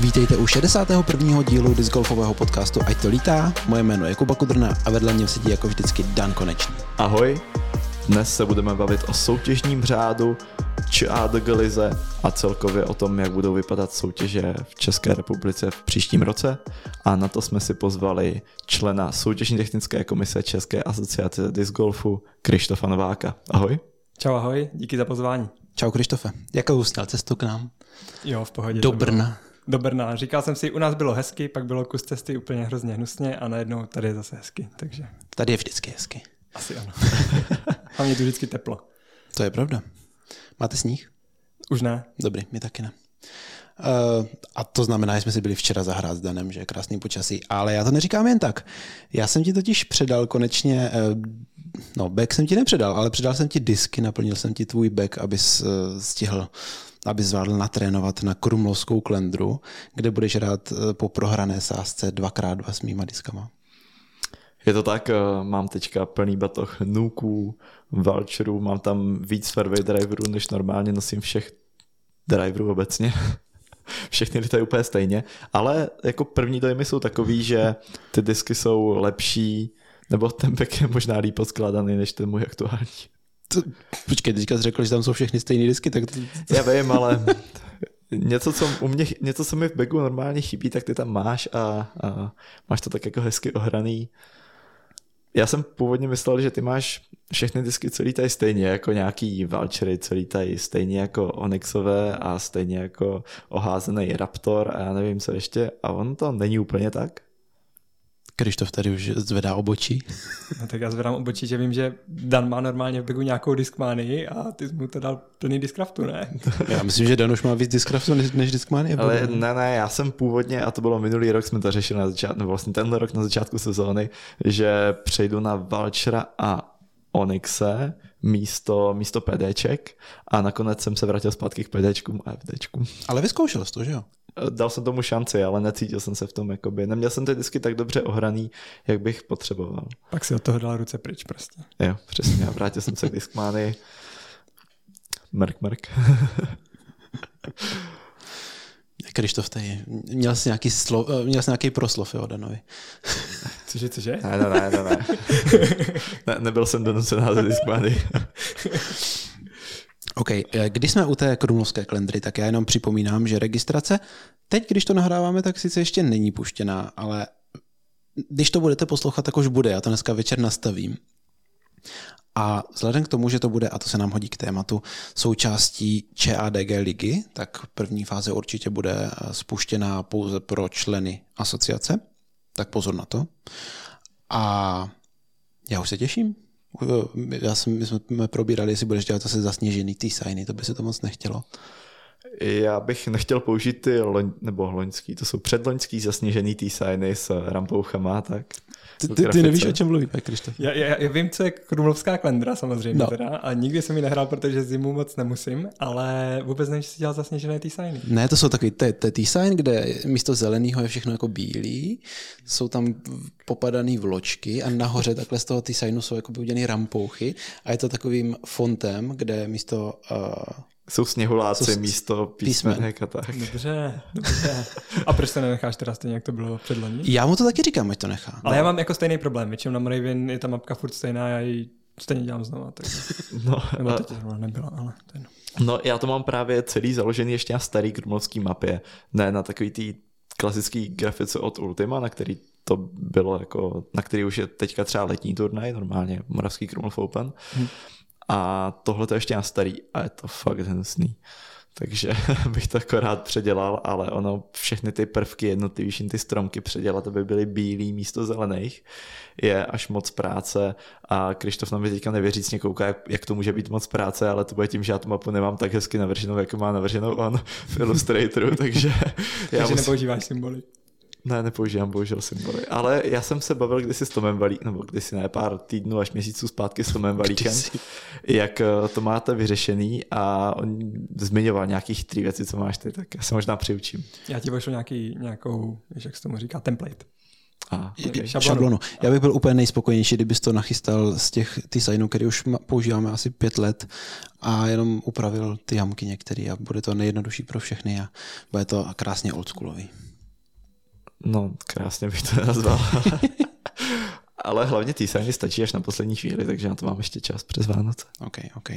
Vítejte u 61. dílu discgolfového podcastu Ať to lítá. Moje jméno je Kuba Kudrna a vedle mě sedí jako vždycky Dan Konečný. Ahoj, dnes se budeme bavit o soutěžním řádu, ČADG lize a celkově o tom, jak budou vypadat soutěže v České republice v příštím roce. A na to jsme si pozvali člena soutěžní technické komise České asociace disc golfu Krištofa Nováka. Ahoj. Čau, ahoj, díky za pozvání. Čau Krištofe, jakou jsi cestu k nám? Jo, v pohodě. Do Brna. Do Brna. Říkal jsem si, u nás bylo hezky, pak bylo kus cesty úplně hrozně hnusně a najednou tady je zase hezky, takže... Tady je vždycky hezky. Asi ano. Hlavně tu vždycky teplo. To je pravda. Máte sníh? Už ne. Dobrý, my taky ne. Uh, a to znamená, že jsme si byli včera zahrát s Danem, že je krásný počasí. Ale já to neříkám jen tak. Já jsem ti totiž předal konečně, uh, no back jsem ti nepředal, ale předal jsem ti disky, naplnil jsem ti tvůj back, abys uh, stihl aby zvládl natrénovat na krumlovskou klendru, kde budeš rád po prohrané sázce dvakrát s mýma diskama. Je to tak, mám teďka plný batoh nuků, voucherů, mám tam víc fairway driverů, než normálně nosím všech driverů obecně. Všechny lítají úplně stejně, ale jako první dojmy jsou takový, že ty disky jsou lepší, nebo ten back je možná líp poskládaný než ten můj aktuální. To, počkej, teďka jsi řekl, že tam jsou všechny stejné disky, tak... To... Já vím, ale něco, co, u mě, něco, co mi v bagu normálně chybí, tak ty tam máš a, a máš to tak jako hezky ohraný. Já jsem původně myslel, že ty máš všechny disky celý tady stejně, jako nějaký Valchery celý tady stejně jako Onyxové a stejně jako oházený Raptor a já nevím co ještě. A on to není úplně tak? Krištof tady už zvedá obočí. No tak já zvedám obočí, že vím, že Dan má normálně v begu nějakou diskmánii a ty jsi mu to dal plný diskraftu, ne? Já myslím, že Dan už má víc diskraftu než, než diskmánii. Ale ne, ne, já jsem původně, a to bylo minulý rok, jsme to řešili na začátku, nebo vlastně tenhle rok na začátku sezóny, že přejdu na Valchera a Onyxe místo, místo PDček a nakonec jsem se vrátil zpátky k PDčkům a FDčkům. Ale vyzkoušel jsi to, že jo? Dal jsem tomu šanci, ale necítil jsem se v tom, jakoby, neměl jsem ty disky tak dobře ohraný, jak bych potřeboval. Pak si od toho dal ruce pryč prostě. Jo, přesně, a vrátil jsem se k diskmány. Mrk, mrk. Krištof tady, měl jsi nějaký, slo, měl jsi nějaký proslov, jo, Danovi. Cože, cože? Ne, ne, ne, ne, ne. ne nebyl jsem donucen házet diskmány. OK, když jsme u té krumlovské klendry, tak já jenom připomínám, že registrace teď, když to nahráváme, tak sice ještě není puštěná, ale když to budete poslouchat, tak už bude. Já to dneska večer nastavím. A vzhledem k tomu, že to bude, a to se nám hodí k tématu, součástí ČADG ligy, tak první fáze určitě bude spuštěná pouze pro členy asociace, tak pozor na to. A já už se těším. Já jsem, my jsme probírali, jestli budeš dělat zase zasněžený ty signy, to by se to moc nechtělo. Já bych nechtěl použít ty loň, nebo loňský, to jsou předloňský zasněžený ty signy s rampouchama, tak ty, ty, ty nevíš, o čem mluví, Krištof. Já, já, já, vím, co je krumlovská klendra samozřejmě no. teda, a nikdy jsem ji nehrál, protože zimu moc nemusím, ale vůbec nevím, že si dělal zasněžené t-signy. Ne, to jsou takový t-sign, kde místo zeleného je všechno jako bílý, jsou tam popadaný vločky a nahoře takhle z toho t-signu jsou jako udělané rampouchy a je to takovým fontem, kde místo uh, jsou sněhuláci jsou místo písmenek a tak. Dobře, dobře. A proč se nenecháš teda stejně, jak to bylo před loni? Já mu to taky říkám, ať to nechá. Ale no. já mám jako stejný problém. Většinou na Moravin je ta mapka furt stejná, já ji stejně dělám znova. Tak... No, Nebo teď a... nebyla, ale to je No já to mám právě celý založený ještě na starý krumlovský mapě, ne na takový tý klasický grafice od Ultima, na který to bylo jako, na který už je teďka třeba letní turnaj, normálně Moravský Krumlov Open. Hmm a tohle to ještě na starý a je to fakt hnusný. Takže bych to rád předělal, ale ono všechny ty prvky jednotlivý, ty stromky předělat, aby byly bílý místo zelených, je až moc práce a Krištof nám teďka nevěřícně kouká, jak, jak to může být moc práce, ale to bude tím, že já tu mapu nemám tak hezky navrženou, jako má navrženou on v Illustratoru, takže... já takže musím... nepoužíváš symboly. Ne, nepoužívám bohužel symboly. Ale já jsem se bavil kdysi s Tomem Valíkem, nebo kdysi ne, pár týdnů až měsíců zpátky s Tomem Valíkem, jak eh, to máte vyřešený a on zmiňoval nějakých tři věci, co máš ty, tak já se možná přiučím. Já ti pošlu nějaký, nějakou, jak se tomu říká, template. A, okay. šablonu. šablonu. Já bych byl úplně nejspokojenější, kdybys to nachystal z těch designů, které už používáme asi pět let a jenom upravil ty jamky některé a bude to nejjednodušší pro všechny a bude to krásně oldschoolový. No, krásně bych to nazval. Ale hlavně ty designy stačí až na poslední chvíli, takže na to mám ještě čas přes Vánoce. OK, OK.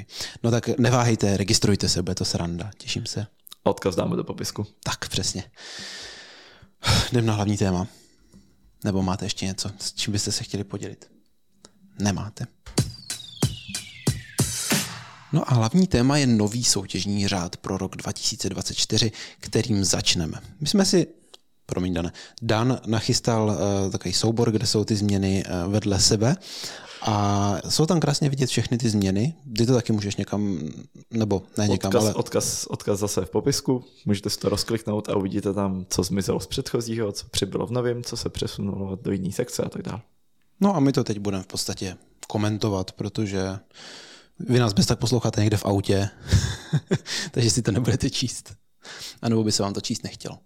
No tak neváhejte, registrujte se, bude to sranda, těším se. Odkaz dáme do popisku. Tak, přesně. Jdem na hlavní téma. Nebo máte ještě něco, s čím byste se chtěli podělit? Nemáte. No a hlavní téma je nový soutěžní řád pro rok 2024, kterým začneme. My jsme si promiň Dane, Dan nachystal uh, takový soubor, kde jsou ty změny uh, vedle sebe a jsou tam krásně vidět všechny ty změny. Ty to taky můžeš někam, nebo ne někam, odkaz, ale... Odkaz, odkaz zase v popisku, můžete si to rozkliknout a uvidíte tam, co zmizelo z předchozího, co přibylo v novém, co se přesunulo do jiné sekce a tak dále. No a my to teď budeme v podstatě komentovat, protože vy nás bez tak posloucháte někde v autě, takže si to nebudete číst. A nebo by se vám to číst nechtělo.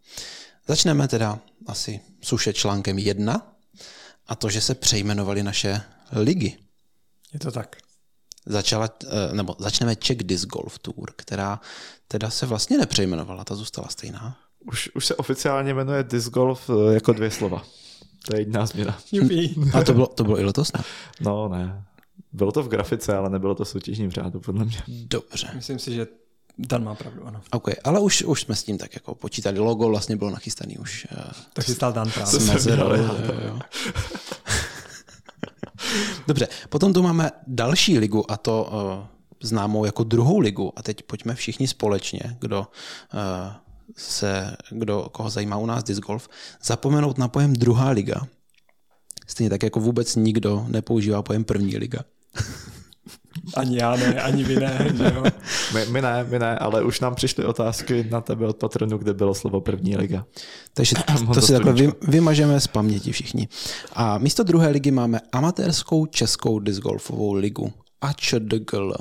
Začneme teda asi suše článkem jedna a to, že se přejmenovali naše ligy. Je to tak. Začala, eh, nebo začneme Czech Disc Golf Tour, která teda se vlastně nepřejmenovala, ta zůstala stejná. Už, už se oficiálně jmenuje Disc Golf eh, jako dvě slova. To je jediná změna. A to bylo, to bylo i letos, ne? No, ne. Bylo to v grafice, ale nebylo to soutěžní v řádu, podle mě. Dobře. Myslím si, že Dan má pravdu, ano. OK, ale už, už jsme s tím tak jako počítali. Logo vlastně bylo nachystaný už. Uh, tak si stál Dan právě. Dobře, potom tu máme další ligu a to uh, známou jako druhou ligu. A teď pojďme všichni společně, kdo uh, se, kdo, koho zajímá u nás disc golf, zapomenout na pojem druhá liga. Stejně tak jako vůbec nikdo nepoužívá pojem první liga. Ani já ne, ani vy ne. Že jo? My, my ne, my ne, ale už nám přišly otázky na tebe od patronu, kde bylo slovo první liga. Takže to, to si takhle vy, vymažeme z paměti všichni. A místo druhé ligy máme amatérskou českou discgolfovou ligu. AČDGL.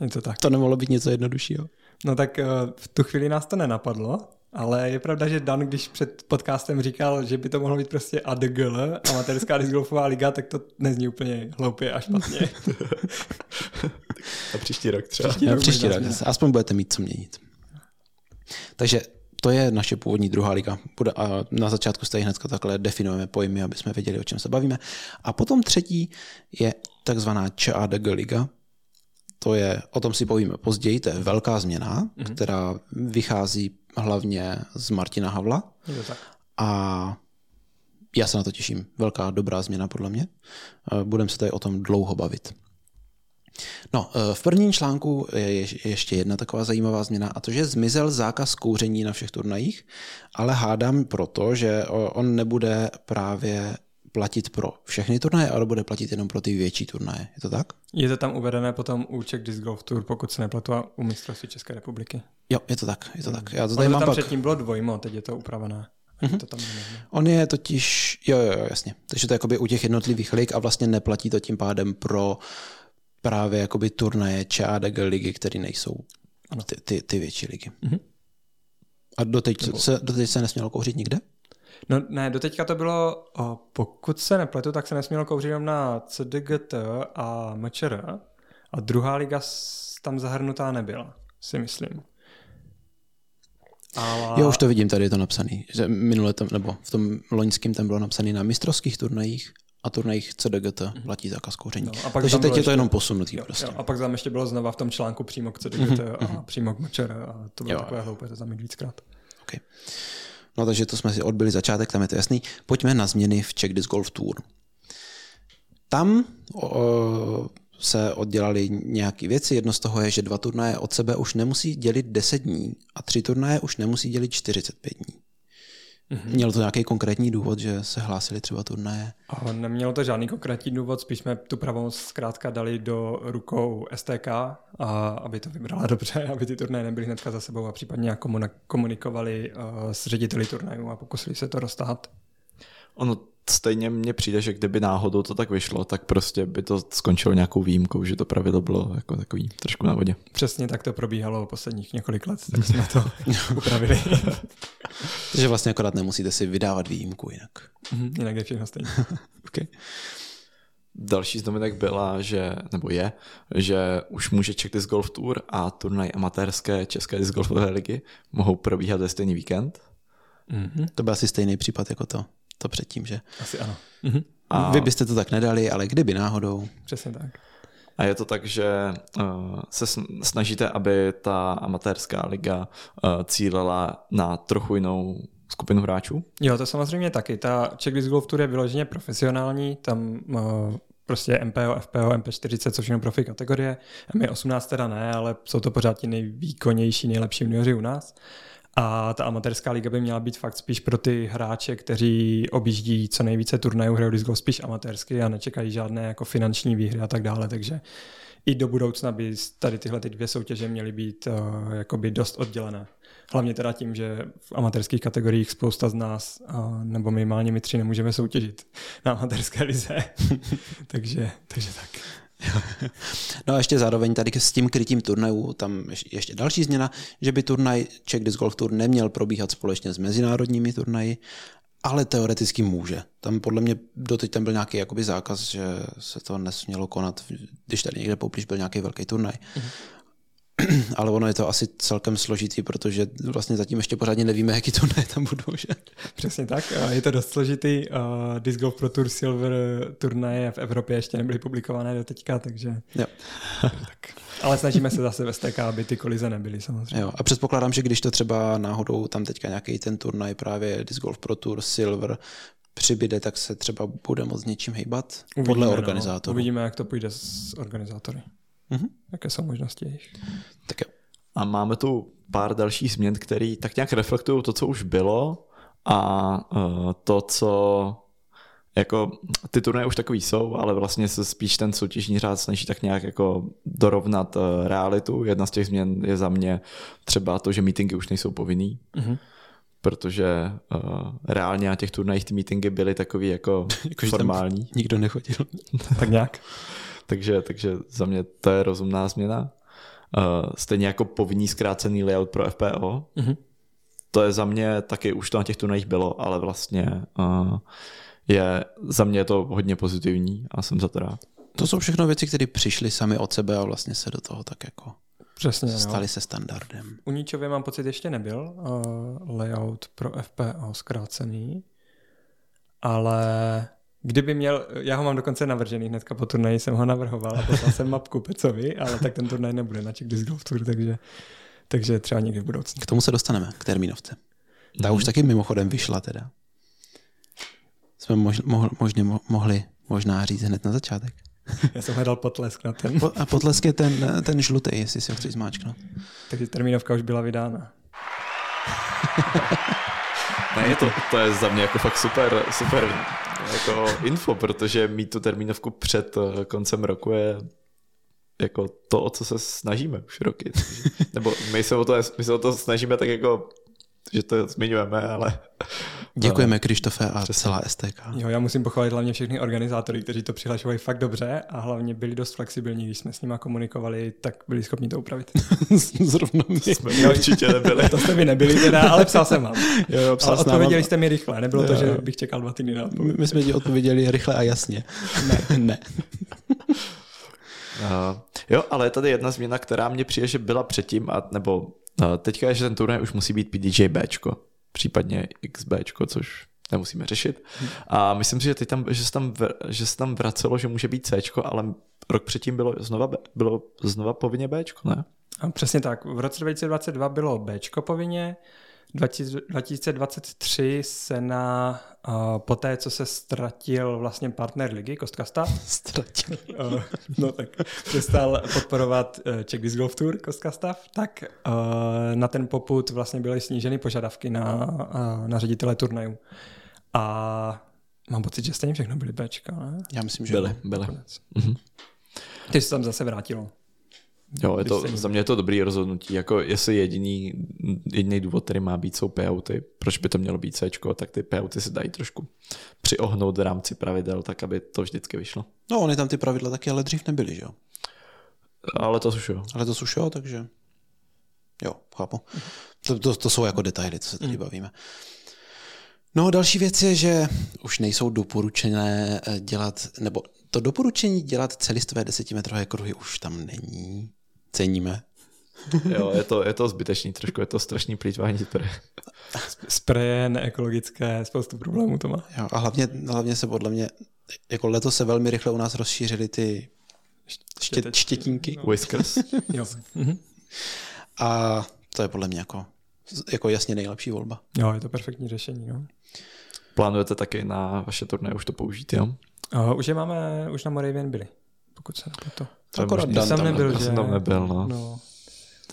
Je to tak. To nemohlo být něco jednoduššího. No tak eh, v tu chvíli nás to nenapadlo, ale je pravda, že Dan, když před podcastem říkal, že by to mohlo být prostě ADGL, amatérská discgolfová liga, tak to nezní úplně hloupě a špatně. a příští rok třeba. Příští rok, příští rok. Aspoň budete mít co měnit. Takže to je naše původní druhá liga. A na začátku stejně hnedka takhle definujeme pojmy, aby jsme věděli, o čem se bavíme. A potom třetí je takzvaná ČADG liga, to je, o tom si povíme později, to je velká změna, mm-hmm. která vychází hlavně z Martina Havla. Je tak. A já se na to těším. Velká, dobrá změna podle mě. Budeme se tady o tom dlouho bavit. No, e, v prvním článku je ještě jedna taková zajímavá změna a to, že zmizel zákaz kouření na všech turnajích, ale hádám proto, že on nebude právě platit pro všechny turnaje, ale bude platit jenom pro ty větší turnaje. Je to tak? Je to tam uvedené potom u Czech Disc Golf Tour, pokud se nepletu, u mistrovství České republiky. Jo, je to tak, je to tak. Já to tady mám tam pak... předtím bylo dvojmo, teď je to upravené. Mm-hmm. To tam On je totiž, jo, jo, jo, jasně. Takže to je jakoby u těch jednotlivých lig a vlastně neplatí to tím pádem pro právě jakoby turnaje ČADG ligy, které nejsou ty, ty, ty větší ligy. Mm-hmm. A doteď se, doteď se nesmělo kouřit nikde? No ne, doteďka to bylo, pokud se nepletu, tak se nesmělo kouřit jenom na CDGT a MČR a druhá liga tam zahrnutá nebyla, si myslím. Ale... Jo, už to vidím, tady je to napsaný. Že minule tam, nebo v tom loňském tam bylo napsaný na mistrovských turnajích a turnajích CDGT mm-hmm. platí zákaz kouření. No, a pak Takže teď je to jenom posunutý jo, prostě. Jo, a pak tam ještě bylo znova v tom článku přímo k CDGT mm-hmm. a mhm. přímo k MČR a to bylo jo. takové hloupé to tam víckrát. Okay. No takže to jsme si odbyli začátek, tam je to jasný. Pojďme na změny v Czech Disc Golf Tour. Tam o, se oddělali nějaké věci. Jedno z toho je, že dva turnaje od sebe už nemusí dělit 10 dní a tři turnaje už nemusí dělit 45 dní. Mm-hmm. Mělo to nějaký konkrétní důvod, že se hlásili třeba turnaje? A nemělo to žádný konkrétní důvod, spíš jsme tu pravomoc zkrátka dali do rukou STK, a aby to vybrala dobře, aby ty turnaje nebyly hnedka za sebou a případně jak komunikovali uh, s řediteli turnajů a pokusili se to roztahat. Ono stejně mně přijde, že kdyby náhodou to tak vyšlo, tak prostě by to skončilo nějakou výjimkou, že to pravidlo bylo jako takový trošku na vodě. Přesně tak to probíhalo posledních několik let, tak jsme to upravili. Takže vlastně akorát nemusíte si vydávat výjimku jinak. Mhm, Jinak je všechno stejně. Okay. Další z novinek byla, že, nebo je, že už může Czech Disc Golf Tour a turnaj amatérské České disc golfové ligy mohou probíhat ve stejný víkend. Mhm, To byl asi stejný případ jako to, to předtím, že Asi ano. Mhm, A, vy byste to tak nedali, ale kdyby náhodou, Přesně tak. a je to tak, že uh, se sn- snažíte, aby ta amatérská liga uh, cílila na trochu jinou skupinu hráčů? Jo, to samozřejmě taky. Ta Czech Disc Golf Tour je vyloženě profesionální, tam uh, prostě MPO, FPO, MP40, což jsou profi kategorie. MI18 teda ne, ale jsou to pořád ti nejvýkonnější, nejlepší junioři u nás. A ta amatérská liga by měla být fakt spíš pro ty hráče, kteří objíždí co nejvíce turnajů, hrajou disc golf spíš amatérsky a nečekají žádné jako finanční výhry a tak dále, takže i do budoucna by tady tyhle ty dvě soutěže měly být uh, dost oddělené. Hlavně teda tím, že v amatérských kategoriích spousta z nás, uh, nebo minimálně my tři, nemůžeme soutěžit na amatérské lize. takže, takže tak. No a ještě zároveň tady s tím krytím turnajů, tam ješ- ještě další změna, že by turnaj Czech Disc Golf Tour neměl probíhat společně s mezinárodními turnaji, ale teoreticky může. Tam podle mě doteď tam byl nějaký jakoby zákaz, že se to nesmělo konat, když tady někde poblíž byl nějaký velký turnaj. Ale ono je to asi celkem složitý, protože vlastně zatím ještě pořádně nevíme, jaký turnaje tam budou. Že? Přesně tak. Je to dost složitý. Disc Golf Pro Tour Silver turnaje v Evropě ještě nebyly publikované do teďka, takže... Jo. tak. Ale snažíme se zase ve STK, aby ty kolize nebyly samozřejmě. Jo, a předpokládám, že když to třeba náhodou tam teďka nějaký ten turnaj právě Disc Golf Pro Tour Silver přibyde, tak se třeba bude moc něčím hejbat podle no. organizátorů. Uvidíme, jak to půjde s organizátory. Mhm. Jaké jsou možnosti jejich. Tak jo. A máme tu pár dalších změn, které tak nějak reflektují to, co už bylo a uh, to, co jako ty turnaje už takový jsou, ale vlastně se spíš ten soutěžní řád snaží tak nějak jako dorovnat uh, realitu. Jedna z těch změn je za mě třeba to, že meetingy už nejsou povinný, Mhm. protože uh, reálně na těch turnajích ty meetingy byly takový jako Jako, formální. Nikdo nechodil. tak nějak. Takže, takže za mě to je rozumná změna. Uh, stejně jako povinný zkrácený layout pro FPO. Mhm. To je za mě taky, už to na těch turnajích bylo, ale vlastně uh, je za mě je to hodně pozitivní a jsem za to rád. To jsou všechno věci, které přišly sami od sebe a vlastně se do toho tak jako Přesně, no. staly se standardem. U Níčově mám pocit ještě nebyl uh, layout pro FPO zkrácený, ale kdyby měl, já ho mám dokonce navržený hnedka po turnaji, jsem ho navrhoval a poslal jsem mapku Pecovi, ale tak ten turnaj nebude na Czech Disc Golf Tour, takže, takže třeba někdy v budoucnu. K tomu se dostaneme, k termínovce. Ta už taky mimochodem vyšla teda. Jsme mož, mohl, možně mo- mohli možná říct hned na začátek. Já jsem hledal potlesk na ten, Po, a potlesk je ten, ten žlutý, jestli si ho chceš zmáčknout. takže termínovka už byla vydána. Ne, to, to je za mě jako fakt super, super jako info, protože mít tu termínovku před eh, koncem roku je jako to, o co se snažíme už roky. Nebo my se o to, my se o to snažíme tak jako, že to zmiňujeme, ale Děkujeme Krištofe a celá STK. Jo, já musím pochválit hlavně všechny organizátory, kteří to přihlašovají fakt dobře a hlavně byli dost flexibilní, když jsme s nimi komunikovali, tak byli schopni to upravit. Zrovna my. jsme my určitě nebyli. to jste vy nebyli teda, ale psal jsem vám. Jo, jo, Ale s náma- odpověděli jste mi rychle, nebylo to, Jo. že bych čekal dva týdny na odpověď. My jsme ti odpověděli rychle a jasně. Ne. ne. Uh, jo, ale je tady jedna změna, která mě přijde, že byla předtím, a, nebo teďka je, že ten turnaj už musí být PDJ Bčko, případně XBčko, což nemusíme řešit. A myslím si, že, teď tam, že, se tam, že se tam vracelo, že může být Cčko, ale rok předtím bylo znova, B, bylo znova povinně Bčko, ne? A přesně tak. V roce 2022 bylo Bčko povinně, 20- 2023 se na uh, poté, co se ztratil vlastně partner ligy Kostkasta, Ztratil. uh, no tak přestal podporovat uh, Czech Disc Golf Tour Kostkastav, tak uh, na ten poput vlastně byly sníženy požadavky na, uh, na ředitele turnajů. A mám pocit, že stejně všechno byly Bčka, ne? Já myslím, že Byly, byly. Mhm. Takže se tam zase vrátilo. Jo, je to, za mě je to dobrý rozhodnutí. Jako jestli jediný, jediný důvod, který má být, jsou payouty, proč by to mělo být C, tak ty payouty se dají trošku přiohnout v rámci pravidel, tak aby to vždycky vyšlo. No, ony tam ty pravidla taky ale dřív nebyly, že jo? Ale to už jo. Ale to už jo, takže jo, chápu. To, to, to jsou jako detaily, co se tady bavíme. No další věc je, že už nejsou doporučené eh, dělat, nebo to doporučení dělat celistvé desetimetrové kruhy už tam není. Ceníme. Jo, je to, je to zbytečný trošku, je to strašný plýtvání zdroje. Spreje neekologické, spoustu problémů to má. Jo, a hlavně, hlavně se podle mě, jako letos se velmi rychle u nás rozšířily ty štět, Štětečky. štětínky Whiskers. Jo. Mhm. a to je podle mě jako, jako jasně nejlepší volba. jo, je to perfektní řešení. No. Plánujete taky na vaše turné už to použít, jo? Uh, už je máme, už na Moravian byli, pokud se nepletu. To je Akorát možný. Dan Jsem tam nebyl, že? jsem tam nebyl, no. no.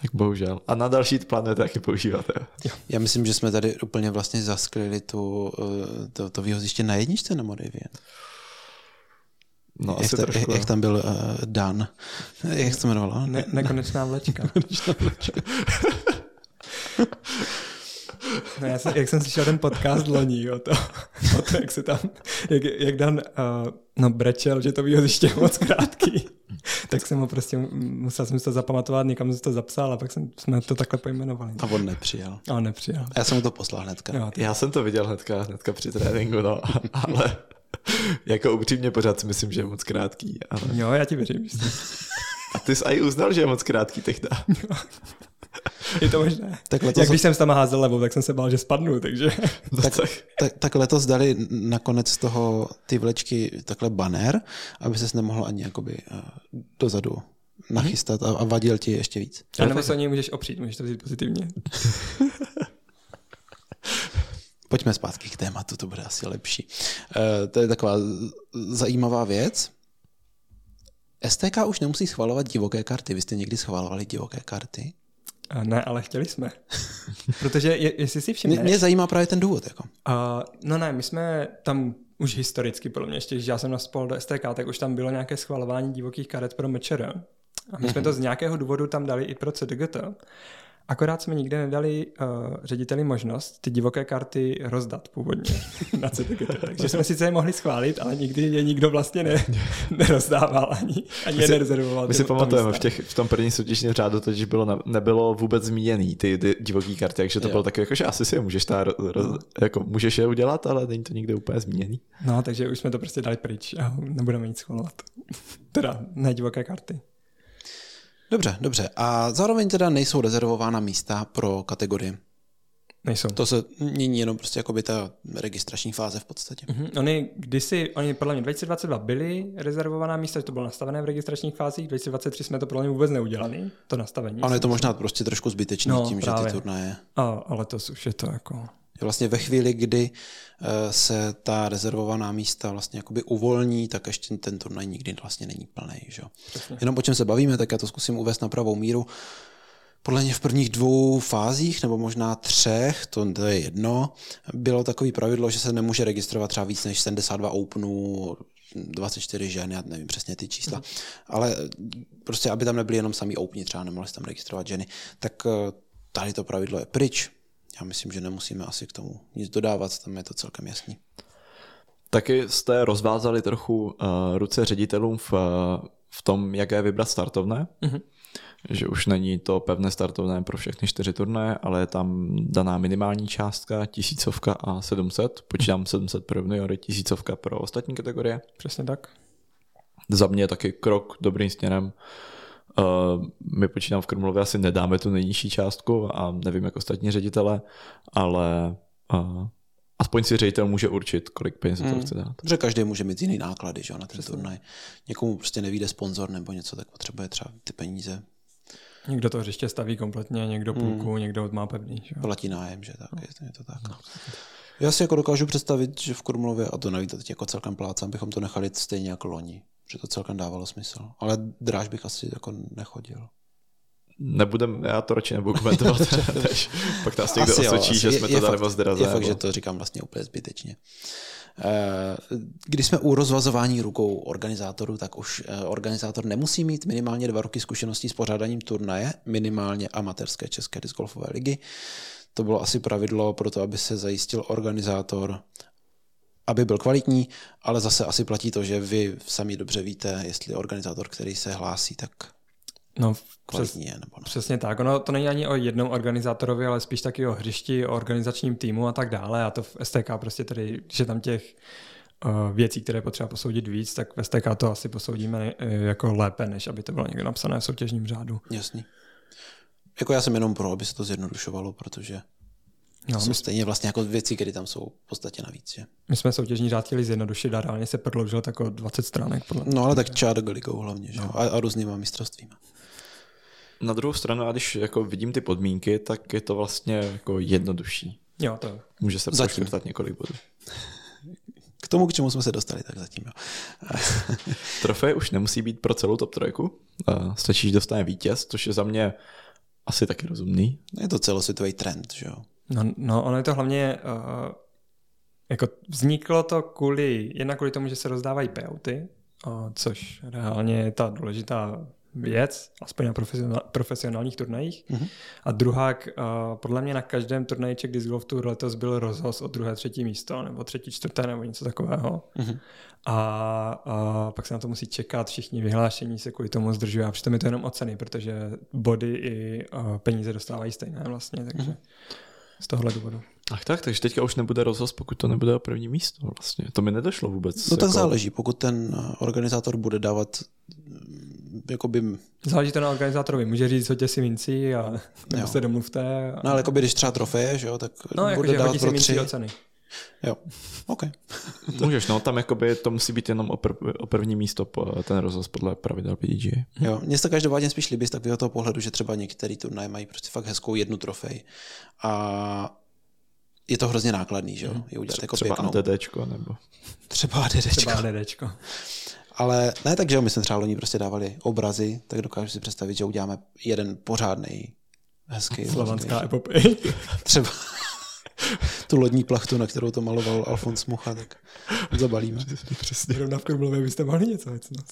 Tak bohužel. A na další plánujete taky používat, jo? Já myslím, že jsme tady úplně vlastně zasklili tu, eh, to, to výhoziště na jedničce na Moravian. No jak, asi ta, trošku. jak tam byl uh, Dan. Jak se to jmenovalo? Ne, nekonečná vlečka. No, já jsem, jak jsem slyšel ten podcast loni, o to, o to jak se tam, jak, jak Dan uh, no, brečel, že to výhoziště je moc krátký, tak jsem ho prostě, musel jsem si to zapamatovat, někam jsem to zapsal a pak jsem, jsme to takhle pojmenovali. A on nepřijel. A on nepřijel. A já jsem mu to poslal hnedka. Jo, Já jsem to viděl hnedka, hnedka při tréninku, no, ale jako upřímně pořád si myslím, že je moc krátký. Ale... jo, já ti věřím. že jsi- A ty jsi i uznal, že je moc krátký tehdy. Je to možné. Tak letos, Jak když jsem tam házel levou, tak jsem se bál, že spadnu, takže tak, tak, tak letos dali nakonec z toho ty vlečky takhle banner, aby ses nemohl ani jakoby uh, dozadu nachystat a, a vadil ti ještě víc. a nebo se o něj můžeš opřít, můžeš to vzít pozitivně. Pojďme zpátky k tématu, to bude asi lepší. Uh, to je taková zajímavá věc. STK už nemusí schvalovat divoké karty. Vy jste někdy schvalovali divoké karty? A ne, ale chtěli jsme. Protože je, jestli si Mě, všimneš... mě zajímá právě ten důvod. Jako. Uh, no ne, my jsme tam už historicky, podle mě, ještě když já jsem naspal do STK, tak už tam bylo nějaké schvalování divokých karet pro mečer. A my jsme to z nějakého důvodu tam dali i pro CDGT. Akorát jsme nikde nedali uh, řediteli možnost ty divoké karty rozdat původně na CDGT. Takže jsme sice je mohli schválit, ale nikdy je nikdo vlastně ne, nerozdával ani, ani je si- nerezervoval. My si pamatujeme, v, těch, v tom prvním soutěžním řádu totiž bylo, nebylo vůbec zmíněný ty, ty divoký karty, takže to Jo. bylo taky jako, že asi si je můžeš, ta, roz, jako, můžeš je udělat, ale není to nikde úplně zmíněný. No, takže už jsme to prostě dali pryč a nebudeme nic schvalovat. teda ne divoké karty. Dobře, dobře. A zároveň teda nejsou rezervována místa pro kategorii. Nejsou. To se mění jenom prostě jakoby ta registrační fáze v podstatě. Mhm. Oni kdysi, oni podle mě 2022 byly rezervovaná místa, že to bylo nastavené v registračních fázích, 2023 jsme to podle mě vůbec neudělali, to nastavení. Ale je to možná prostě trošku zbytečný No, tím, že právě. ty turnaje. A, ale to už je to jako... Že Vlastně ve chvíli, kdy eh, se ta rezervovaná místa vlastně jakoby uvolní, tak ještě ten turnaj nikdy vlastně není plný. Že? Jenom o čem se bavíme, tak já to zkusím uvést na pravou míru. Podle mě v prvních dvou fázích, nebo možná třech, to, to je jedno, bylo takový pravidlo, že se nemůže registrovat třeba víc než 72 openů, 24 žen, já nevím přesně ty čísla, ale prostě, aby tam nebyly jenom samý openi, třeba nemohli se tam registrovat ženy, tak eh, tady to pravidlo je pryč. Já myslím, že nemusíme asi k tomu nic dodávat, tam je to celkem jasný. Taky jste rozvázali trochu uh, ruce ředitelům v, uh, v tom, jaké vybrat startovné. Mhm. Že už není to pevné startovné pro všechny čtyři turné, ale je tam daná minimální částka, tisícovka a 700. Počítám 700 pro juniory, tisícovka pro ostatní kategorie. Přesně tak. Za mě je taky krok dobrým směrem. Uh, my počítám v Krumlově asi nedáme tu nejnižší částku a nevím jak ostatní ředitele, ale uh, aspoň si ředitel může určit, kolik peněz mm. to chce dát. Protože každý může mít jiný náklady že, jo, na ten turnaj. Někomu prostě nevíde sponzor nebo něco, tak potřebuje třeba ty peníze. Někdo to hřiště staví kompletně, někdo půlku, hmm. někdo má pevný. Že? jo. Platí nájem, že tak, je, je to tak. No. Já si jako dokážu představit, že v Krumlově, a to navíc teď jako celkem plácám, bychom to nechali stejně jako loni. Že to celkem dávalo smysl. Ale dráž bych asi jako nechodil. Nebudem, já to radši nebudu komentovat, než pak nás někdo Asi jo, osočí, asi že je- jsme je to dali moc draze. Je fakt, že to říkám vlastně úplně zbytečně. Když jsme u rozvazování rukou organizátorů, tak už organizátor nemusí mít minimálně dva roky zkušeností s pořádáním turnaje, minimálně amatérské české discgolfové ligy. To bylo asi pravidlo pro to, aby se zajistil organizátor, aby byl kvalitní, ale zase asi platí to, že vy sami dobře víte, jestli organizátor, který se hlásí, tak No, přes, je, nebo ne. Přesně tak. Ono to není ani o jednom organizátorovi, ale spíš taky o hřišti, o organizačním týmu a tak dále. A to v STK prostě tady, že tam těch uh, věcí, které potřeba posoudit víc, tak v STK to asi posoudíme uh, jako lépe, než aby to bylo někde napsané v soutěžním řádu. Jasný. Jako já jsem jenom pro, aby se to zjednodušovalo, protože No, jsou my... stejně vlastně jako věci, které tam jsou v podstatě navíc. Že? My jsme soutěžní řád chtěli zjednodušit a reálně se prodloužil tak o 20 stránek. Podle no ale tak čára ligou hlavně že? No. A, a různýma mistrovstvíma. Na druhou stranu, a když jako vidím ty podmínky, tak je to vlastně jako jednodušší. Jo, to Může se proškrtat několik bodů. K tomu, k čemu jsme se dostali, tak zatím jo. Trofej už nemusí být pro celou top trojku. Stačí, že dostane vítěz, což je za mě asi taky rozumný. Je to celosvětový trend, že jo? No, no ono je to hlavně, uh, jako vzniklo to kvůli, jedna kvůli tomu, že se rozdávají payouty, uh, což reálně je ta důležitá věc, aspoň na profesionál, profesionálních turnajích. Mm-hmm. A druhá, uh, podle mě na každém turnaji Czech Disc Golf Tour letos byl rozhoz o druhé, třetí místo, nebo třetí, čtvrté, nebo něco takového. Mm-hmm. A, a pak se na to musí čekat, všichni vyhlášení se kvůli tomu zdržují a přitom je to jenom o ceny, protože body i uh, peníze dostávají stejné vlastně, takže mm-hmm. Z tohohle důvodu. Ach tak, takže teďka už nebude rozhoz, pokud to nebude o první místo vlastně. To mi nedošlo vůbec. No jako... tak záleží, pokud ten organizátor bude dávat jakoby... Záleží to na organizátorovi. Může říct, co si minci a nebo se domluvte. A... No ale jakoby, když třeba trofeje, že jo, tak no, bude jako, dávat pro tři. Ceny. Jo, OK. Můžeš, no, tam jakoby to musí být jenom o, prv, o první místo po, ten rozhoz podle pravidel PDG. Jo, mně se každopádně spíš líbí z takového toho pohledu, že třeba některý turnaje mají prostě fakt hezkou jednu trofej a je to hrozně nákladný, že jo, je udělat jako třeba pěknou. ADDčko, nebo... Třeba ADDčko. Třeba ADDčko. Ale ne tak, že my jsme třeba loni prostě dávali obrazy, tak dokážu si představit, že uděláme jeden pořádný hezký. Slovanská epopej. Třeba tu lodní plachtu, na kterou to maloval Alfons Mucha, tak zabalíme. Přesně. Zrovna v Krumlově byste mohli něco hecnout.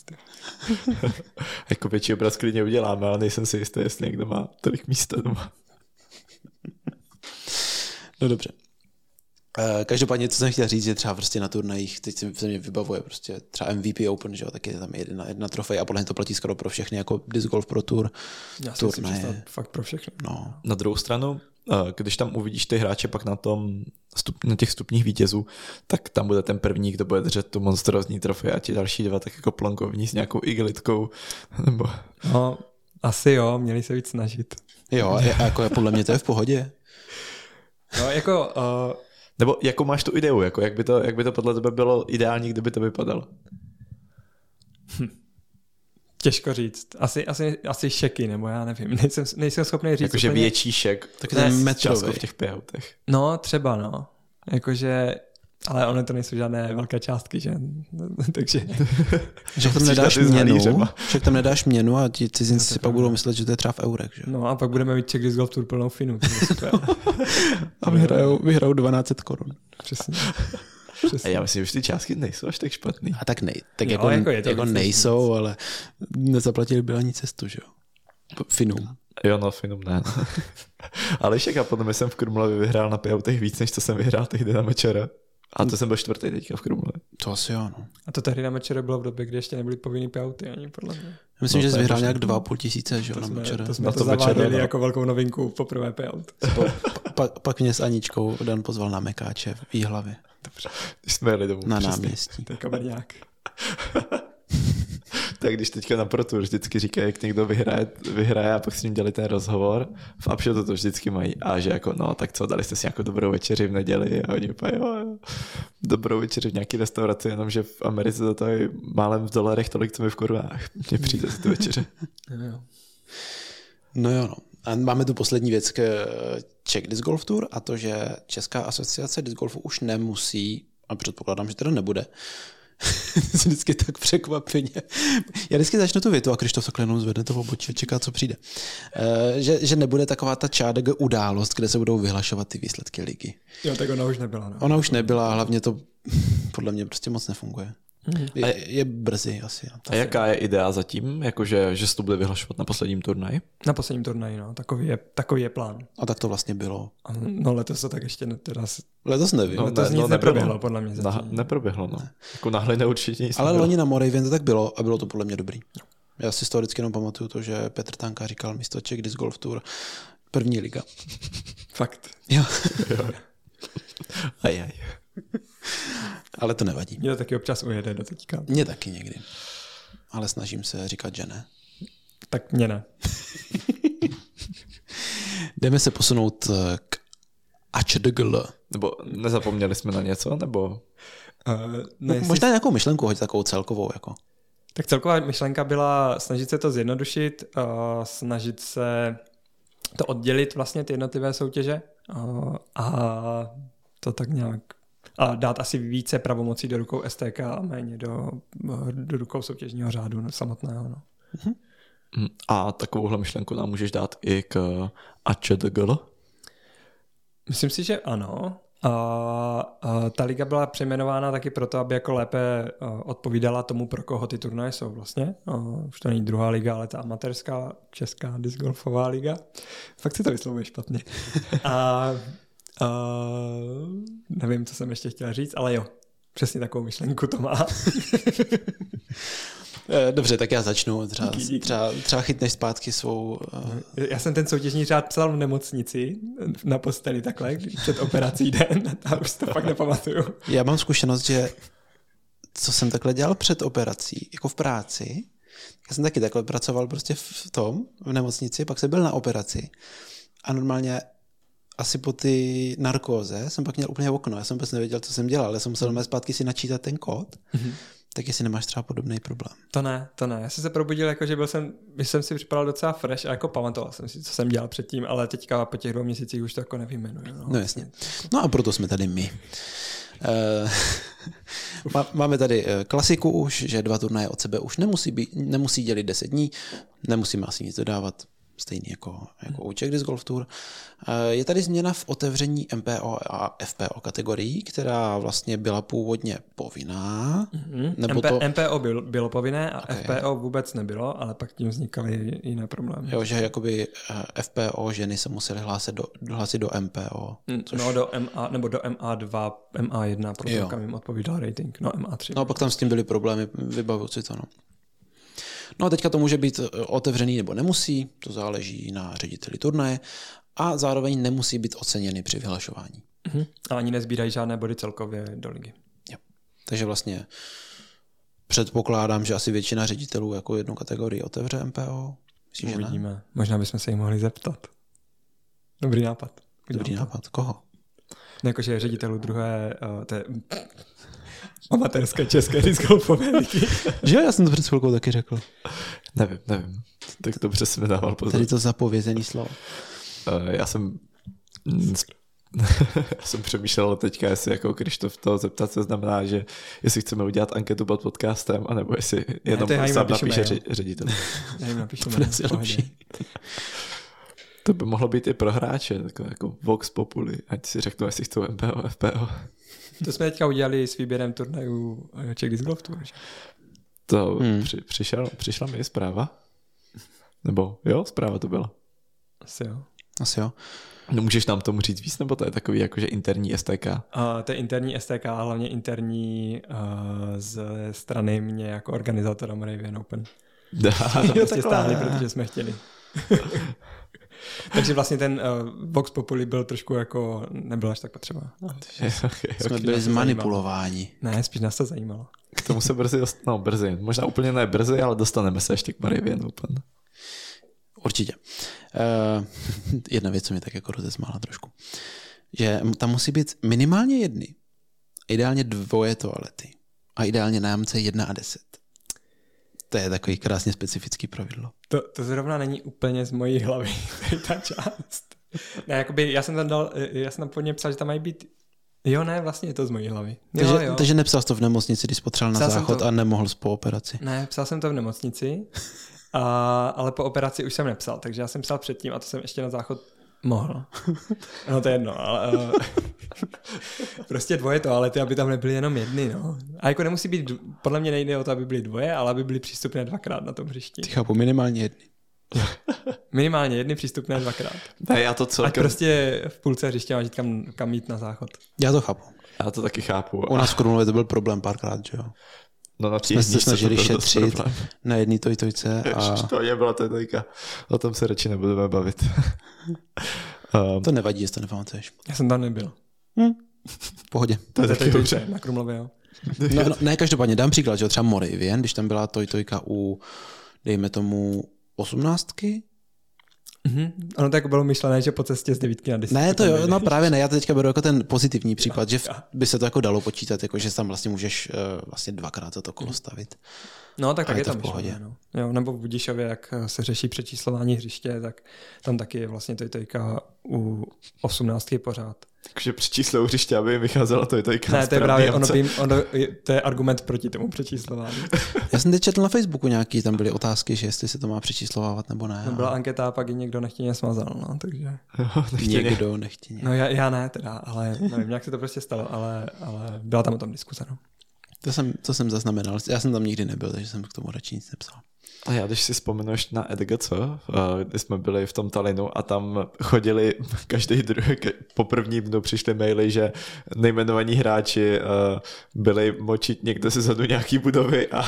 jako větší obraz klidně uděláme, ale nejsem si jistý, jestli někdo má tolik místa doma. no dobře. Eh, každopádně, co jsem chtěl říct, že třeba prostě na turnajích, teď se mě vybavuje prostě třeba MVP Open, že jo, tak je tam jedna, jedna trofej a podle mě to platí skoro pro všechny, jako Disc Golf Pro Tour. Já si turnaje. fakt pro všechny. No. Na druhou stranu, když tam uvidíš ty hráče pak na tom, na těch stupních vítězů, tak tam bude ten první, kdo bude držet tu monstrozní trofej a ti další dva tak jako plonkovní s nějakou igelitkou. Nebo... No, asi jo, měli se víc snažit. Jo, a jako podle mě to je v pohodě. No, jako uh, nebo jakou máš tu ideu, jako jak, by to, jak by to podle tebe bylo ideální, kdyby to vypadalo? Hm. Těžko říct. Asi, asi, asi šeky, nebo já nevím. Nejsem, nejsem schopný říct. Jakože úplně... větší šek. Tak ten metrový. v těch payhoutech. No, třeba no. Jakože ale ono to nejsou žádné velké částky, že? Takže... že tam nedáš měnu, že tam nedáš měnu a ti cizinci si pak budou myslet, že to je třeba v eurech, že? No a pak budeme mít Czech Disc Golf Tour plnou finu. a vyhrajou, vyhrajou 12 korun. Přesně. Přesně. A já myslím, že ty částky nejsou až tak špatný. A tak, nej, tak jo, jako, jako, je to jako nejsou, ale nezaplatili by ani cestu, že jo? Finum. Jo, no, Finum ne. ale však já potom jsem v Krumlově vyhrál na payhoutech víc, než co jsem vyhrál tehdy na Mečera. A to jsem byl čtvrtý teďka v Krumle. To asi jo, no. A to tehdy na Mečere bylo v době, kdy ještě nebyly povinný payouty ani podle mě. Myslím, no, že jsi vyhrál nějak dva půl tisíce, že jo, na Mečere. To jsme to, to zaváděli no. jako velkou novinku poprvé payout. pa, pa, pak mě s Aničkou Dan pozval na Mekáče v Výhlavě. Dobře, když jsme jeli domů. Na náměstí. To je tak když teďka na protu vždycky říkají, jak někdo vyhraje, vyhraje a pak s ním dělali ten rozhovor, v Upshotu to vždycky mají a že jako no, tak co, dali jste si nějakou dobrou večeři v neděli a oni úplně jo, jo, dobrou večeři v nějaké restauraci, jenomže v Americe to tady málem v dolarech tolik, co mi v korunách. Mně přijde si tu večeře. no jo, no. A máme tu poslední věc k Czech Disc Golf Tour a to, že Česká asociace disc golfu už nemusí, a předpokládám, že teda nebude, vždycky tak překvapeně. Já vždycky začnu tu větu a Krištof takhle jenom zvedne to v obočí a čeká, co přijde. Uh, že, že nebude taková ta čádek událost, kde se budou vyhlašovat ty výsledky ligy. Jo, tak ona už nebyla. No. Ona už nebyla, hlavně to podle mě prostě moc nefunguje. Mhm. Je, je brzy asi. no. A jaká je idea zatím? Jakože, že se to bude vyhlašovat na posledním turnaji? Na posledním turnaji, no. Takový je, takový je plán. A tak to vlastně bylo. A No letos to tak ještě ne, teda, Letos nevím. No, letos ne, nic no, neproběhlo, podle mě Na, zatím. neproběhlo, no. Jako na určitě nic Ale loni na Moravian to tak bylo a bylo to podle mě dobrý. Já si z toho vždycky jenom pamatuju to, že Petr Tanka říkal místo Czech Disc Golf Tour první liga. Fakt. Jo, Aj, aj. ale to nevadí. Mě to taky občas ujede do teďka. Mně taky někdy. Ale snažím se říkat, že ne. Tak mě ne. Jdeme se posunout eh, k AČDGL. Nebo nezapomněli jsme na něco, nebo... Uh, No, ne, možná nějakou myšlenku, hoď takovou celkovou. Jako. Tak celková myšlenka byla snažit se to zjednodušit, uh, snažit se to oddělit vlastně ty jednotlivé soutěže uh, a to tak nějak dát asi více pravomocí do rukou STK a méně do, do rukou soutěžního řádu no, samotného. No. Hm, A takovouhle myšlenku nám můžeš dát i k AČDGL? Myslím si, že ano. A, a ta liga byla přejmenována taky proto, aby jako lépe a, odpovídala tomu, pro koho ty turnaje jsou vlastně. A, už to není druhá liga, ale ta amatérská česká discgolfová liga. Fakt si to vyslovuje špatně. A, a nevím, co jsem ještě chtěl říct, ale jo, přesně takovou myšlenku to má. Eh, Dobře, tak já začnu. Třeba, Díky, díky. třeba, třeba chytneš zpátky svou... eh, Já jsem ten soutěžní řád psal v nemocnici na posteli takhle, když před operací den a už to fakt nepamatuju. Já mám zkušenost, že co jsem takhle dělal před operací, jako v práci, já jsem taky takhle pracoval prostě v tom, v nemocnici, pak jsem byl na operaci a normálně asi po ty narkóze jsem pak měl úplně okno, já jsem vůbec nevěděl, co jsem dělal, já jsem musel mm. zpátky si načítat ten kód, mm-hmm. tak jestli nemáš třeba podobný problém. To ne, to ne. Já jsem se probudil jako, že byl jsem, že jsem si připadal docela fresh a jako pamatoval jsem si, co jsem dělal předtím, ale teďka po těch dvou měsících už to jako nevyjmenuju. No, No jasně. No a proto jsme tady my. Eh, má- Máme tady eh, klasiku už, že dva turnaje od sebe už nemusí, být, nemusí dělit 10 dní, nemusíme asi nic dodávat, stejný jako, jako u Czech Disc Golf Tour. Eh, Je tady změna v otevření MPO a FPO kategorií, která vlastně byla původně povinná, Hmm? nebo MP, to, MPO bylo, bylo povinné a Okay. FPO vůbec nebylo, ale pak tím vznikaly jiné problémy. jo, že jakoby eh, FPO ženy se musely hlásit do, hlásit do MPO. Mm, No do MA, nebo do MA2, MA1, protože kam jim odpovídal rating. No MA3. No a pak tam s tím byly problémy, vybavuju si to. No. No a teďka to může být eh, otevřený nebo nemusí, to záleží na řediteli turnaje a zároveň nemusí být oceněny při vyhlašování. Mhm. A ani nezbírají žádné body celkově do ligy. Jo. Takže vlastně předpokládám, že asi většina ředitelů jako jednu kategorii otevře MPO. Myslím, že ne? Možná bychom se jich mohli zeptat. Dobrý nápad. Udělám Dobrý to. nápad. Koho? No, jakože ředitelů druhé, uh, té amatérské české discgolfové ligy. že jo, já jsem to před chvilkou taky řekl. Nevím, nevím. Tak dobře mi dával pozor. Tady to zapovězený slovo. Eh, Já jsem... Já jsem přemýšlel teďka, jestli jako Krištof to zeptat se znamená, že jestli chceme udělat anketu pod podcastem, anebo jestli jenom to jim sám napíše ředitel. Já jim lepší. To by mohlo být i pro hráče, takové jako Vox Populi, ať si řeknu, jestli chcou MPO, FPO. To jsme teďka udělali s výběrem turnajů eh, Czech Disc Golf Tour. že? To Hmm. při, přišel, přišla mi zpráva? Nebo jo, zpráva to byla. Asi jo. Asi jo. No můžeš nám tomu říct víc, nebo to je takový jakože interní STK? A to je interní STK, a hlavně interní uh, z strany mě jako organizátora Moravian Open. To prostě stáhli, protože jsme chtěli. Takže vlastně ten uh, Vox Populi byl trošku jako, nebyl až tak potřeba. No, okay, Jsme byli zmanipulováni. ne, spíš nás to zajímalo. K tomu se brzy, dost... no brzy, možná úplně ne brzy, ale dostaneme se ještě k Marivian Open. Určitě. Uh, jedna věc, co mě tak jako rozesmála trošku. Že tam musí být minimálně jedny, ideálně dvoje toalety a ideálně nájemce 1 a 10. To je takový krásně specifický pravidlo. To, to zrovna není úplně z mojí hlavy, ta část. Ne, jakoby, já jsem tam dal, já jsem tam původně psal, že tam mají být, jo ne, vlastně je to z mojí hlavy. Jo, Takže, jo. takže nepsal jsi to v nemocnici, když potřeboval na Psal záchod to- a nemohl jsi po operaci. Ne, psal jsem to v nemocnici, a, ale po operaci už jsem nepsal, takže já jsem psal předtím a to jsem ještě na záchod Mohl. No to je jedno, ale uh, prostě dvoje to, ale ty, aby tam nebyly jenom jedny, no. A jako nemusí být, podle mě nejde o to, aby byly dvoje, ale aby byly přístupné dvakrát na tom hřišti. Ty chápu, minimálně jedny. Minimálně jedny přístupné dvakrát. Ne, já to celkem... Ať prostě v půlce hřiště máš jít kam, kam jít na záchod. Já to chápu. Já to taky chápu. U nás v Krumlově to byl problém párkrát, že jo? No na Jsme se snažili šetřit na jedný tojtojce a... To je byla tojtojka. O tom se radši nebudeme bavit. um, to nevadí, jestli to nepamatuješ. Já jsem tam nebyl. Hm. V pohodě. To je taky dobře. Na Krumlově, jo. No, no, ne, každopádně dám příklad, že třeba Moravien, když tam byla tojtojka u, dejme tomu, osmnáctky, Mm-hmm. Ono tak bylo myšlené, že po cestě z devítky na desítky. Ne, to jo, no právě ne, já to teďka beru jako ten pozitivní případ, že by se to jako dalo počítat, jako že tam vlastně můžeš uh, vlastně dvakrát za to kolo stavit. No, tak tak je, je to v pohodě. Myšlené, no. Jo, nebo v Budišově, jak se řeší přečíslování hřiště, tak tam taky je vlastně tojtojka u osmnáctky pořád. Takže přečíslou hřiště, aby jim vycházela to je to Ne, to je právě, ono, by, ono, to je argument proti tomu přečíslování. Já jsem teď četl na Facebooku nějaký, tam byly otázky, že jestli se to má přečíslovávat nebo ne. No, byla anketa a pak ji někdo nechtěně smazal, no, takže. Jo, nechtěně. Někdo nechtěně. No já, já ne teda, ale nevím, jak se to prostě stalo, ale, ale byla tam o tom diskuse, no. To jsem, to jsem zaznamenal. Já jsem tam nikdy nebyl, takže jsem k tomu radši nic nepsal. A já když si vzpomenu ještě na EDGC, kdy jsme byli v tom Talinu a tam chodili každý druhý, po prvním dnu přišly maily, že nejmenovaní hráči byli močit někde se zadu nějaký budovy a,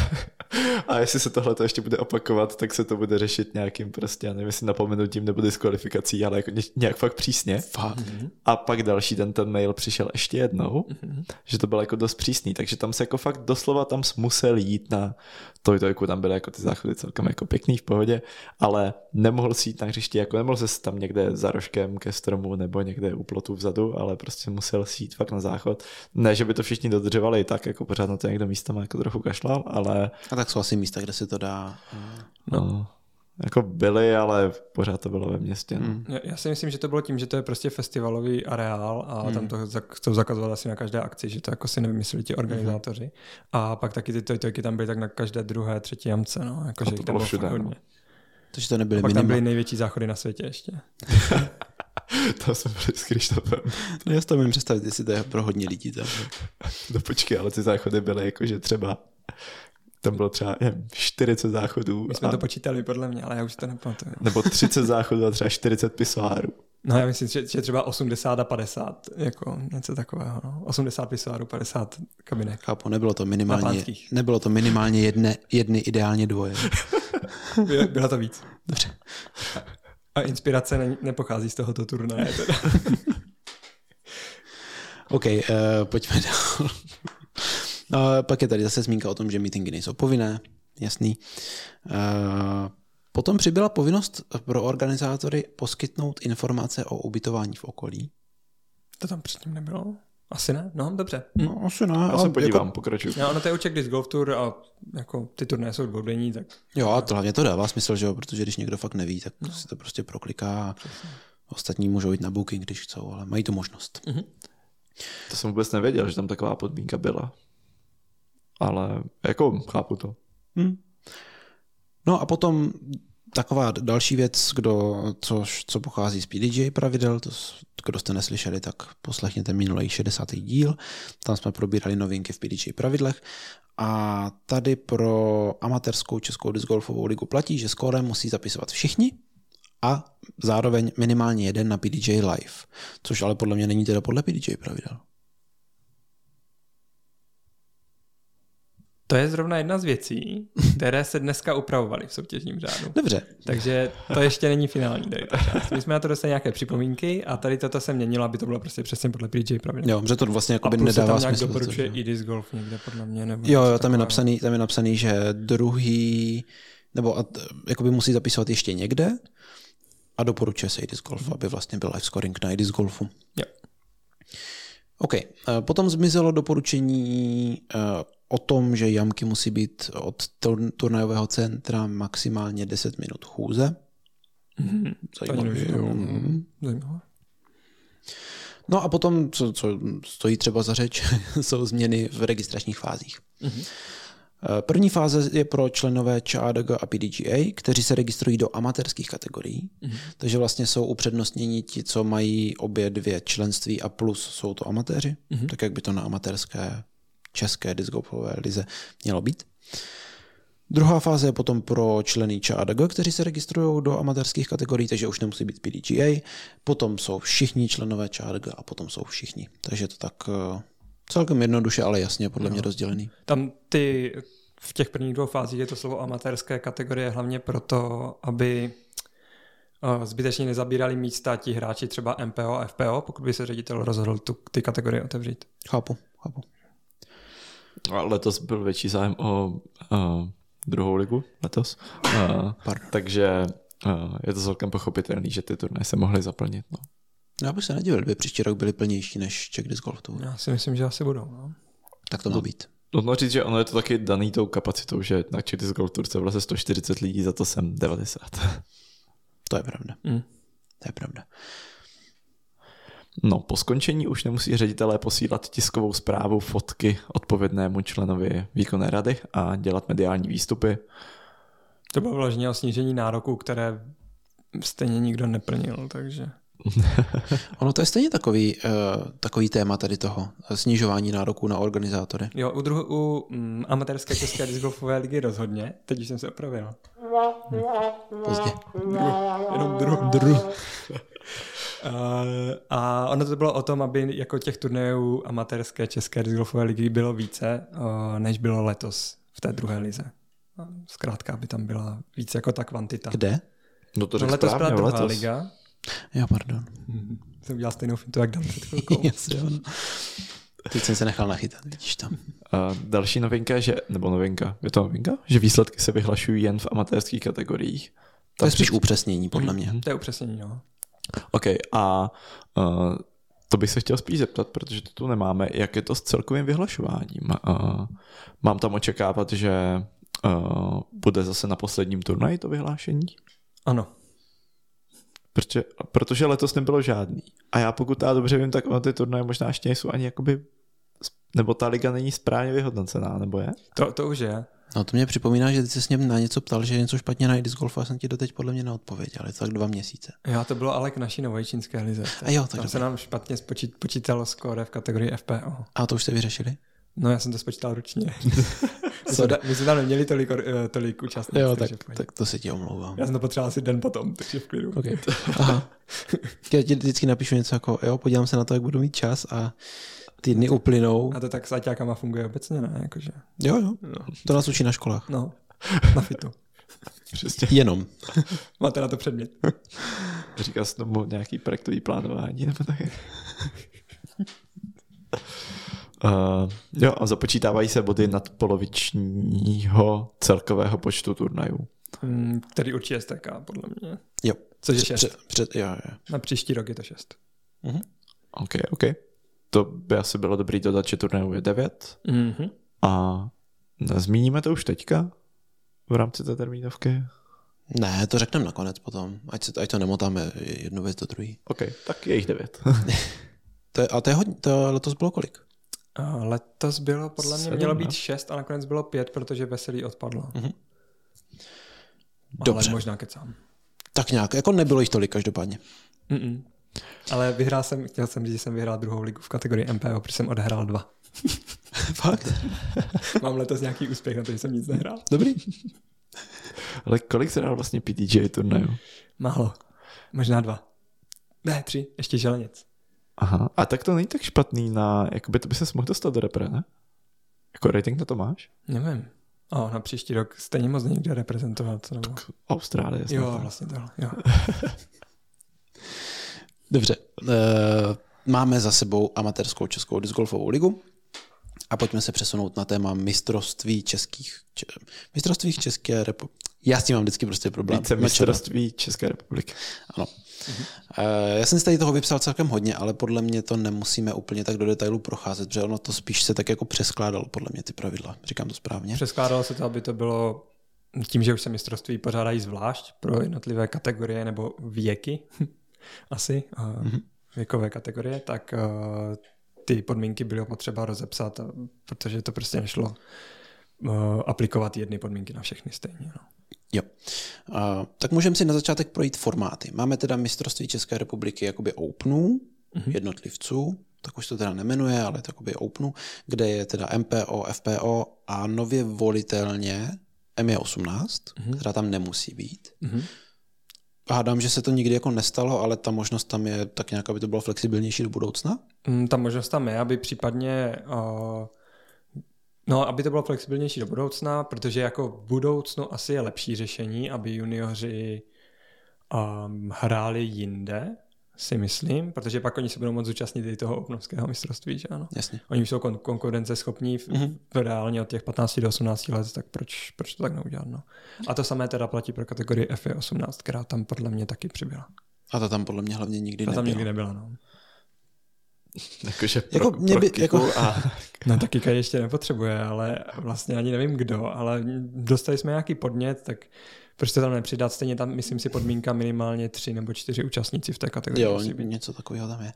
a jestli se tohle ještě bude opakovat, tak se to bude řešit nějakým prostě, já nevím, jestli napomenutím nebo diskvalifikací, ale jako nějak fakt přísně. Fakt. A pak další ten, ten mail přišel ještě jednou, mm-hmm. že to bylo jako dost přísný, takže tam se jako fakt doslova tam musel jít na tojtojku, tam byly jako ty záchody celkem jako pěkný v pohodě, ale nemohl si jít na hřišti, jako nemohl se tam někde za rožkem ke stromu nebo někde u plotu vzadu, ale prostě musel si jít fakt na záchod. Ne, že by to všichni dodržovali tak, jako pořád na to někdo místama jako trochu kašlal, ale... A tak jsou asi místa, kde se to dá. No. No jako byly, ale pořád to bylo ve městě. No. Hmm. Já si myslím, že to bylo tím, že to je prostě festivalový areál a hmm. tam to chcou zakazovat asi na každé akci, že to jako si nevymysleli ti organizátoři. Hmm. A pak taky ty tojtojky tam byly tak na každé druhé, třetí jamce, no. Jako, že to bylo všude, hodně. No. Takže to nebyly a pak minima. tam byly největší záchody na světě ještě. to jsem byli s Krištofem. No já si to můžu představit, jestli to je pro hodně lidí. Tam. no počkej, ale ty záchody byly jakože třeba tam bylo třeba nevím, 40 záchodů. My jsme a... to počítali podle mě, ale já už to nepamatuju. Nebo 30 záchodů a třeba 40 pisoárů. No já myslím, že, že třeba 80 a 50, jako něco takového. No. 80 pisoárů, 50 kabinek. Chápu, nebylo to minimálně, nebylo to minimálně jedne, jedny, ideálně dvoje. Bylo to víc. Dobře. A inspirace ne, nepochází z tohoto turnaje. Teda. OK, uh, pojďme dál. No, pak je tady zase zmínka o tom, že meetingy nejsou povinné, jasný. Uh, potom přibyla povinnost pro organizátory poskytnout informace o ubytování v okolí. To tam předtím nebylo? Asi ne, no dobře. No asi ne. Já se podívám, jako... pokračuju. No, ono to je u Check Golf Tour a jako ty turné jsou dvoudenní, tak... Jo, a to hlavně to dává smysl, že jo, protože když někdo fakt neví, tak no. si to prostě prokliká a Přesně. ostatní můžou jít na booking, když chcou, ale mají tu možnost. Mm-hmm. To jsem vůbec nevěděl, že tam taková podmínka byla ale jako chápu to. Hmm. No a potom taková další věc, kdo, co, co pochází z PDJ pravidel, to, kdo jste neslyšeli, tak poslechněte minulý 60. díl, tam jsme probírali novinky v PDJ pravidlech a tady pro amatérskou českou discgolfovou ligu platí, že skóre musí zapisovat všichni a zároveň minimálně jeden na PDJ Live, což ale podle mě není teda podle PDJ pravidel. To je zrovna jedna z věcí, které se dneska upravovaly v soutěžním řádu. Dobře. Takže to ještě není finální tady ta část. My jsme na to dostali nějaké připomínky a tady toto se měnilo, aby to bylo prostě přesně podle PJ pravidel. Jo, že to vlastně jako by nedává tam nějak smysl. doporučuje i disc golf někde podle mě. Nebo jo, jo, tam je, napsaný, tam je napsaný, že druhý, nebo jakoby musí zapisovat ještě někde a doporučuje se i disc golf, aby vlastně byl live scoring na i disc golfu. Jo. OK. Eh, potom zmizelo doporučení eh, o tom, že jamky musí být od turnajového centra maximálně 10 minut chůze. Mm-hmm. Zajímavé. Mm-hmm. Zajímavé. No a potom, co, co stojí třeba za řeč, jsou změny v registračních fázích. Mm-hmm. První fáze je pro členové ČADG a PDGA, kteří se registrují do amatérských kategorií. Mm-hmm. Takže vlastně jsou upřednostněni ti, co mají obě dvě členství a plus jsou to amatéři, mm-hmm. tak jak by to na amatérské české discgolfové lize mělo být. Druhá fáze je potom pro členy ČADG, kteří se registrují do amatérských kategorií, takže už nemusí být PDGA. Potom jsou všichni členové ČADG a potom jsou všichni. Takže je to tak eh, celkem jednoduše, ale jasně podle no. mě rozdělený. Tam ty, v těch prvních dvou fázích je to slovo amatérské kategorie hlavně proto, aby eh, zbytečně nezabírali místa ti hráči třeba MPO a FPO, pokud by se ředitel rozhodl tu, ty kategorie otevřít. Chápu, chápu. A letos byl větší zájem o uh, druhou ligu letos. Uh, takže uh, je to celkem pochopitelný, že ty turnaje se mohly zaplnit. No. Já bych se nedivil, kdyby příští rok byly plnější než Czech Disc Golf Tour. Já si myslím, že asi budou. No. Tak to má být. Nutno říct, že ono je to taky daný tou kapacitou, že na Czech Disc Golf Tour se vlastně 140 lidí, za to jsem 90. To je pravda. Mm. To je pravda. No, po skončení už nemusí ředitelé posílat tiskovou zprávu, fotky odpovědnému členovi výkonné rady a dělat mediální výstupy. To bylo vloženě o snížení nároků, které stejně nikdo neplnil, takže... ono to je stejně takový, uh, takový téma tady toho, snižování nároků na organizátory. Jo, u, druhu, u um, amatérské české discgolfové ligy rozhodně, teď už jsem se opravil. Hm. Pozdě. Druh, jenom druh. druh. Uh, a ono to bylo o tom, aby jako těch turnajů amatérské české discgolfové ligy bylo více, uh, než bylo letos v té druhé lize. Zkrátka, aby tam byla víc jako ta kvantita. Kde? No to No, letos byla druhá liga. Jo, pardon. Mm-hmm. Jsem udělal stejnou fintu, jak Dan před chvilkou. Jasně. Teď jsem se nechal nachytat, vidíš tam. A další novinka je, že, nebo novinka, je to novinka? Že výsledky se vyhlašují jen v amatérských kategoriích. To je spíš upřesnění, podle mě. To je upřesnění, no. OK, a uh, to bych se chtěl spíš zeptat, protože to tu nemáme, jak je to s celkovým vyhlašováním. Uh, mám tam očekávat, že uh, bude zase na posledním turnaji to vyhlášení? Ano. Protože, protože letos nebylo žádný. A já pokud já dobře vím, tak ono ty turnaje možná ještě nejsou ani jakoby, nebo ta liga není správně vyhodnocená, nebo je? To, to už je. No to mě připomíná, že ty se s ním na něco ptal, že je něco špatně na disc golfu a jsem ti doteď podle mě neodpověděl. Je to tak dva měsíce. Já to bylo ale k naší novojčínské lize. A jo, tak Tam se nám špatně spočít, počítalo skóre v kategorii FPO. A to už jste vyřešili? No já jsem to spočítal ručně. my, jsme, my jsme tam neměli tolik, eh, tolik účastníků. Jo, tak, tak to se ti omlouvám. Já jsem to potřeboval asi den potom, takže v klidu. Okay. Aha. Já ti vždycky napíšu něco jako, jo, podívám se na to, jak budu mít čas a ty dny uplynou. A to tak s aťákama funguje obecně, ne? Jakože, Jo, jo, no, to nás učí na školách. no, na fitu. Přesně. Jenom. Máte na to předmět. Říká se tomu nějaký projektový plánování, nebo tak. Uh, jo, a započítávají se body nad polovičního celkového počtu turnajů. Mm, Který určitě STK, podle mě. Jo. Což je Před, šest. před, před, jo, jo. Na příští rok je to šest. OK, OK. To by asi bylo dobrý dodat, že turnajů je devět. Mm-hmm. A zmíníme to už teďka v rámci té termínovky? Ne, to řekneme nakonec potom, ať, se, ať to nemotáme jednu věc do druhé. OK, tak je jich devět. To je, a to je hodně, to letos bylo kolik? A letos bylo, podle mě, Sedm, mělo ne? být šest a nakonec bylo pět, protože Veselý odpadlo. Mhm. Ale Dobře. možná kecám. Tak nějak, jako nebylo jich tolik každopádně. Mm-mm. Ale vyhrál jsem, chtěl jsem říct, že jsem vyhrál druhou ligu v kategorii MPO, protože jsem odehrál dva. Fakt? Mám letos nějaký úspěch na to, že jsem nic nehrál. Dobrý. Ale kolik se dál vlastně PDJ turnajů? Málo. Možná dva. Ne, tři. Ještě želenic. Aha, a tak to není tak špatný na, jakoby to by se mohl dostat do repre, ne? Jako rating na to máš? Nevím. O, na příští rok stejně moc někde reprezentovat. Nebo... Austrálie. snad. Jo, vlastně tohle. Jo. Dobře. Uh, máme za sebou amatérskou českou discgolfovou ligu a pojďme se přesunout na téma mistrovství českých, če, mistrovství České republiky. Já s tím mám vždycky prostě problém. Více mistrovství České republiky. Ano. Uh, já jsem si tady toho vypsal celkem hodně, ale podle mě to nemusíme úplně tak do detailu procházet, protože ono to spíš se tak jako přeskládalo, podle mě ty pravidla. Říkám to správně? Přeskládalo se to, aby to bylo tím, že už se mistrovství pořádají zvlášť pro jednotlivé kategorie nebo věky, asi, mm-hmm. věkové kategorie, tak uh, ty podmínky bylo potřeba rozepsat, protože to prostě nešlo uh, aplikovat jedny podmínky na všechny stejně. No. Jo. Uh, tak můžeme si na začátek projít formáty. Máme teda mistrovství České republiky jakoby Openu, mm-hmm. jednotlivců, tak už to teda nemenuje, ale takoby Openu, kde je teda MPO, FPO a nově volitelně ME18, mm-hmm. která tam nemusí být. Mm-hmm. Hádám, že se to nikdy jako nestalo, ale ta možnost tam je tak nějak, aby to bylo flexibilnější do budoucna? Mm, ta možnost tam je, aby případně uh, No, aby to bylo flexibilnější do budoucna, protože jako v budoucnu asi je lepší řešení, aby junioři um, hráli jinde, si myslím, protože pak oni se budou moct zúčastnit i toho obnovského mistrovství, že ano? Jasně. Oni jsou kon- konkurenceschopní v, mm-hmm. v reálně od těch 15 do 18 let, tak proč, proč to tak neudělat, no? A to samé teda platí pro kategorii FE18, která tam podle mě taky přibyla. A ta tam podle mě hlavně nikdy ta nebyla. tam nikdy nebyla, no. Jakože pro, Jako mě pro by- Kiku jako- a No taky ještě nepotřebuje, ale vlastně ani nevím kdo, ale dostali jsme nějaký podnět, tak proč to tam nepřidat? Stejně tam, myslím si, podmínka minimálně tři nebo čtyři účastníci v té kategorii. Jo, musí být. něco takového tam je.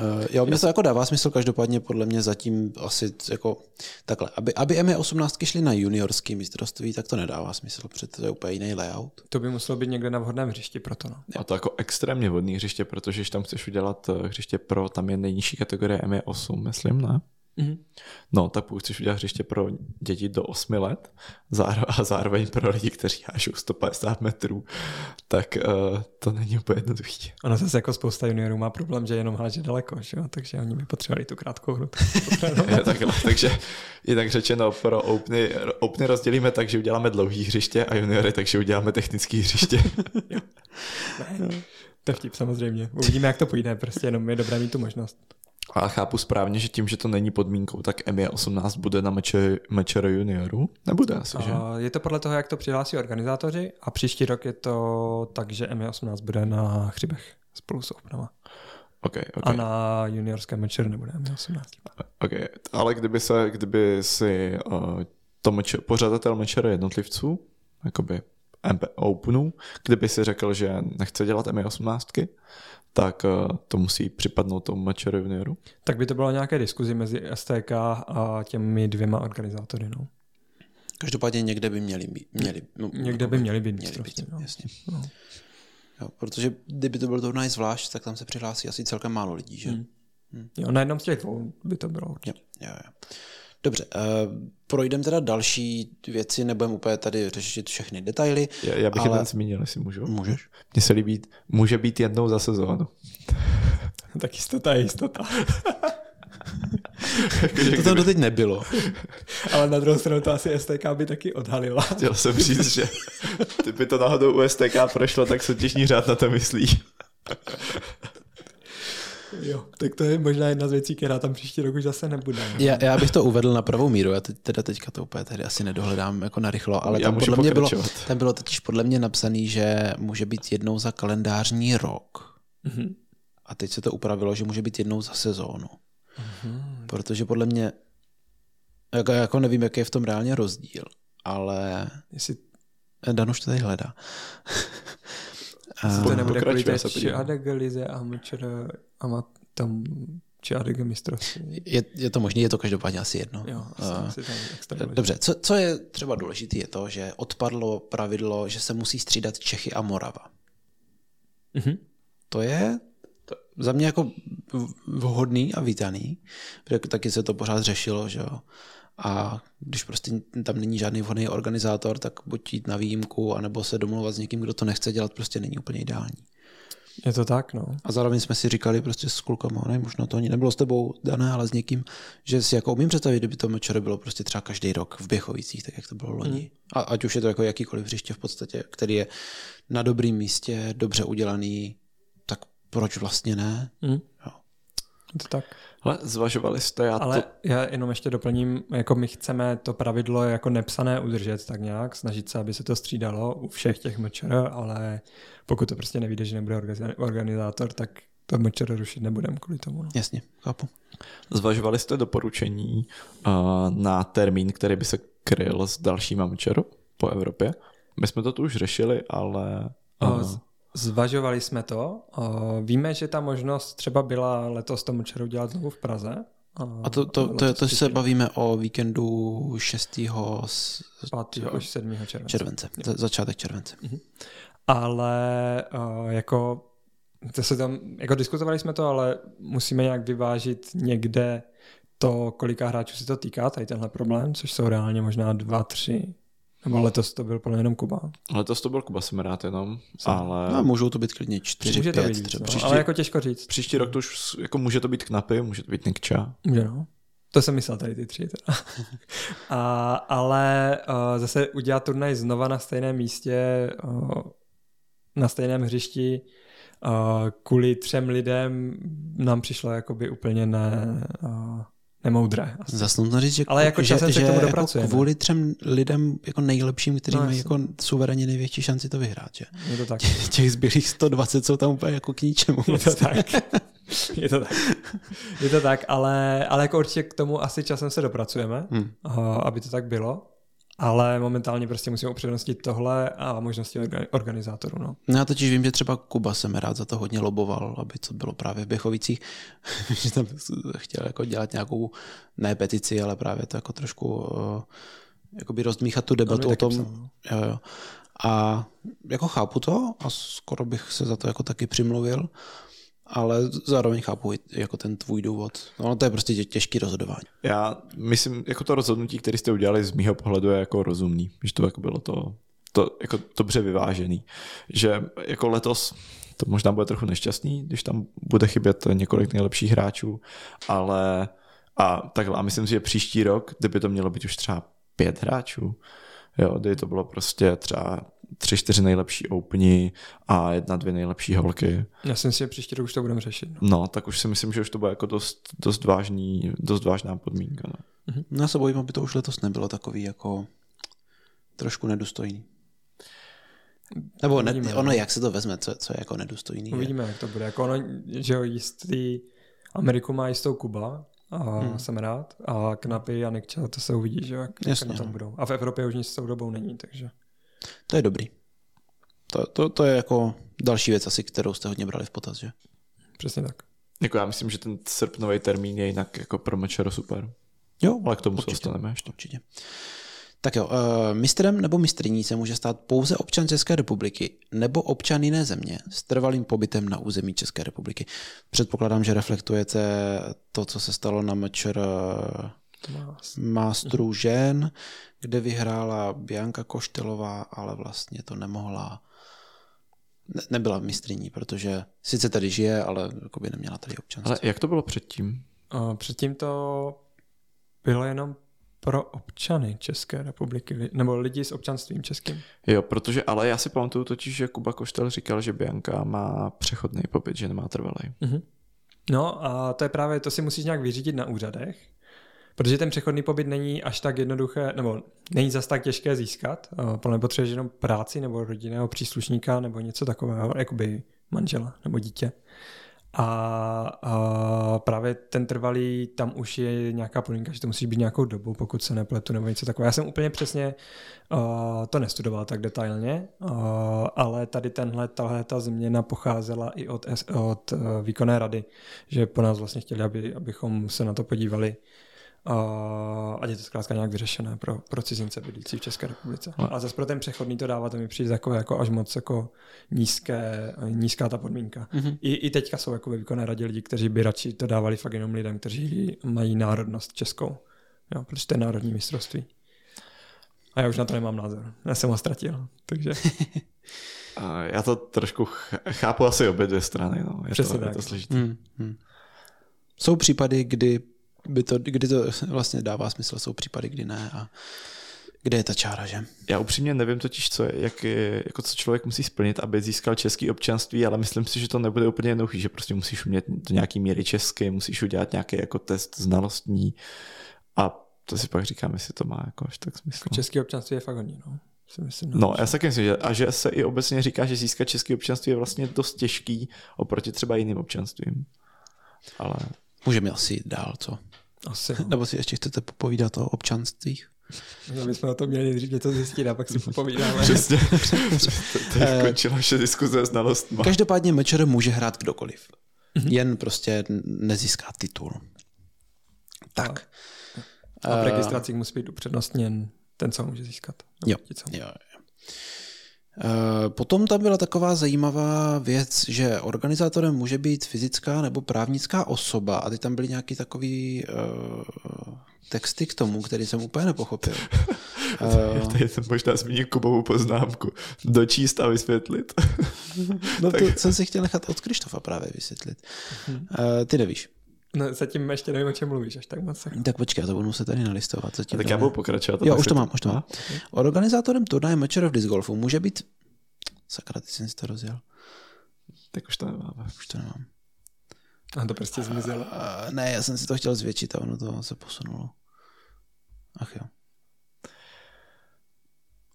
Uh, jo, mě to jako dává smysl, každopádně podle mě zatím asi jako takhle. Aby, aby ME18 šly na juniorský mistrovství, tak to nedává smysl, protože to je úplně jiný layout. To by muselo být někde na vhodném hřišti pro to. No. A to jako extrémně vodný hřiště, protože když tam chceš udělat eh, hřiště pro, tam je nejnižší kategorie ME8, myslím, ne? Mm-hmm. No, tak pokud chceš udělat hřiště pro děti do 8 let a zároveň pro lidi, kteří hážou 150 metrů, tak uh, to není úplně jednoduché. Ono zase jako spousta juniorů má problém, že jenom háže daleko, že jo? takže oni by potřebovali tu krátkou hru. Je takhle, takže jinak řečeno, pro Openy, Openy rozdělíme tak, že uděláme dlouhý hřiště a juniory, takže uděláme technický hřiště. to je vtip samozřejmě. Uvidíme, jak to půjde, prostě jenom je dobré mít tu možnost. A chápu správně, že tím, že to není podmínkou, tak ME18 bude na mečer juniorů? Nebude asi, že? A je to podle toho, jak to přihlásí organizátoři a příští rok je to tak, že ME18 bude na chřibech spolu s Openama. Okay, A okay. na juniorském mečer nebude ME18. okay. Ale kdyby se, kdyby si uh, to meč, pořadatel mečera jednotlivců, jakoby MP Openu, kdyby si řekl, že nechce dělat ME18, tak uh, to musí připadnout tomu mečeru junioru? Tak by to bylo nějaké diskuzi mezi STK a těmi dvěma organizátory. No. Každopádně někde by měli být. Měli, no, Někde by měli být měli být, no. jasně. No. Jo, protože kdyby to byl turnaj zvlášť, tak tam se přihlásí asi celkem málo lidí, že? Hmm. Jo, na jednom z těch dvou by to bylo Jo, určitě. jo, jo. Dobře, uh, projdeme teda další věci, nebudeme úplně tady řešit všechny detaily. Já, já bych Ale- jeden zmínil, jestli můžu. Můžeš. Mně se líbí, může být jednou za sezónu. Tak jistota je jistota. To tam doteď nebylo. Ale na druhou stranu to asi STK by taky odhalila. Chtěl jsem říct, že kdyby to náhodou u STK prošlo, tak soutěžní řád na to myslí. Jo, tak to je možná jedna z věcí, která tam příští rok už zase nebude. Já, já bych to uvedl na pravou míru, já teď, teda teďka to úplně tady asi nedohledám jako narychlo, ale Já tam podle mě bylo, tam bylo totiž podle mě napsaný, že může být jednou za kalendářní rok. Mhm. A teď se to upravilo, že může být jednou za sezónu. Mhm. Protože podle mě, jako, jako nevím, jaký je v tom reálně rozdíl, ale Jestli Dan už to tady hledá. to nebude kvůli té a MČR a má tam ČADG mistrovství. Je, je to možné, je to každopádně asi jedno. Jo, Eh, asi, asi tam extra důležité. Dobře, co, co je třeba důležité, je to, že odpadlo pravidlo, že se musí střídat Čechy a Morava. Mhm. To je to za mě jako vhodný a vítaný, protože taky se to pořád řešilo, že jo. A když prostě tam není žádný vhodný organizátor, tak buď jít na výjimku, anebo se domluvat s někým, kdo to nechce dělat, prostě není úplně ideální. Je to tak, no. A zároveň jsme si říkali prostě s klukama, ne, možná to ani nebylo s tebou dané, ale s někým, že si jako umím představit, kdyby to mečere bylo prostě třeba každý rok v Běchovicích, tak jak to bylo loni. Mm. A ať už je to jako jakýkoliv hřiště v podstatě, který je na dobrém místě, dobře udělaný, tak proč vlastně ne? Mhm. Jo. Je to tak. Ale zvažovali jste, já Ale to... já jenom ještě doplním, jako my chceme to pravidlo jako nepsané udržet tak nějak, snažit se, aby se to střídalo u všech těch mečer, ale pokud to prostě nevíde, že nebude organiz- organizátor, tak to mečer rušit nebudeme kvůli tomu. No. Jasně, chápu. Zvažovali jste doporučení uh, na termín, který by se kryl s dalším amačeru po Evropě? My jsme to tu už řešili, ale... Uh, Uh, Zvažovali jsme to. Uh, Víme, že ta možnost třeba byla letos tomu čaru dělat znovu v Praze, A to, to, to, to se bavíme o víkendu 6. 5. až 7. července. července. Za- Začátek července. Ale uh, jako to se tam, jako diskutovali jsme to, ale musíme nějak vyvážit někde to, kolika hráčů se to týká, tady tenhle problém, což jsou reálně možná dva, tři, nebo letos to byl plně jenom Kuba. Letos to byl Kuba, jsem rád jenom, Jsem- ale No, můžou to být klidně 4, Může to 5 být třeba. no, Příští- ale jako těžko říct. příští rok to už jako může to být Knapy, může to být Nikča. Může no. To jsem myslel tady ty tři. Teda. A, ale uh, zase udělat turnaj znova na stejném místě, uh, na stejném hřišti, uh, kvůli třem lidem nám přišlo jakoby úplně ne, uh, nemoudré. Asi. Zas nutno říct, že, Ale jako časem že, se k tomu dopracujeme. Jako kvůli třem lidem jako nejlepším, kteří No, mají jako suverénně největší šanci to vyhrát. Že? Je to tak. Těch zbylých 120 jsou tam úplně jako k ničemu. Je to tak. Je to tak. Je to tak, ale, ale jako určitě k tomu asi časem se dopracujeme, Hmm. aby to tak bylo. Ale momentálně prostě musíme upřednostnit tohle a možnosti orga- organizátorů. No. No já totiž vím, že třeba Kuba jsem rád za to hodně loboval, aby to bylo právě v Běchovicích, že tam chtěl jako dělat nějakou, ne petici, ale právě to jako trošku uh, jakoby rozdmíchat tu mi debatu o tom. psal, no. Jo, jo. A jako chápu to a skoro bych se za to jako taky přimluvil, ale zároveň chápu jako ten tvůj důvod. No to je prostě tě- těžký rozhodování. Já myslím, jako to rozhodnutí, které jste udělali z mýho pohledu je jako rozumný, že to jako bylo to, to jako dobře vyvážený. Že jako letos to možná bude trochu nešťastný, když tam bude chybět několik nejlepších hráčů, ale a takhle, a myslím si, že příští rok, kdyby to mělo být už třeba pět hráčů, jo, kdy to bylo prostě třeba tři, čtyři nejlepší openi a jedna, dvě nejlepší holky, Já si myslím, že příští rok už to budeme řešit. No. no, tak už si myslím, že už to bude jako dost, dost, vážný, dost vážná podmínka. No. No já se bojím, aby to už letos nebylo takový jako trošku nedůstojný. Nebo ne, Uvidíme, ono, no. jak se to vezme, co, co je jako nedůstojný. Uvidíme, jak to bude. Jako ono, že jo, jistý Ameriku má jistou Kuba, a hmm. jsem rád. A Knapy a Nikča, to se uvidí, že jo, jak, jak Jasně, na tom no. budou. A v Evropě už nic s tou dobou není, takže To je dobrý. To, to, to je jako další věc asi, kterou jste hodně brali v potaz, že? přesně tak. Jako já myslím, že ten srpnový termín je jinak jako pro Mečero super. Jo, Ale k tomu Určitě. se dostaneme ještě. určitě. Tak jo, uh, mistrem nebo mistrní se může stát pouze občan České republiky nebo občan jiné země s trvalým pobytem na území České republiky. Předpokládám, že reflektujete to, co se stalo na mečer To má Mástru žen, kde vyhrála Bianka Koštelová, ale vlastně to nemohla ne, nebyla mistriní, protože sice tady žije, ale jako by neměla tady občanství. Ale jak to bylo předtím? A předtím to bylo jenom pro občany České republiky, li- nebo lidi s občanstvím českým. Jo, protože, ale já si pamatuju totiž, že Kuba Koštel říkal, že Bianka má přechodný pobyt, že nemá trvalý. Mhm. No a to je právě, to si musíš nějak vyřídit na úřadech, protože ten přechodný pobyt není až tak jednoduché, nebo není zas tak těžké získat. Eh, Podle mě potřebuješ jenom práci nebo rodinného příslušníka nebo něco takového, jakoby manžela nebo dítě. A, a právě ten trvalý, tam už je nějaká podmínka, že to musí být nějakou dobu, pokud se nepletu, nebo něco takového. Já jsem úplně přesně uh, to nestudoval tak detailně, uh, ale tady tenhle, tahle ta změna pocházela i od, od uh, výkonné rady, že po nás vlastně chtěli, aby, abychom se na to podívali ať je to zkrátka nějak vyřešené pro, pro cizince bydlící v České republice. No. A zase pro ten přechodný to dává, to mi přijde takové jako až moc jako nízké, nízká ta podmínka. Mhm. I, I teďka jsou jako ve výkonné radě lidi, kteří by radši to dávali fakt jenom lidem, kteří mají národnost českou. Jo, protože to je národní mistrovství. A já už na to nemám názor. Já jsem ho ztratil. Takže A já to trošku ch- chápu asi obě dvě strany. No. Je, Přesně to, je tak. to složitý. Hmm, hmm. Jsou případy, kdy, by to, kdy to vlastně dává smysl, jsou případy, kdy ne a kde je ta čára, že? Já upřímně nevím totiž, co, je, jak je, jako co člověk musí splnit, aby získal český občanství, ale myslím si, že to nebude úplně jednoduchý, že prostě musíš umět do nějaký míry česky, musíš udělat nějaký jako test znalostní a to si pak říkám, jestli to má jako až tak smysl. české občanství je fakt hodně. No. Si myslím, No, já si taky myslím, že, a že se i obecně říká, že získat české občanství je vlastně dost těžký oproti třeba jiným občanstvím. Ale Můžeme asi jít dál, co? Asi. No. Nebo si ještě chcete popovídat o občanstvích? No, my jsme o tom měli nejdřív něco zjistit a pak si popovídáme. přesně, tady Eh, skončila naše diskuze s znalostma. Každopádně mečer může hrát kdokoliv. Jen prostě nezíská titul. Tak. A v registracích musí být upřednostněn ten, co může získat. Jo, Ti, co. jo, jo. Eh, Potom tam byla taková zajímavá věc, že organizátorem může být fyzická nebo právnická osoba a ty tam byly nějaký takový uh, texty k tomu, který jsem úplně nepochopil. Já tady jsem možná zmínil Kubovou poznámku. Dočíst a vysvětlit. No to jsem si chtěl nechat od Krištofa právě vysvětlit. Uh, ty nevíš. No, zatím ještě nevím, o čem mluvíš, až tak moc. Tak počkej, já to budu muset tady nalistovat. Zatím tak já budu pokračovat. Jo, už se to mám, už to mám. Organizátorem turnaje Matcher of Disc Golfu může být... Sakra, ty jsem si to rozjel. Tak už to nemáme. Už to nemám. A to prostě zmizelo. Uh, ne, já jsem si to chtěl zvětšit a ono to se posunulo. Ach jo.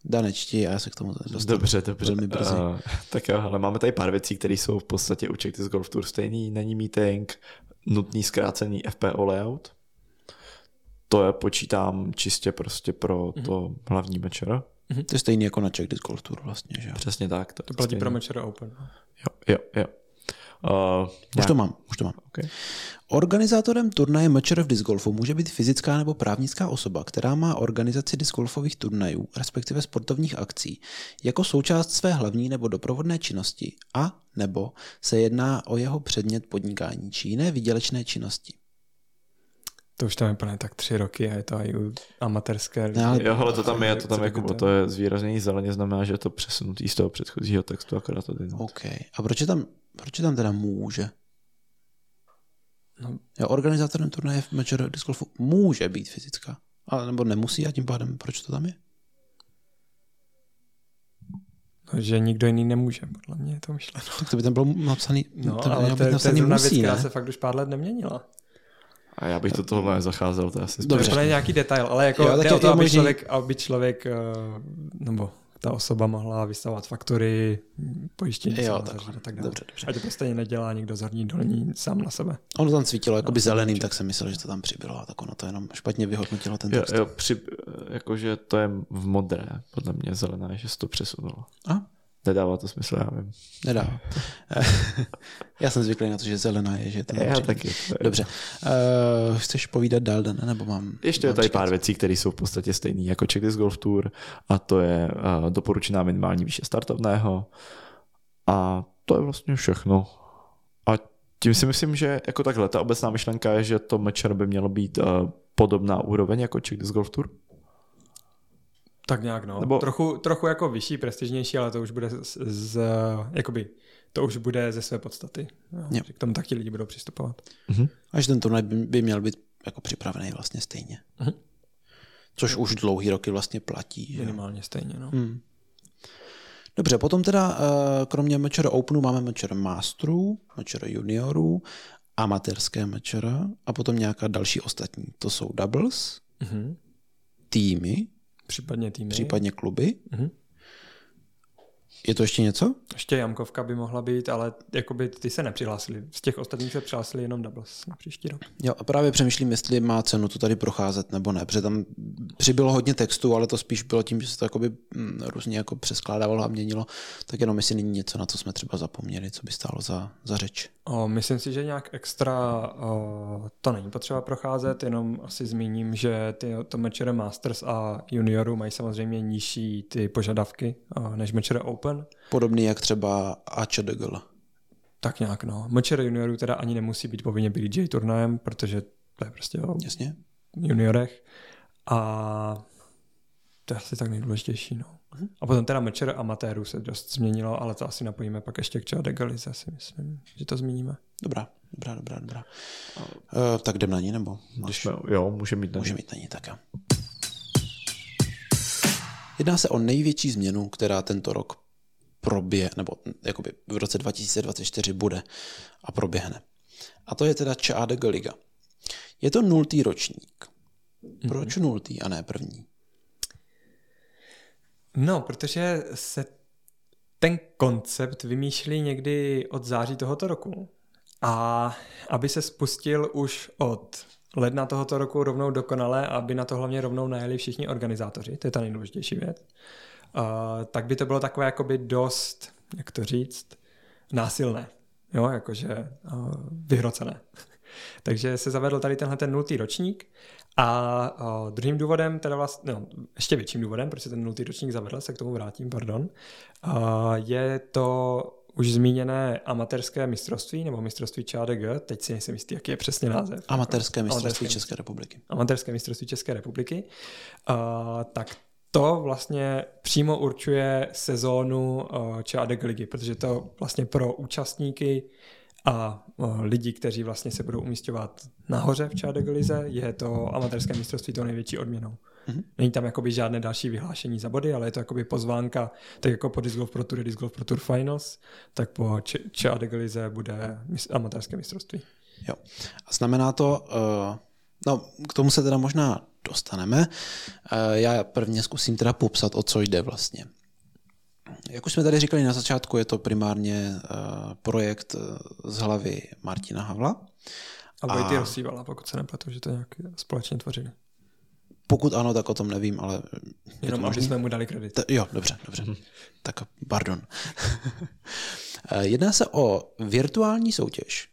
Dane, čti a já se k tomu dostanu. Dobře, dobře. Velmi brzy. Uh, tak jo, ale máme tady pár věcí, které jsou v podstatě u Czech Disc Golf Tour stejný. Není meeting, nutný zkrácený FPO layout. To je počítám čistě prostě pro to hlavní mečer. To je stejný jako na Czech Disc Golf Tour vlastně, že jo? Přesně tak. To platí stejný. pro Matcher Open. Jo, jo, jo. Uh, Už to mám, už to mám. Okay. Organizátorem turnaje Matcher of Disc Golfu může být fyzická nebo právnická osoba, která má organizaci disc golfových turnajů, respektive sportovních akcí, jako součást své hlavní nebo doprovodné činnosti a nebo se jedná o jeho předmět podnikání či jiné výdělečné činnosti. To už tam je plně tak tři roky a je to i u amatérské. Ne, ale- Jo, ale to tam je, to tam Co jako, by to- to je zvýraznění zeleně, znamená, že je to přesunutý z toho předchozího textu, akorát to dinout. OK. A proč je tam, proč je tam teda může? No. Jo, organizátorem turnaje v Matcher Disc Golfu může být fyzická, ale nebo nemusí a tím pádem proč to tam je? No, že nikdo jiný nemůže, podle mě je to myšleno. Tak to by tam bylo napsaný, No, to by ale to, je, to je napsaný zrovna musí, věc, která ne? se fakt už pár let neměnila. A já bych do tohohle nezacházel, to je asi Dobře. To je nějaký detail, ale jako Jo, jo, tak to, aby možný- člověk, aby člověk, eh, nebo ta osoba mohla vystavovat faktury, pojištění Jo, zařídit a tak dále. Dobře, dobře. A to prostě nedělá nikdo zorní dolní sám na sebe. Ono tam svítilo jako by No, zeleným, tak jsem myslel, že to tam přibylo a tak ono to jenom špatně vyhodnotilo ten Jo, text. jo, při, jakože to je v modré, podle mě zelená, je, že se to přesunulo. A? Nedává to smysl, já vím. Nedá. Já jsem zvyklý na to, že zelená je, že to Já taky. to je- Dobře. Uh, chceš povídat dál, Dan, nebo mám? Ještě je tady čekat? pár věcí, které jsou v podstatě stejné jako Czech Disc Golf Tour a to je uh, doporučená minimální výše startovného a to je vlastně všechno. A tím si myslím, že jako takhle, ta obecná myšlenka je, že to mečer by mělo být uh, podobná úroveň jako Czech Disc Golf Tour. Tak nějak, no. Nebo-. Trochu, trochu jako vyšší, prestižnější, ale to už bude z, z jakoby, to už bude ze své podstaty. Jo. Jo. Že K tomu tak ti lidi budou přistupovat. A že ten turnaj by, by měl být jako připravený vlastně stejně. Mhm. Což už dlouhý roky vlastně platí. Že? jo? Minimálně stejně, no. Hmm. Dobře, potom teda eh, kromě Matcher Openu máme Matcher Masterů, Matcher Juniorů, amatérské Matcher a potom nějaká další ostatní. To jsou doubles, Mhm. týmy, Případně týmy. případně kluby. Mhm. Je to ještě něco? Ještě jamkovka by mohla být, ale jakoby ty se nepřihlásili. Z těch ostatních se přihlásili jenom doubles na příští rok. Jo, a právě přemýšlím, jestli má cenu to tady procházet nebo ne, protože tam přibylo hodně textu, ale to spíš bylo tím, že se to jakoby mm, různě jako přeskládávalo a měnilo, tak jenom jestli není něco, na co jsme třeba zapomněli, co by stálo za, za řeč. O, myslím si, že nějak extra o, to není potřeba procházet, jenom asi zmíním, že ty, to Matcher Masters a Junioru mají samozřejmě nižší ty požadavky o, než Matcher Open. Podobný jak třeba AČDGL. Tak nějak, no. Matcher Junioru teda ani nemusí být povinně BDJ turnajem, protože to je prostě o Jasně? juniorech. A to je asi tak nejdůležitější, no. A potom teda Matcher amatérů se dost změnilo, ale to asi napojíme pak ještě k Chadegalize, si myslím, že to zmíníme. Dobrá, dobrá, dobrá, dobrá. Uh, tak jdem na ní, nebo? Když jsme, jo, může mít na Může mít na ní tak. jo. Jedná se o největší změnu, která tento rok probě, nebo jakoby v roce 2024 bude a proběhne. A to je teda ČADG Liga. Je to nultý ročník. Proč nultý a ne první? No, protože se ten koncept vymýšlí někdy od září tohoto roku. A aby se spustil už od ledna tohoto roku rovnou dokonale, aby na to hlavně rovnou najeli všichni organizátoři, to je ta nejdůležitější věc, uh, tak by to bylo takové jakoby dost, jak to říct, násilné, jo, jakože uh, vyhrocené. Takže se zavedl tady tenhle ten nultý ročník a o, druhým důvodem, teda vlastně, no, ještě větším důvodem, proč se ten nultý ročník zavedl, se k tomu vrátím, pardon, o, je to už zmíněné amatérské mistrovství nebo mistrovství ČADG, teď si nejsem jistý, jaký je přesně název. Amatérské mistrovství Amatérské České republiky. Amatérské mistrovství České republiky. Uh, tak to vlastně přímo určuje sezónu uh, ČADG ligy, protože to vlastně pro účastníky a uh, lidi, kteří vlastně se budou umístěvat nahoře v ČADG lize, je to amatérské mistrovství to největší odměnou. Mm-hmm. Není tam jakoby žádné další vyhlášení za body, ale je to jakoby pozvánka, tak jako po Disc Golf Pro Tour, Disc Golf Pro Tour Finals, tak po ČADG lize bude amatérské mistrovství. Jo. A znamená to, uh, no k tomu se teda možná dostaneme. Uh, já prvně zkusím teda popsat, o co jde vlastně. Jak už jsme tady říkali na začátku, je to primárně uh, projekt z hlavy Martina Havla. A Vojty. Rosívala, pokud se nepletu, že to nějak společně tvořili. Pokud ano, tak o tom nevím, ale... Jenom aby jsme mu dali kredit. Ta, jo, dobře, dobře. Hmm. Tak pardon. Jedná se o virtuální soutěž,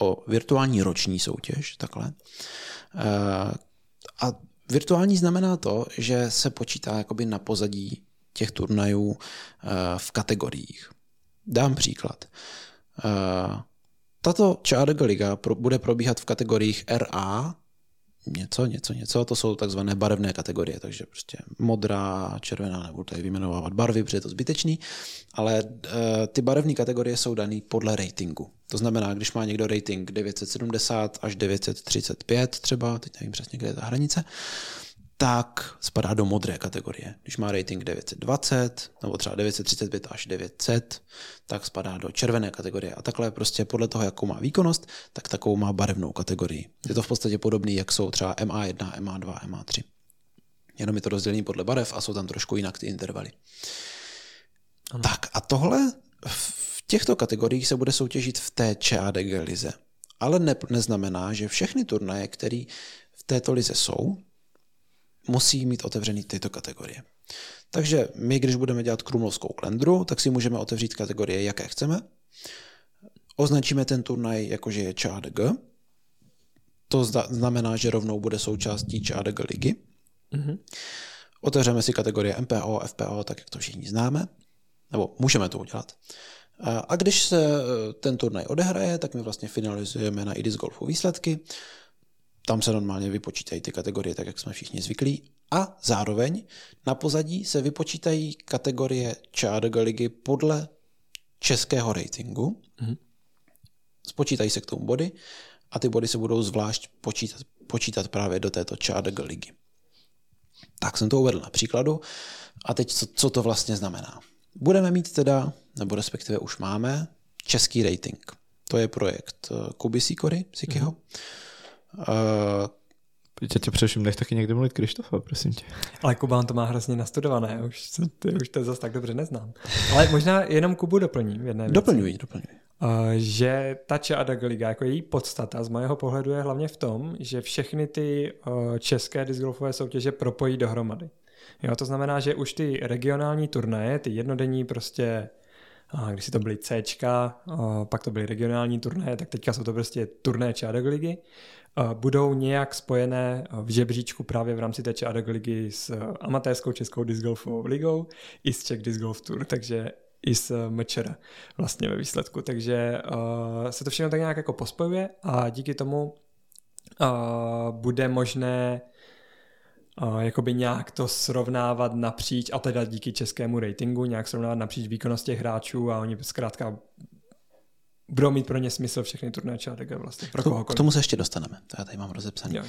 o virtuální roční soutěž, takhle. A virtuální znamená to, že se počítá jakoby na pozadí těch turnajů v kategoriích. Dám příklad. Tato Charge Liga bude probíhat v kategoriích RA, něco, něco, něco, to jsou takzvané barevné kategorie, takže prostě modrá, červená, nebudu tady vyjmenovávat barvy, protože je to zbytečný, ale uh, ty barevné kategorie jsou dané podle ratingu. To znamená, když má někdo rating 970 až 935 třeba, teď nevím přesně, kde je ta hranice, tak spadá do modré kategorie. Když má rating 920 nebo třeba 935 až 900, tak spadá do červené kategorie. A takhle prostě podle toho, jakou má výkonnost, tak takovou má barevnou kategorii. Je to v podstatě podobné, jak jsou třeba MA1, MA2, MA3. Jenom je to rozdělení podle barev a jsou tam trošku jinak ty intervaly. Ano. Tak a tohle v těchto kategoriích se bude soutěžit v té ČADG lize. Ale ne, neznamená, že všechny turnaje, které v této lize jsou, musí mít otevřený tyto kategorie. Takže my, když budeme dělat krumlovskou klendru, tak si můžeme otevřít kategorie, jaké chceme. Označíme ten turnaj jako, že je ČADG. To znamená, že rovnou bude součástí ČADG ligy. Mm-hmm. Otevřeme si kategorie MPO, FPO, tak jak to všichni známe. Nebo můžeme to udělat. A když se ten turnaj odehraje, tak my vlastně finalizujeme na IDIS Golfu výsledky tam se normálně vypočítají ty kategorie, tak jak jsme všichni zvyklí. A zároveň na pozadí se vypočítají kategorie ČADG ligy podle českého ratingu. Mm-hmm. Spočítají se k tomu body a ty body se budou zvlášť počítat, počítat právě do této ČADG ligy. Tak jsem to uvedl na příkladu. A teď co, co to vlastně znamená? Budeme mít teda, nebo respektive už máme, český rating. To je projekt eh, Kuby Sikory, Sikyho. Mm-hmm Uh, já tě především nech taky někdy mluvit Krištofa, prosím tě. Ale Kuba on to má hrozně nastudované, už, už to zase tak dobře neznám. Ale možná jenom Kubu doplním. Jedné doplňuji, doplňuji. Uh, že ta Čadag Liga, jako její podstata z mého pohledu je hlavně v tom, že všechny ty uh, české discgolfové soutěže propojí dohromady. Jo, to znamená, že už ty regionální turnaje, ty jednodenní prostě a když si to byly C, pak to byly regionální turnaje, tak teďka jsou to prostě turné Čádek ligy budou nějak spojené v žebříčku právě v rámci té Čádek ligy s amatérskou českou disc golfovou ligou i s Czech Disc Golf Tour, takže i s MČR vlastně ve výsledku. Takže uh, se to všechno tak nějak jako pospojuje a díky tomu uh, bude možné uh, jakoby nějak to srovnávat napříč, a teda díky českému ratingu, nějak srovnávat napříč výkonnost těch hráčů a oni zkrátka budou mít pro ně smysl všechny turné čátek vlastně. Pro k, k tomu se ještě dostaneme, to já tady mám rozepsané. Uh,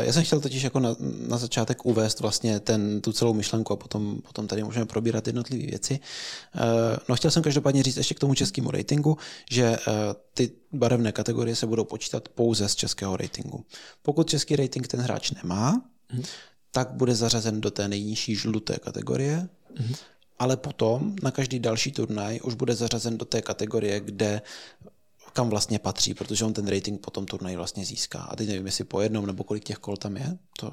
já jsem chtěl totiž jako na, na začátek uvést vlastně ten, tu celou myšlenku a potom, potom tady můžeme probírat jednotlivé věci. Uh, no chtěl jsem každopádně říct ještě k tomu českému ratingu, že uh, ty barevné kategorie se budou počítat pouze z českého ratingu. Pokud český rating ten hráč nemá, hmm. tak bude zařazen do té nejnižší žluté kategorie, hmm ale potom na každý další turnaj už bude zařazen do té kategorie, kde kam vlastně patří, protože on ten rating po tom turnaji vlastně získá. A teď nevím, jestli po jednom nebo kolik těch kol tam je, to,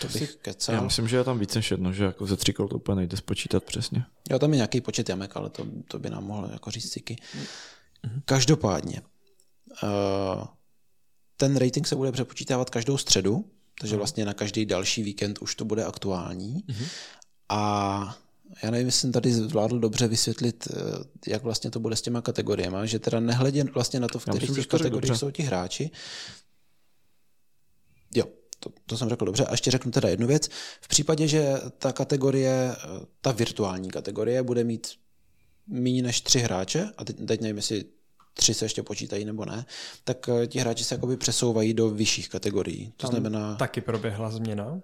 to bych kecal. Já myslím, že je tam více než jedno, že jako ze tří kol to úplně nejde spočítat přesně. Jo, tam je nějaký počet jamek, ale to, to by nám mohlo jako říct Ciky. Mm-hmm. Každopádně, uh, ten rating se bude přepočítávat každou středu, takže vlastně na každý další víkend už to bude aktuální. A já nevím, jestli jsem tady zvládl dobře vysvětlit, eh, jak vlastně to bude s těma kategoriemi, že teda nehledě vlastně na to, v kterých těch kategoriích jsou ti hráči. Jo, to, to jsem řekl dobře. A ještě řeknu teda jednu věc. V případě, že ta kategorie, eh, ta virtuální kategorie bude mít méně než tři hráče, a teď, teď nevím, jestli tři se ještě počítají nebo ne, tak eh, ti hráči se jakoby přesouvají do vyšších kategorií. To Tam znamená... Taky proběhla změna.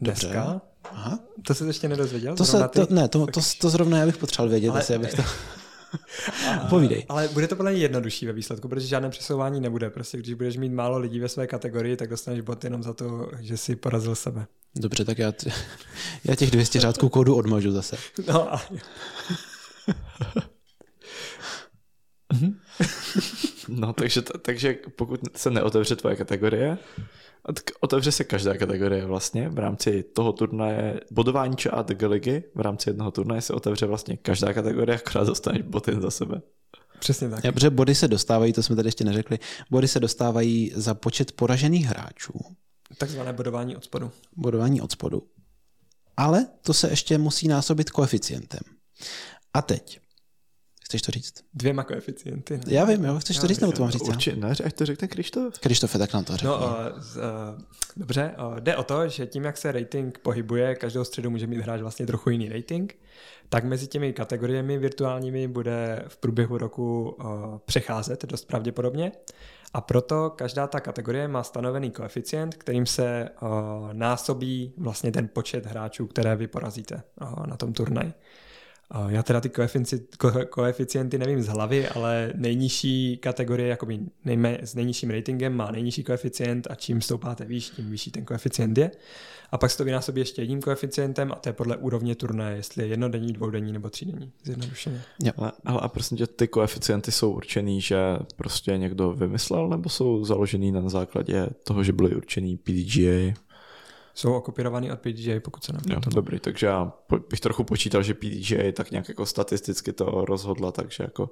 Dobře. Dneska. Aha. To se ještě nedozvěděl? To, se, to, ne, to, to, to zrovna já bych potřeboval vědět, Ale- asi abych to... Povídej. Ale bude to podle mě jednodušší ve výsledku, protože žádné přesouvání nebude. Prostě když budeš mít málo lidí ve své kategorii, tak dostaneš bod jenom za to, že si porazil sebe. Dobře, tak já, t- já těch 200 řádků kódu odmažu zase. No a No, takže, takže pokud se neotevře tvoje kategorie, tak otevře se každá kategorie vlastně v rámci toho turnaje, bodování ČA ligy, v rámci jednoho turnaje se otevře vlastně každá kategorie, akorát dostaneš bod jen za sebe. přesně tak. Já, protože body se dostávají, to jsme tady ještě neřekli, body se dostávají za počet poražených hráčů, Takzvané bodování od spodu. bodování od spodu. Ale to se ještě musí násobit koeficientem. A teď. Chceš to říct? Dvěma koeficienty. Ne? Já vím, jo, chceš to Já říct, nebo to mám říct? Určitě, ne, ať to řekne Krištof. Krištofe, tak nám to řekni. No, uh, z, uh, dobře, uh, jde o to, že tím, jak se rating pohybuje, každou středu může mít hráč vlastně trochu jiný rating, tak mezi těmi kategoriemi virtuálními bude v průběhu roku uh, přecházet dost pravděpodobně. A proto každá ta kategorie má stanovený koeficient, kterým se uh, násobí vlastně ten počet hráčů, které vy porazíte uh, na tom turnaji. Já teda ty koefici- ko- koeficienty nevím z hlavy, ale nejnižší kategorie jakoby nejme, s nejnižším ratingem má nejnižší koeficient a čím stoupáte výš, tím vyšší ten koeficient je. A pak se to vynásobí ještě jedním koeficientem a to je podle úrovně turnaje, jestli je jednodenní, dvoudenní nebo třídenní, zjednodušeně. Ale, ale a prosím tě, ty koeficienty jsou určený, že prostě někdo vymyslel, nebo jsou založený na základě toho, že byly určený PDGA? Jsou okopírovaný od PDJ, pokud se nepletu. dobrý, takže já bych trochu počítal, že PDGA tak nějak jako statisticky to rozhodla, takže jako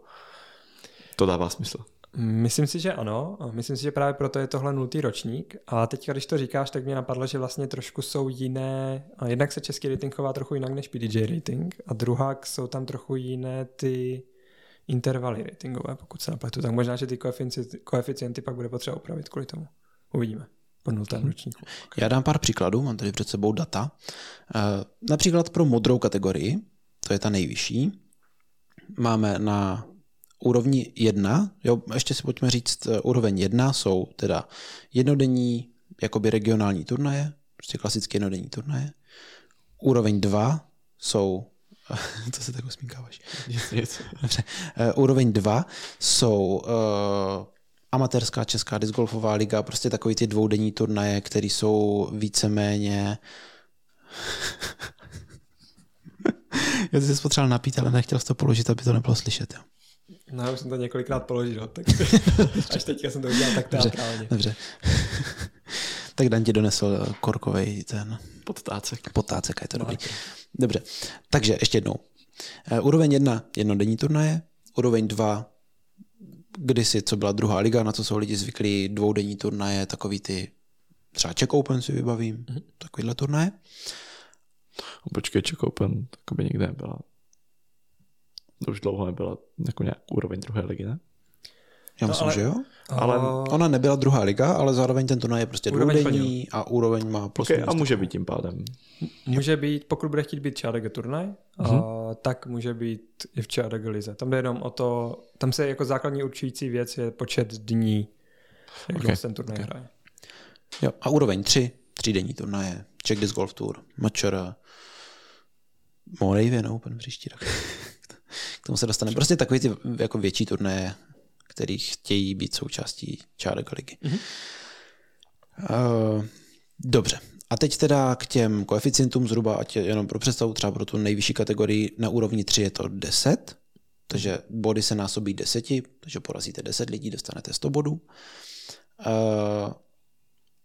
to dává smysl. Myslím si, že ano. A Myslím si, že právě proto je tohle nultý ročník. A teď, když to říkáš, tak mě napadlo, že vlastně trošku jsou jiné. A jednak se český rating chová trochu jinak než PDJ rating. A druhá jsou tam trochu jiné ty intervaly ratingové, pokud se napletu. Tak možná, že ty koeficienty, koeficienty pak bude potřeba upravit kvůli tomu. Uvidíme. Po nultém ročníku. Já dám pár příkladů, mám tady před sebou data. Eh, Například pro modrou kategorii, to je ta nejvyšší, máme na úrovni 1, jo, ještě si pojďme říct, eh, úroveň 1 jsou teda jednodenní, jakoby regionální turnaje, prostě klasické jednodenní turnaje. Úroveň 2 jsou, to se tak. Nic, nic. Dobře. Uh, úroveň 2 jsou uh, amatérská česká discgolfová liga, prostě takový ty dvoudenní turnaje, které jsou víceméně... Já ty jsi potřeboval napít, ale nechtěl jsi to položit, aby to nebylo slyšet. Jo. No, já už jsem to několikrát položil, tak až teďka jsem to udělal tak Dobře, teatrálně. dobře. tak Dan ti donesl korkovej ten Podtácek. potácek, je to dobrý. Dobře, takže ještě jednou. Uh, úroveň 1 jednodenní turnaje, úroveň 2 kdysi, co byla druhá liga, na co jsou lidi zvyklí, dvoudenní turnaje, takový ty třeba Czech Open si vybavím, mm-hmm. takovýhle turnaje. Počkej, Czech Open, tak by nikde nebyla. To už dlouho nebyla jako nějak úroveň druhé ligy, ne? Já No, myslím, ale- že jo. Ale- Ona nebyla druhá liga, ale zároveň ten turnaj je prostě dvoudenní a úroveň má plus Okay, a může být tím pádem. Může být, pokud bude chtít být ČADG turnaj, mm-hmm. a, tak může být i v ČADG lize. Tam jde jenom o to, tam se jako základní určující věc je počet dní, jak Okay, okay. ten turnaj okay. hraje. Jo, a úroveň 3, třídenní turnaje, Czech Disc Golf Tour, Mačora, Moravian Open příští rok. K tomu se dostaneme. Prostě takový ty jako větší turnaje, který chtějí být součástí Čárek ligy. Mm-hmm. Uh, dobře. A teď teda k těm koeficientům zhruba, ať je jenom pro představu, třeba pro tu nejvyšší kategorii na úrovni 3 je to 10, takže body se násobí 10, takže porazíte 10 lidí, dostanete 100 bodů. Uh,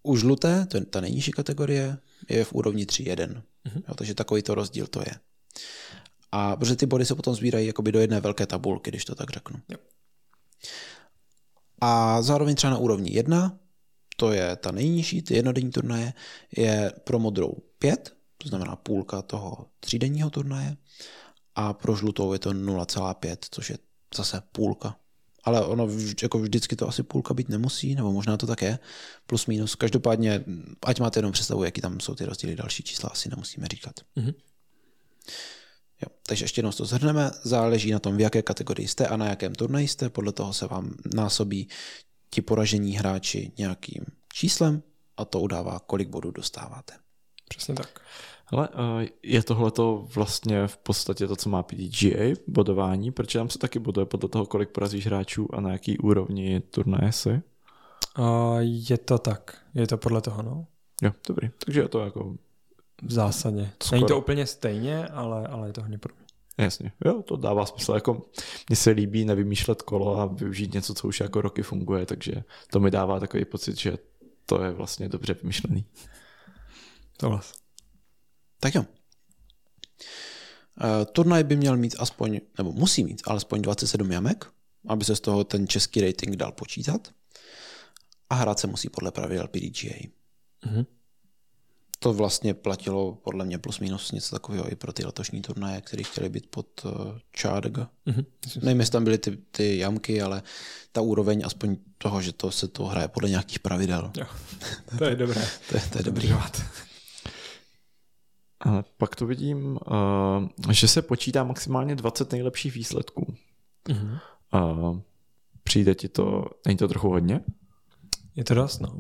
u žluté, to je ta nejnižší kategorie, je v úrovni 3.1. Mm-hmm. Jo, takže takový to rozdíl to je. A protože ty body se potom sbírají jakoby do jedné velké tabulky, když to tak řeknu. Jo. A zároveň třeba na úrovni 1, to je ta nejnižší, ty jednodenní turnaje, je pro modrou 5, to znamená půlka toho třídenního turnaje, a pro žlutou je to 0,5, což je zase půlka. Ale ono jako vždycky to asi půlka být nemusí, nebo možná to tak je, plus minus. Každopádně, ať máte jenom představu, jaký tam jsou ty rozdíly, další čísla asi nemusíme říkat. Mm-hmm. Jo, takže ještě jednou to zhrneme. Záleží na tom, v jaké kategorii jste a na jakém turnaji jste. Podle toho se vám násobí ti poražení hráči nějakým číslem a to udává, kolik bodů dostáváte. Přesně tak. Ale je tohle to vlastně v podstatě to, co má PDGA, bodování, protože tam se taky boduje podle toho, kolik porazíš hráčů a na jaký úrovni turnaje si? Uh, je to tak, je to podle toho, no. Jo, dobrý. Takže je to jako... V zásadě. Skoro. Není to úplně stejně, ale, ale je to hodně podobně. Jasně, jo, to dává smysl. Jako, mně se líbí nevymýšlet kolo a využít něco, co už jako roky funguje, takže to mi dává takový pocit, že to je vlastně dobře vymyšlený. To vlastně. Tak jo. Uh, turnaj by měl mít aspoň, nebo musí mít alespoň 27 jamek, aby se z toho ten český rating dal počítat. A hrát se musí podle pravidel PDGA. Mm-hmm. To vlastně platilo podle mě plus minus něco takového i pro ty letošní turnaje, které chtěly být pod uh, Chardg. Mm-hmm. Nevím, jestli tam byly ty, ty jamky, ale ta úroveň aspoň toho, že to se to hraje podle nějakých pravidel. Jo, to je dobré. to, je, to je dobrý. Ale pak to vidím, uh, že se počítá maximálně 20 nejlepších výsledků. Mm-hmm. Uh, přijde ti to, není to trochu hodně? Je to dost, no.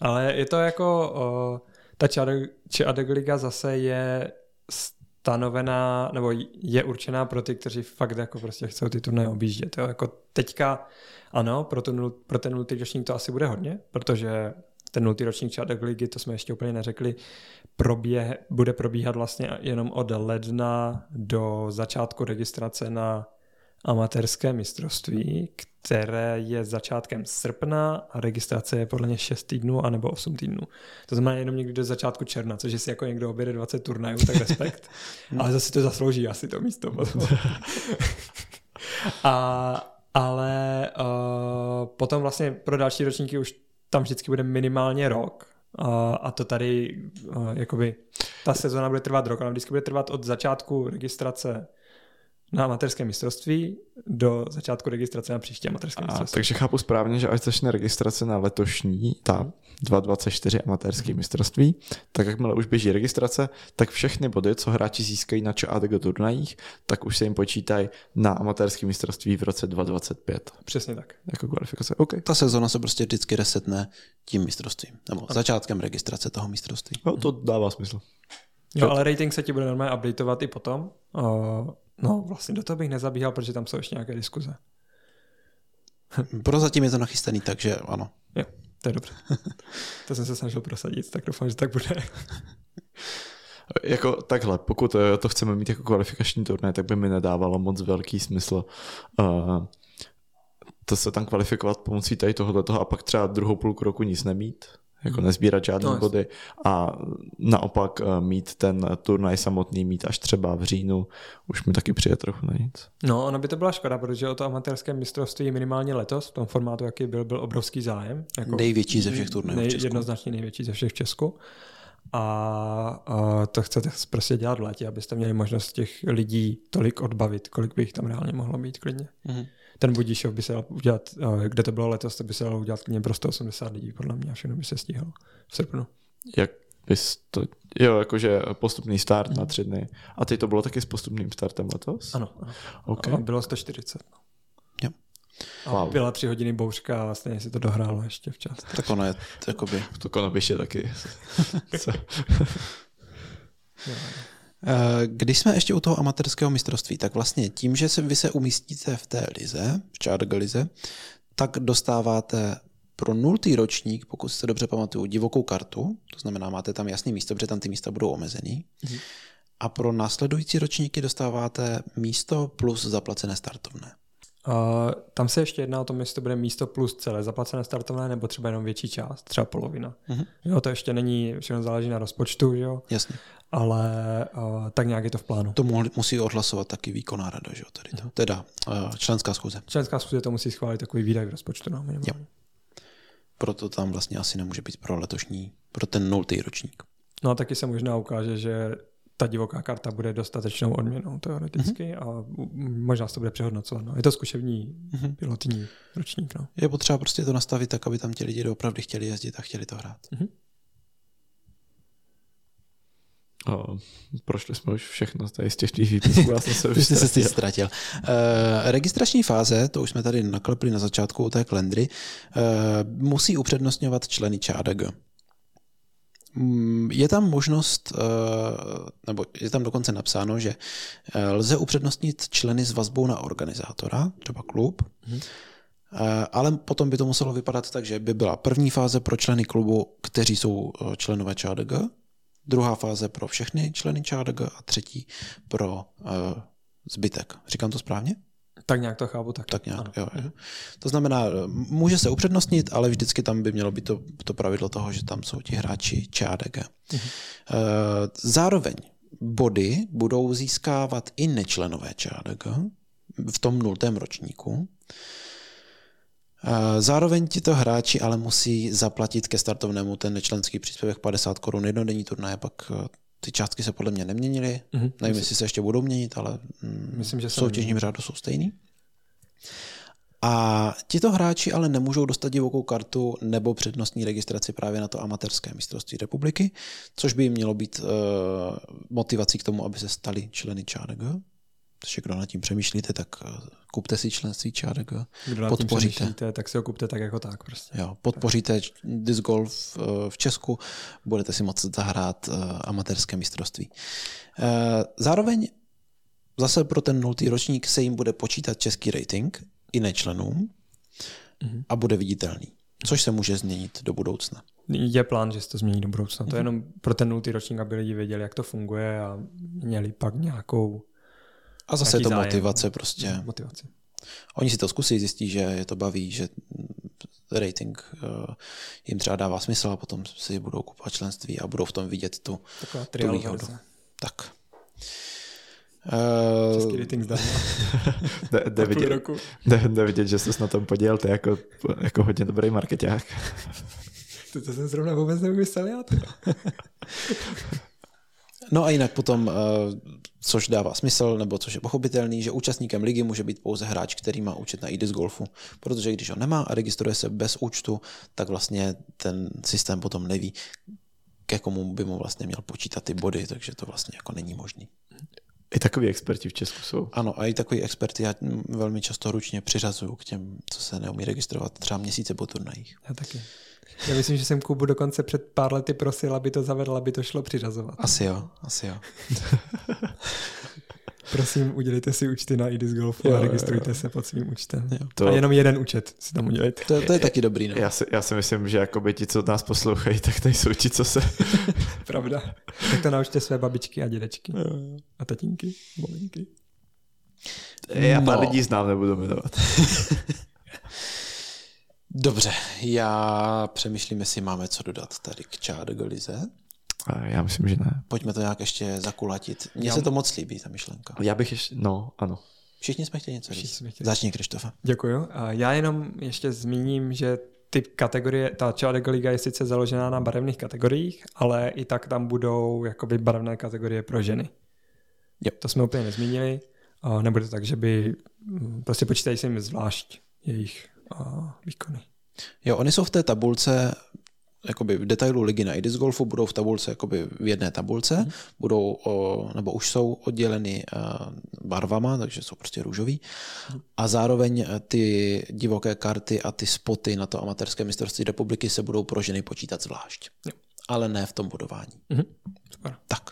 Ale je to jako, uh, ta Čadek Liga zase je stanovená, nebo je určená pro ty, kteří fakt jako prostě chcou ty turnaje objíždět. Jo? Jako teďka, ano, pro, tu, pro ten nultý ročník to asi bude hodně, protože ten nultý ročník Čadek ligy, to jsme ještě úplně neřekli, proběh, bude probíhat vlastně jenom od ledna do začátku registrace na amatérské mistrovství, které je začátkem srpna a registrace je podle mě 6 týdnů anebo 8 týdnů. To znamená jenom někdy do začátku června, což si jako někdo objede 20 turnajů, tak respekt. ale zase to zaslouží asi to místo. a, ale uh, potom vlastně pro další ročníky už tam vždycky bude minimálně rok, a, a to tady, uh, jakoby, ta sezona bude trvat rok, ale vždycky bude trvat od začátku registrace na amatérské mistrovství do začátku registrace na příští amatérské mistrovství. Takže chápu správně, že až začne registrace na letošní, ta 224 amatérské mistrovství, tak jakmile už běží registrace, tak všechny body, co hráči získají na ČADG turnajích, tak už se jim počítají na amatérské mistrovství v roce 2025. Přesně tak. Jako kvalifikace. Okay. Ta sezona se prostě vždycky resetne tím mistrovstvím, nebo ano. začátkem registrace toho mistrovství. No, to dává smysl. Jo, ale rating se ti bude normálně updateovat i potom. No, vlastně do toho bych nezabíhal, protože tam jsou ještě nějaké diskuze. Prozatím je to nachystaný, takže ano. Jo, to je dobře. to jsem se snažil prosadit, tak doufám, že tak bude. jako takhle, pokud eh, to chceme mít jako kvalifikační turné, tak by mi nedávalo moc velký smysl uh, to se tam kvalifikovat pomocí tady tohoto a pak třeba druhou půlku roku nic nemít jako nezbírat žádné no, body a naopak eh, mít ten turnaj samotný mít až třeba v říjnu, už mi taky přijde trochu na nic. No, ono by to byla škoda, protože o to amatérské mistrovství minimálně letos v tom formátu, jaký byl, byl obrovský zájem. Jako největší ze všech turnajů nej, v Česku. Jednoznačně největší ze všech v Česku. A, a to chcete prostě dělat v létě, abyste měli možnost těch lidí tolik odbavit, kolik by jich tam reálně mohlo být klidně. Mm-hmm ten Budišov by se dal udělat, eh, kde to bylo letos, to by se dalo udělat klidně pro 180 lidí, podle mě, a všechno by se stihlo v srpnu. Jak bys to, jo, jakože postupný start na tři dny. A teď to bylo taky s postupným startem letos? Ano. ano. Okay. A bylo 140. No. Jo. A wow. byla tři hodiny bouřka a stejně si to dohrálo ještě včas. Tak ono je, jakoby... To konobiště taky. Eh, když jsme ještě u toho amatérského mistrovství, tak vlastně tím, že se vy se umístíte v té lize, v Charge lize, tak dostáváte pro nultý ročník, pokud se dobře pamatuju, divokou kartu, to znamená, máte tam jasný místo, protože tam ty místa budou omezený. Mm-hmm. A pro následující ročníky dostáváte místo plus zaplacené startovné. Uh, tam se ještě jedná o tom, jestli to bude místo plus celé zaplacené startovné, nebo třeba jenom větší část, třeba polovina. Mhm. Jo, to ještě není, všechno záleží na rozpočtu, že jo, Jasně. ale uh, tak nějak je to v plánu. To mohli, musí odhlasovat taky výkonná rada, že jo, tady to. Teda uh, členská schůze. Členská schůze to musí schválit takový výdaj v rozpočtu. No, minimálně. Proto tam vlastně asi nemůže být pro letošní, pro ten nultý ročník. No a taky se možná ukáže, že ta divoká karta bude dostatečnou odměnou teoreticky mm-hmm. a možná se to bude přehodnocovat. No. Je to zkušební mm-hmm. pilotní ročník. No. Je potřeba prostě to nastavit tak, aby tam ti lidi opravdu chtěli jezdit a chtěli to hrát. Mm-hmm. O, prošli jsme už všechno tady z těch výpisků, já jsem se už se ztratil. ztratil. Uh, registrační fáze, to už jsme tady naklepli na začátku u té klendry, uh, musí upřednostňovat členy ČADG. Mm, Je tam možnost, eh, nebo je tam dokonce napsáno, že eh, lze upřednostnit členy s vazbou na organizátora, třeba klub. Eh, ale potom by to muselo vypadat tak, že by byla první fáze pro členy klubu, kteří jsou členové ČADG, druhá fáze pro všechny členy ČADG a třetí pro zbytek. Říkám to správně? Tak nějak to chápu. Tak, Tak nějak, Ano. jo, jo. To znamená, může se upřednostnit, ale vždycky tam by mělo být to, to pravidlo toho, že tam jsou ti hráči ČADG. Mhm. Eh, Zároveň body budou získávat i nečlenové ČADG v tom nultém ročníku. Eh, Zároveň tito hráči ale musí zaplatit ke startovnému ten nečlenský příspěvek 50 korun jednodenní turnaje, pak eh, ty částky se podle mě neměnily. Mhm. Nevím, jestli se ještě budou měnit, ale mm, Myslím, že v soutěžním řádu jsou stejný. A tito hráči ale nemůžou dostat divokou kartu nebo přednostní registraci právě na to amatérské mistrovství republiky, což by jim mělo být uh, motivací k tomu, aby se stali členy ČADG. Takže kdo nad tím přemýšlíte, tak eh, kupte si členství ČADG, Kdo nad tím podpoříte. přemýšlíte, tak si ho kupte tak jako tak prostě. Jo, podpoříte disc golf eh, v Česku, budete si moct zahrát eh, amatérské mistrovství. Zároveň zase pro ten nultý ročník se jim bude počítat český rating i nečlenům Mhm. a bude viditelný, což se může změnit do budoucna. Je plán, že se to změní do budoucna. Mhm. To je jenom pro ten nultý ročník, aby lidi věděli, jak to funguje a měli pak nějakou A zase je to zájem. motivace prostě. motivaci. Oni si to zkusí, zjistí, že je to baví, že rating eh, jim třeba dává smysl a potom si budou kupovat členství a budou v tom vidět tu, tu výhodu. verze. Tak. Český Uh, rating zdarma. Jde, vidět, roku. jde, jde vidět, že jsi na tom podělal, to je jako, jako hodně dobrý marketák. To, to jsem zrovna vůbec nevymyslel já. No a jinak potom, eh, což dává smysl, nebo což je pochopitelný, že účastníkem ligy může být pouze hráč, který má účet na IDIS Golfu. Protože když ho nemá a registruje se bez účtu, tak vlastně ten systém potom neví, ke komu by mu vlastně měl počítat ty body, takže to vlastně jako není možný. I takový experti v Česku jsou. Ano, a i takový experty já velmi často ručně přiřazuju k těm, co se neumí registrovat třeba měsíce po turnajích. Já taky. Já myslím, že jsem Kubu dokonce před pár lety prosil, aby to zavedl, aby to šlo přiřazovat. Asi jo, asi jo. Prosím, udělejte si účty na iDisc Golfu Jo, a jo, registrujte se pod svým účtem. Jo. To- A jenom jeden účet si tam udělejte. To, to je taky dobrý. No. Já si, já si myslím, že jakoby ti, co nás poslouchají, tak nejsou ti, co se... Pravda. Tak to naučte své babičky a dědečky. A tatínky, maminky. Já pár No. lidí znám, nebudu jmenovat. Dobře, já přemýšlím, jestli máme co dodat tady k Čáde Lize. A Já myslím, že ne. Pojďme to nějak ještě zakulatit. Mně Já- se to moc líbí, ta myšlenka. Já bych ještě, no, ano. Všichni jsme chtěli něco říct. jsme chtěli. Začni, Krištofe. Děkuju. A já jenom ještě zmíním, že ty kategorie, ta Chadeg Liga je sice založená na barevných kategoriích, ale i tak tam budou jakoby barevné kategorie pro ženy. Jo. To jsme úplně nezmínili. A nebude to tak, že by mm, prostě počítají se jim zvlášť jejich a, výkony. Jo, oni jsou v té tabulce, jakoby v detailu ligy na IDIS Golfu, budou v tabulce jakoby v jedné tabulce, Mhm. budou, o, nebo už jsou odděleny eh, barvama, takže jsou prostě růžový. Mhm. A zároveň eh, ty divoké karty a ty spoty na to amatérské mistrovství republiky se budou pro ženy počítat zvlášť. Jo. Ale ne v tom budování. Mhm. Super. Tak.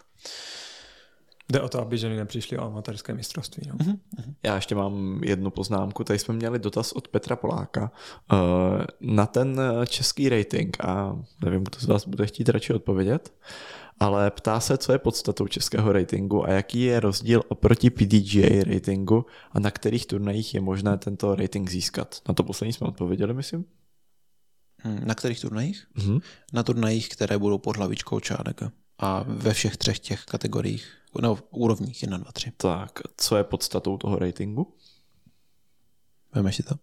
Jde o to, aby ženy nepřišly o amatérské mistrovství. No. Mhm. Já ještě mám jednu poznámku. Tady jsme měli dotaz od Petra Poláka uh, na ten eh, český rating a nevím, kdo z vás bude chtít radši odpovědět, ale ptá se, co je podstatou českého ratingu a jaký je rozdíl oproti PDGA ratingu a na kterých turnajích je možné tento rating získat. Na to poslední jsme odpověděli, myslím. Hm, Na kterých turnajích? Mhm. Na turnajích, které budou pod hlavičkou Čádek. A ve všech třech těch kategoriích, no úrovních 1, 2, 3. Tak, co je podstatou toho ratingu? Vemeš si to?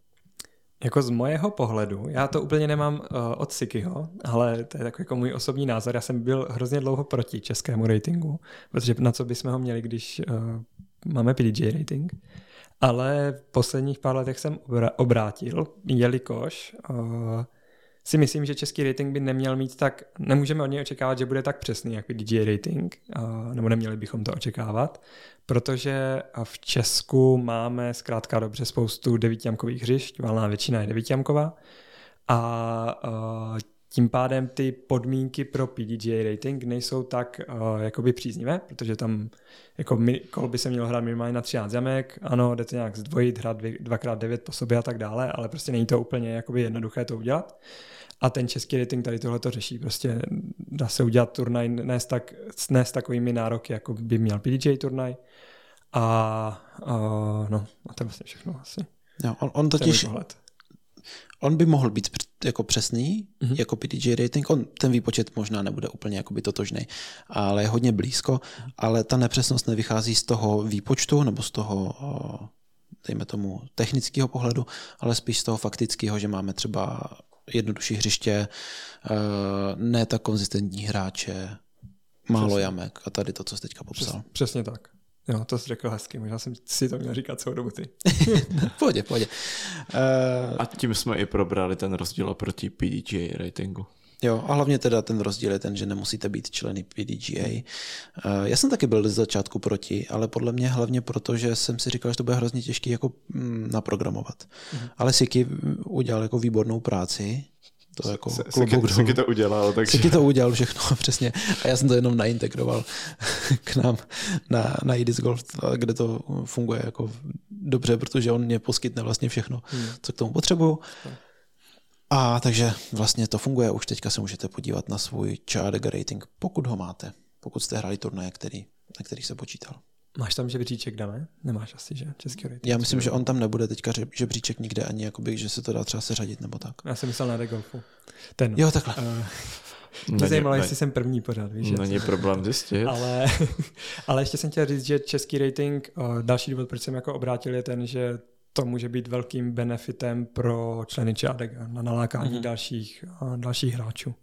Jako z mojeho pohledu, já to úplně nemám uh, od Sikyho, ale to je takový jako můj osobní názor. Já jsem byl hrozně dlouho proti českému ratingu, protože na co bychom ho měli, když uh, máme PDJ rating. Ale v posledních pár letech jsem obra- obrátil, jelikož uh, si myslím, že český rating by neměl mít tak, nemůžeme od něj očekávat, že bude tak přesný jak PDJ rating, uh, nebo neměli bychom to očekávat, protože v Česku máme zkrátka dobře spoustu devítiamkových hřišť, valná většina je devítiamková a uh, tím pádem ty podmínky pro PDGA rating nejsou tak uh, jakoby příznivé, protože tam jako mi, kol by se mělo hrát minimálně na 13 jamek, ano, jde to nějak zdvojit, hrát dvě, dvakrát devět po sobě a tak dále, ale prostě není to úplně jakoby jednoduché to udělat. A ten český rating tady tohle to řeší. Prostě dá se udělat turnaj ne s, tak, ne s takovými nároky, jako by měl PDJ turnaj. A, a no, a to je vlastně všechno asi. Jo, on, on totiž, pohled. on by mohl být jako přesný, Mhm. mm-hmm. jako PDJ rating, on ten výpočet možná nebude úplně jakoby totožný, ale je hodně blízko, ale ta nepřesnost nevychází z toho výpočtu nebo z toho, o, dejme tomu, technického pohledu, ale spíš z toho faktického, že máme třeba jednodušší hřiště, eh, ne tak konzistentní hráče, málo Přesně. jamek a tady to, co jsi teďka popsal. Přes, přesně tak. Jo, to jsi řekl hezky, možná jsem si to měl říkat celou dobu ty. v pohodě. Eh, A tím jsme i probrali ten rozdíl oproti PDGA ratingu. Jo, a hlavně teda ten rozdíl je ten, že nemusíte být členy PDGA. Eh, Já jsem taky byl z začátku proti, ale podle mě hlavně proto, že jsem si říkal, že to bude hrozně těžký jako mm, naprogramovat. Ale Siki udělal jako výbornou práci. To jako klobouk dolů. Siky to udělal, takže... Siky to udělal všechno, přesně. A já jsem to jenom naintegroval k nám na, na iDisc Golf, kde to funguje jako dobře, protože on mě poskytne vlastně všechno, co k tomu potřebuju. A takže vlastně to funguje, už teďka se můžete podívat na svůj Chardega rating, pokud ho máte, pokud jste hráli turnaje, který, na kterých se počítal. Máš tam žebříček, Dané? Nemáš asi, že? Český rating. Já myslím, že on tam nebude teďka žebříček nikde ani, jakoby, že se to dá třeba seřadit nebo tak. Já jsem myslel na Degolfu. Ten. Jo, takhle. Uh, mě Není- zajímalo, jestli jsem první pořád, víš? Není se- problém zjistit. ale, ale ještě jsem chtěl říct, že český rating, uh, další důvod, proč jsem jako obrátil, je ten, že to může být velkým benefitem pro členy Čádega na nalákání Mhm. mm-hmm. dalších, uh, dalších hráčů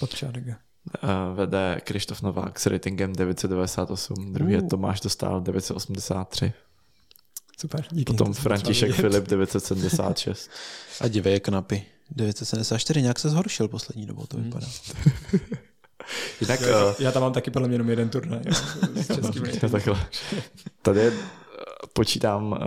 pod Čádega. Uh, vede Krištof Novák s ratingem 998, druhý je Uh. Tomáš Dostál 983, Super, díky. potom František. Filip 976. A dívej, jak napy. 974, nějak se zhoršil poslední dobou, to vypadá. Jinak Já, uh, já tam mám taky podle mě jenom jeden turnaj. No, takhle. Tady je, eh, počítám, uh,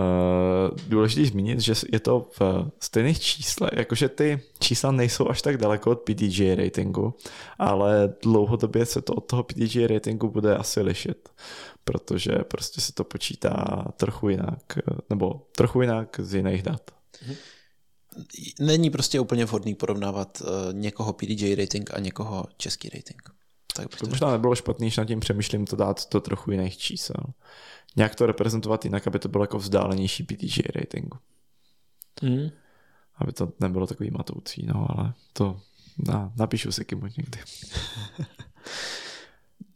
důležitý zmínit, že je to v stejných číslech, jakože ty čísla nejsou až tak daleko od PDGA ratingu, ale dlouhodobě se to od toho PDGA ratingu bude asi lišit, protože prostě se to počítá trochu jinak, eh, nebo trochu jinak z jiných dat. Není prostě úplně vhodný porovnávat uh, někoho PDJ rating a někoho český rating. Tak To možná nebylo špatný, když nad tím přemýšlím to dát do trochu jiných čísel. Nějak to reprezentovat jinak, aby to bylo jako vzdálenější PTG ratingu. Mm. Aby to nebylo takový matoucí, no ale to na, napíšu si Kimu někdy.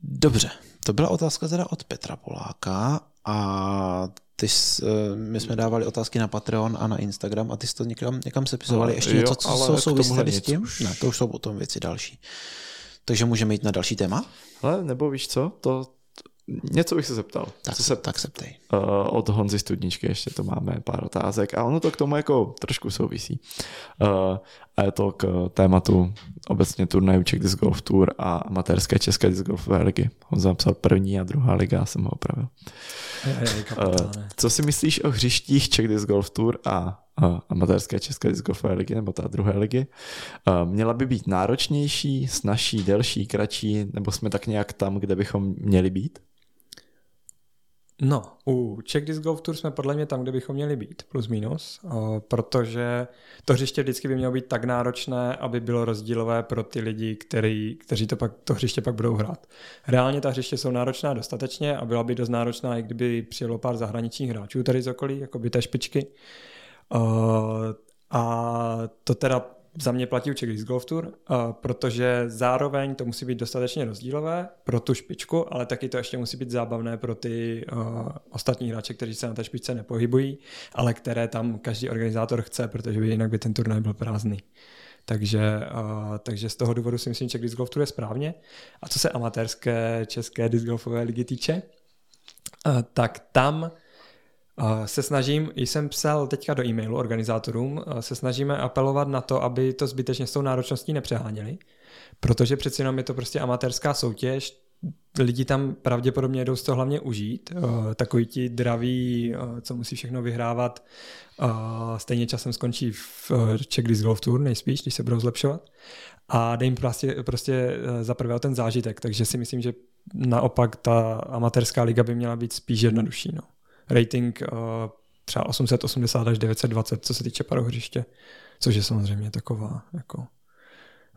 Dobře, to byla otázka teda od Petra Poláka a ty jsi, eh, my jsme dávali otázky na Patreon a na Instagram a ty jsi to někam, někam sepisovali. Ale Ještě jo, něco, co, tomuhle tady s tím? už. Ne, to už jsou potom věci další. Takže můžeme jít na další téma? Ale nebo víš co, to něco bych se zeptal. Tak, Co se, tak se ptej. uh, od Honzy Studničky ještě to máme pár otázek a ono to k tomu jako trošku souvisí. Uh, a je to k tématu obecně turnajů Czech Disc Golf Tour a amatérské české disc golfové ligy. Honza napsal první a druhá liga, já jsem ho opravil. Uh, co si myslíš o hřištích Czech Disc Golf Tour a uh, amatérské české disc golfové ligy, nebo ta druhé ligy? Uh, měla by být náročnější, snažší, delší, kratší, nebo jsme tak nějak tam, kde bychom měli být? No, u Czech Disc Golf Tour jsme podle mě tam, kde bychom měli být, plus minus, protože to hřiště vždycky by mělo být tak náročné, aby bylo rozdílové pro ty lidi, který, kteří to, pak, to hřiště pak budou hrát. Reálně ta hřiště jsou náročná dostatečně a byla by dost náročná, i kdyby přijelo pár zahraničních hráčů tady z okolí, jako by té špičky. A to teda za mě platí u Czech Golf Tour, protože zároveň to musí být dostatečně rozdílové pro tu špičku, ale taky to ještě musí být zábavné pro ty ostatní hráče, kteří se na té špičce nepohybují, ale které tam každý organizátor chce, protože by jinak by ten turnaj byl prázdný. Takže, takže z toho důvodu si myslím, že Disc Golf Tour je správně. A co se amatérské české disc golfové ligy týče, tak tam se snažím, jsem psal teďka do e-mailu organizátorům, se snažíme apelovat na to, aby to zbytečně s tou náročností nepřeháněli, protože přeci jenom je to prostě amatérská soutěž, lidi tam pravděpodobně jdou z toho hlavně užít. Takový ti draví, co musí všechno vyhrávat, stejně časem skončí v Czech Disc Golf Tour nejspíš, když se budou zlepšovat. A dej jim prostě, prostě e, za prvé ten zážitek, takže si myslím, že naopak ta amatérská liga by měla být spíš jednodušší. No rating uh, třeba 880 až 920, co se týče parohřiště, což je samozřejmě taková jako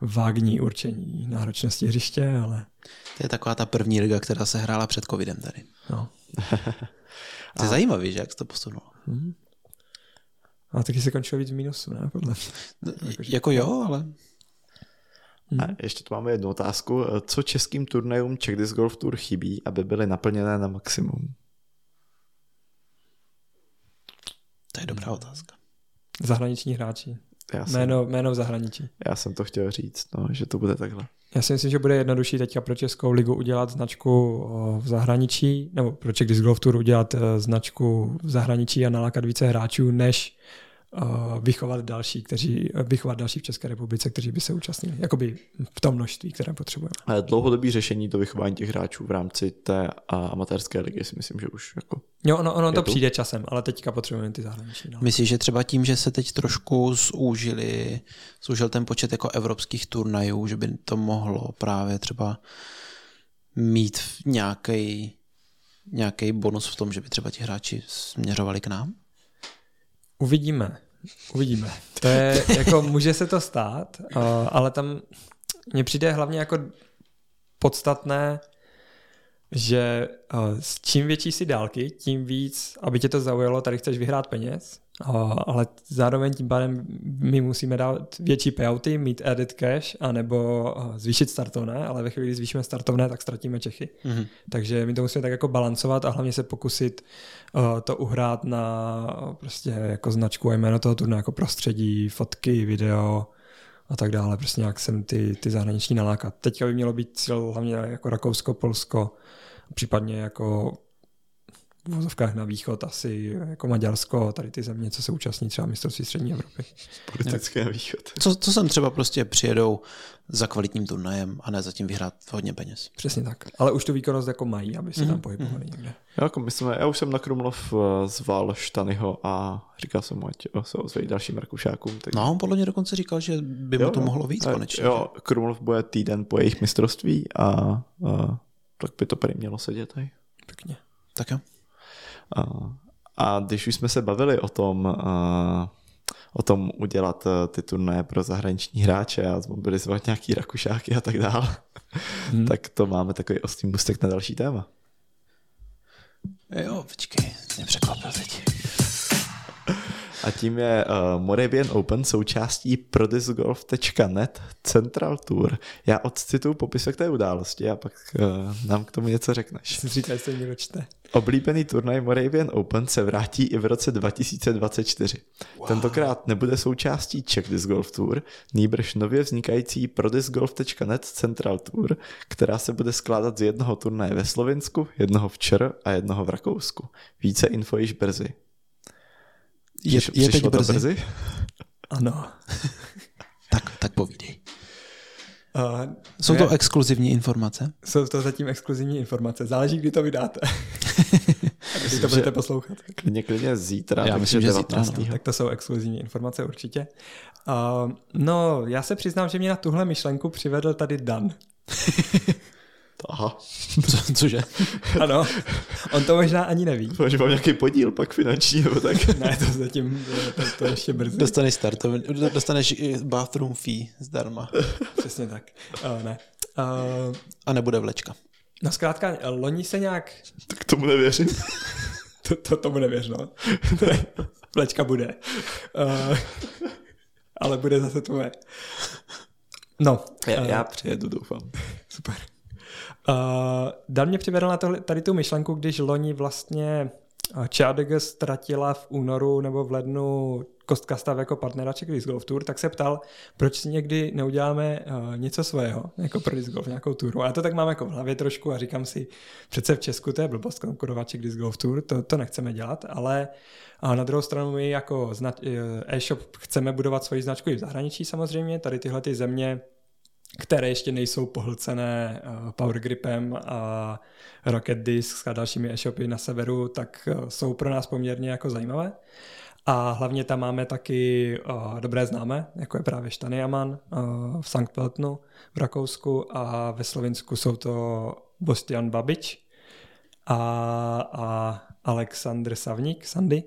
vágní určení náročnosti hřiště, ale... To je taková ta první liga, která se hrála před covidem tady. No. to je a... zajímavý, že jak se to posunulo. Hmm. A taky se končilo víc v mínusu, ne? Podle mě. Jako, jako jo, ale... A ještě tu máme jednu otázku. Co českým turnajům Czech Disc Golf Tour chybí, aby byly naplněné na maximum? To je dobrá otázka. Zahraniční hráči. Já jsem, jméno, jméno v zahraničí. Já jsem to chtěl říct, no, že to bude takhle. Já si myslím, že bude jednodušší teďka pro Českou ligu udělat značku v zahraničí, nebo pro Czech Disc Golf Tour udělat e, značku v zahraničí a nalákat více hráčů, než vychovat další, kteří, vychovat další v České republice, kteří by se účastnili, jakoby v tom množství, které potřebujeme. Ale dlouhodobý řešení to vychování těch hráčů v rámci té amatérské ligy si myslím, že už jako Jo, ono, ono to tu? přijde časem, ale teďka potřebujeme ty zahraniční. No. Myslíš, že třeba tím, že se teď trošku zúžili, zúžil ten počet jako evropských turnajů, že by to mohlo právě třeba mít nějaký nějaký bonus v tom, že by třeba ti hráči směřovali k nám? Uvidíme. Uvidíme. To je, jako může se to stát, ale tam mně přijde hlavně jako podstatné, že s čím větší si dálky, tím víc, aby tě to zaujalo, tady chceš vyhrát peněz, ale zároveň tím pádem my musíme dát větší payouty, mít added cash, anebo zvýšit startovné, ale ve chvíli, kdy zvýšíme startovné, tak ztratíme Čechy. Mm-hmm. Takže my to musíme tak jako balancovat a hlavně se pokusit to uhrát na prostě jako značku a jméno toho turné, jako prostředí, fotky, video a tak dále. Prostě nějak jsem ty, ty zahraniční nalákat. Teďka by mělo být cíl hlavně jako Rakousko, Polsko, případně jako v vozovkách na východ asi jako Maďarsko, tady ty země, co se účastní třeba mistrovství střední Evropy. Politické na východ. Co, co sem třeba prostě přijedou za kvalitním turnajem a ne zatím vyhrát hodně peněz. Přesně tak. Ale už tu výkonnost jako mají, aby se mm-hmm. tam pohybovali někde. Já, jako myslím, já už jsem na Krumlov eh, zval Štanyho a říkal jsem mu, ať se ozve dalším Rakušákům. Tak... No, on podle mě dokonce říkal, že by jo, mu to mohlo víc konečně. Jo, Krumlov bude týden po jejich mistrovství a, a tak by to prý mělo sedět. Hej. Pěkně. Tak jo. A, a když už jsme se bavili o tom, a, o tom udělat e, ty turnaje pro zahraniční hráče a zmobilizovat nějaký rakušáky a tak dále, hmm. tak to máme takový ostý mustek na další téma. Jo, počkej, mě překvapil teď. A tím je uh, Moravian Open součástí prodisgolf.net Central Tour. Já odcituju popisek té události a pak uh, nám k tomu něco řekneš. Říkaj se mi čte. Oblíbený turnaj Moravian Open se vrátí i v roce 2024. Wow. Tentokrát nebude součástí Czech Disc Golf Tour, nýbrž nově vznikající prodisgolf.net Central Tour, která se bude skládat z jednoho turnaje ve Slovensku, jednoho v ČR a jednoho v Rakousku. Více info již brzy. Je, je teď brzy? brzy? Ano. tak, tak povídej. Uh, jsou to je, exkluzivní informace? Jsou to zatím exkluzivní informace. Záleží, kdy to vydáte. kdy to budete poslouchat. Klidně, klidně zítra. Já myslím, že zítra. No. Tak to jsou exkluzivní informace určitě. Uh, no, já se přiznám, že mě na tuhle myšlenku přivedl tady Dan. Aha. Co, cože? Ano, on to možná ani neví. Že mám nějaký podíl pak finanční, nebo tak. Ne, to zatím, to, to ještě brzy. Dostaneš startov, dostaneš bathroom fee zdarma. Přesně tak. Uh, ne. Uh, A nebude vlečka. no zkrátka, loni se nějak... Tak tomu nevěřím. To, to tomu nevěř, no. Vlečka bude. Uh, ale bude zase tvoje. No. Já, eh, já přijedu, doufám. Super. Uh, Dan mě přivedl na tohle, tady tu myšlenku, když loni vlastně Chadeg ztratila v únoru nebo v lednu Kostka stav jako partnera Czech Disc Golf Tour, tak se ptal, proč si někdy neuděláme uh, něco svého, jako pro Disc Golf, nějakou turu. A to tak mám jako v hlavě trošku a říkám si, přece v Česku to je blbost konkurovat Czech Disc Golf Tour, to, to nechceme dělat, ale a na druhou stranu my jako znač- e-shop chceme budovat svoji značku i v zahraničí samozřejmě, tady tyhle ty země které ještě nejsou pohlcené uh, Power Gripem a Rocket Disc a dalšími e-shopy na severu, tak uh, jsou pro nás poměrně jako zajímavé. A hlavně tam máme taky uh, dobré známé, jako je právě Štany Aman uh, v Sankt Peltnu v Rakousku a ve Slovinsku jsou to Bostian Babič a, a Aleksandr Savník, Sandy.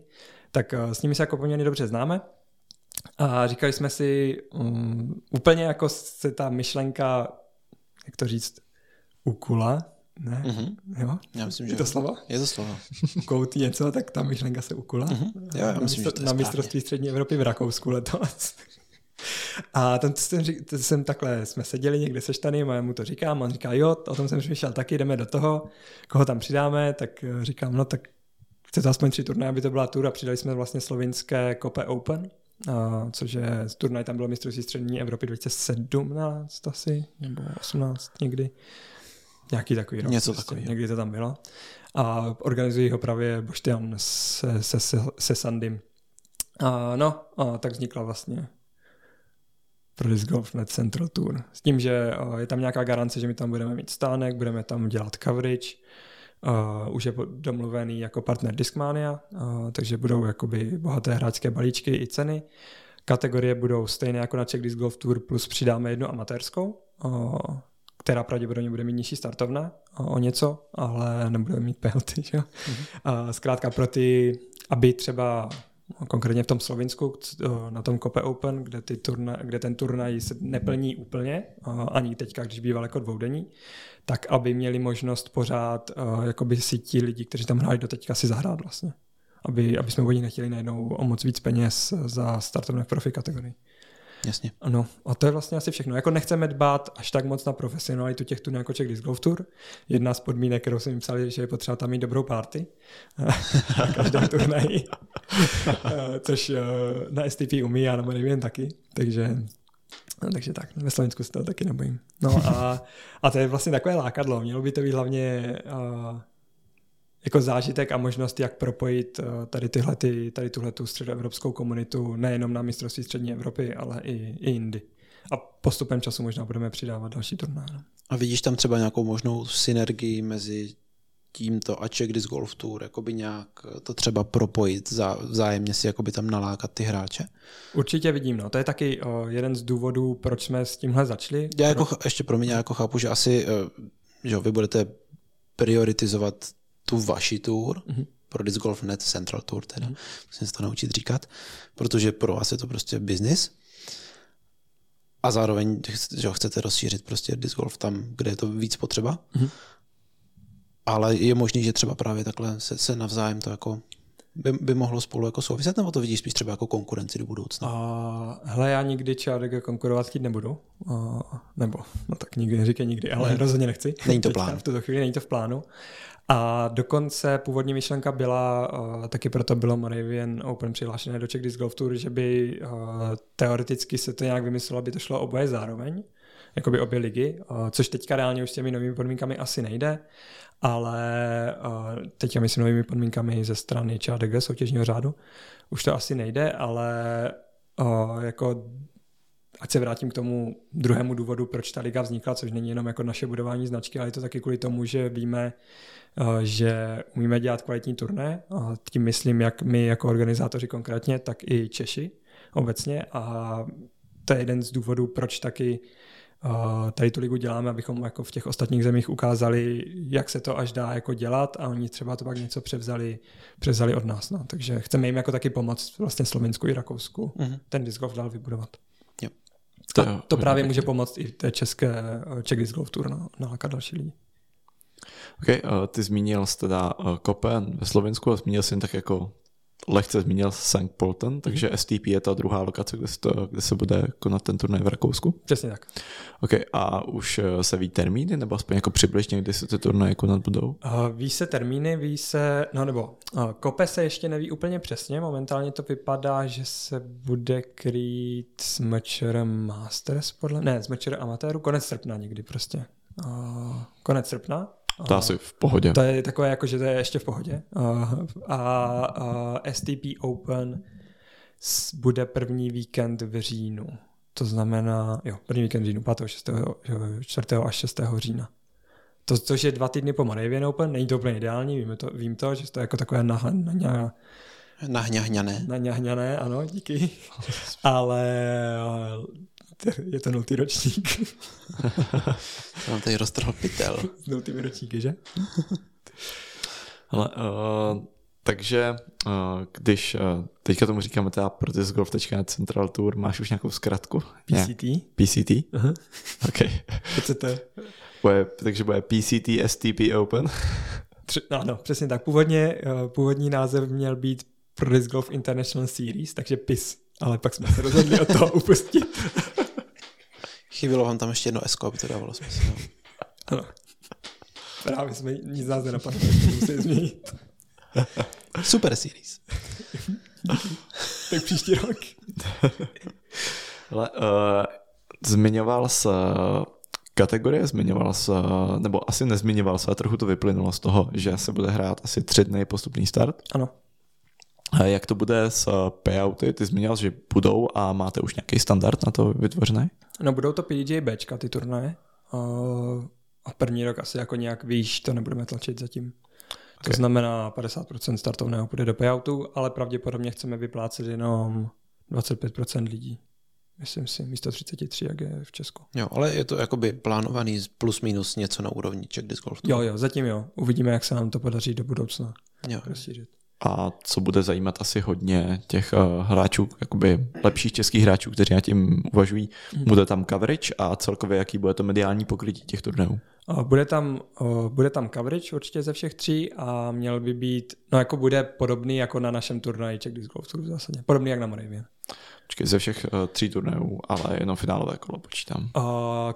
Tak s nimi se jako poměrně dobře známe. A říkali jsme si, um, úplně jako se ta myšlenka, jak to říct, ukula, ne? Mhm. Jo? Já myslím, že Je to slovo? Je to slovo. Koutí něco, tak ta myšlenka se ukula. Mhm. Jo, já na, myslím, že to na mistrovství střední Evropy v Rakousku letos. A ten jsem, ten jsem takhle, jsme seděli někde se Štanem a já mu to říkám, a on říká, jo, o tom jsem přemýšlel taky, jdeme do toho, koho tam přidáme, tak eh, říkám, no tak chce to aspoň tři turnaje, aby to byla tour a přidali jsme vlastně slovinské Kope Open, což je turnaj, tam bylo mistrovství střední Evropy 2017 asi, nebo 18 někdy. Nějaký takový rok. Něco prostě, takového. Někdy to tam bylo. A organizují ho právě Boštian se, se, se, se Sandym. A no, a tak vznikla vlastně pro Disc Golf Net Central Tour. S tím, že je tam nějaká garance, že my tam budeme mít stánek, budeme tam dělat coverage, Uh, už je domluvený jako partner Discmania, uh, takže budou jakoby bohaté hráčské balíčky i ceny. Kategorie budou stejné jako na Czech Disc Golf Tour, plus přidáme jednu amatérskou, uh, která pravděpodobně bude mít nižší startovna uh, o něco, ale nebudeme mít penalty. Že? Mm-hmm. Uh, zkrátka pro ty, aby třeba konkrétně v tom Slovinsku, uh, na tom Kope Open, kde, ty turna, kde ten turnaj se neplní úplně, ani teďka, když býval jako dvoudenní, tak aby měli možnost pořád uh, jakoby si ti lidi, kteří tam hráli do teďka, si zahrát vlastně. Aby, aby jsme od nich nechtěli najednou o moc víc peněz za startovné v profi kategorii. Jasně. Ano, a to je vlastně asi všechno. Jako nechceme dbát až tak moc na profesionalitu těch turnajů jako Czech Disc Golf Tour. Jedna z podmínek, kterou jsem jim psal, že je potřeba tam mít dobrou party na každém turnaji, Eh, což eh, na STP umí a na Meridian taky, takže No, takže tak, ve Slovensku se toho taky nebojím. No a, a to je vlastně takové lákadlo. Mělo by to být hlavně uh, jako zážitek a možnost, jak propojit uh, tady, tyhle, ty, tady tuhle tu středoevropskou komunitu nejenom na mistrovství střední Evropy, ale i, i jindy. A postupem času možná budeme přidávat další turnaje. A vidíš tam třeba nějakou možnou synergii mezi tímto a Czech Disc Golf Tour, jakoby nějak to třeba propojit, zá, vzájemně si jakoby tam nalákat ty hráče? Určitě vidím, no. To je taky uh, jeden z důvodů, proč jsme s tímhle začali. Já jako, ch- ještě pro mě jako chápu, že asi, eh, že vy budete prioritizovat tu vaši tour, Mhm. pro Disc Golf Net Central Tour teda, musím se to naučit říkat, protože pro vás je to prostě business a zároveň že ho chcete rozšířit prostě disc golf tam, kde je to víc potřeba. Mhm. Ale je možný, že třeba právě takhle se, se navzájem to jako by, by mohlo spolu jako souviset, nebo to vidíš spíš třeba jako konkurenci do budoucna? A hele, já nikdy Čádek konkurovat chtít nebudu. A, nebo, no tak nikdy neříkej nikdy, ale rozhodně nechci. Mhm. Není to Teďka plán. V tuto chvíli není to v plánu. A dokonce původní myšlenka byla, uh, taky proto bylo Moravian Open přihlášené do Czech Disc Golf Tour, že by uh, teoreticky se to nějak vymyslelo, aby to šlo oboje zároveň, jakoby obě ligy, uh, což teďka reálně už s těmi novými podmínkami asi nejde, ale uh, teďka myslím novými podmínkami ze strany ČADG soutěžního řádu, už to asi nejde, ale uh, jako ať se vrátím k tomu druhému důvodu, proč ta liga vznikla, což není jenom jako naše budování značky, ale je to taky kvůli tomu, že víme, eh, že umíme dělat kvalitní turné. A tím myslím, jak my jako organizátoři konkrétně, tak i Češi obecně. A to je jeden z důvodů, proč taky tady tu ligu děláme, abychom jako v těch ostatních zemích ukázali, jak se to až dá jako dělat a oni třeba to pak něco převzali, převzali od nás. No. Takže chceme jim jako taky pomoct vlastně Slovensku i Rakousku mm-hmm. ten disc golf dál vybudovat. Jo. To, to, to právě může pomoct i té české Czech Disc Golf Tour na, nalákat další lidi. OK, uh, ty zmínil jsi teda uh, Kopen ve Slovensku a zmínil jsi jen tak jako lehce zmínil St. Polten, takže mm-hmm. STP je ta druhá lokace, kde se, to, kde se bude konat ten turnaj v Rakousku. Přesně tak. OK, a už eh, se ví termíny, nebo aspoň jako přibližně, kdy se ty turnaje konat budou? Uh, ví se termíny, ví se, no nebo uh, Kope se ještě neví úplně přesně, momentálně to vypadá, že se bude krýt s MČR Masters, podle, ne, s MČR Amatéru, konec srpna někdy prostě. Uh, konec srpna, to asi v pohodě. To je takové, jako, že to je ještě v pohodě. A, a, STP Open bude první víkend v říjnu. To znamená, jo, první víkend v říjnu, 5. 6. 4. až 6. října. To, což je dva týdny po Moravian Open, není to úplně ideální, vím to, vím to že to je jako takové na, na, na, Nahňahňané. Nahňahňané, ano, díky. Ale je to nultý ročník. Mám tady roztrhl pytel. S nultými ročníky, že? Ale, uh, takže uh, když uh, teďka tomu říkáme teda protestgolf.net Central Tour, máš už nějakou zkratku? PCT? Ne. PCT? Uh-huh. OK. PCT. Bude, takže bude PCT STP Open? Tři, ano, přesně tak. Původně, uh, původní název měl být Pro Golf International Series, takže PIS, ale pak jsme se rozhodli od toho upustit. Chybilo vám tam ještě jedno S, aby to dávalo smysl. No. Ano. Právě jsme nic z nás nenapadlo, musí změnit. Super series. tak příští rok. Ale, uh, zmiňoval se kategorie, zmiňoval se, nebo asi nezmiňoval se, a trochu to vyplynulo z toho, že se bude hrát asi tři dny postupný start. Ano. A jak to bude s payouty? Ty zmiňoval, že budou a máte už nějaký standard na to vytvořený? No budou to PDJ Bčka, ty turnaje. A první rok asi jako nějak výš to nebudeme tlačit zatím. Okay. To znamená 50% startovného půjde do payoutu, ale pravděpodobně chceme vyplácet jenom 25% lidí. Myslím si, místo 33, jak je v Česku. Jo, ale je to jakoby plánovaný plus minus něco na úrovni Czech Disc Golf. Jo, jo, zatím jo. Uvidíme, jak se nám to podaří do budoucna jo. rozšířit a co bude zajímat asi hodně těch uh, hráčů, jakoby lepších českých hráčů, kteří na tím uvažují. Hmm. Bude tam coverage a celkově jaký bude to mediální pokrytí těch turnajů? Bude tam, bude tam coverage určitě ze všech tří a měl by být, no jako bude podobný jako na našem turnaji Czech Disc Golf Tour v zásadě. Podobný jak na Moravian. Počkej, ze všech uh, tří turnajů, ale jenom finálové kolo počítám. Uh,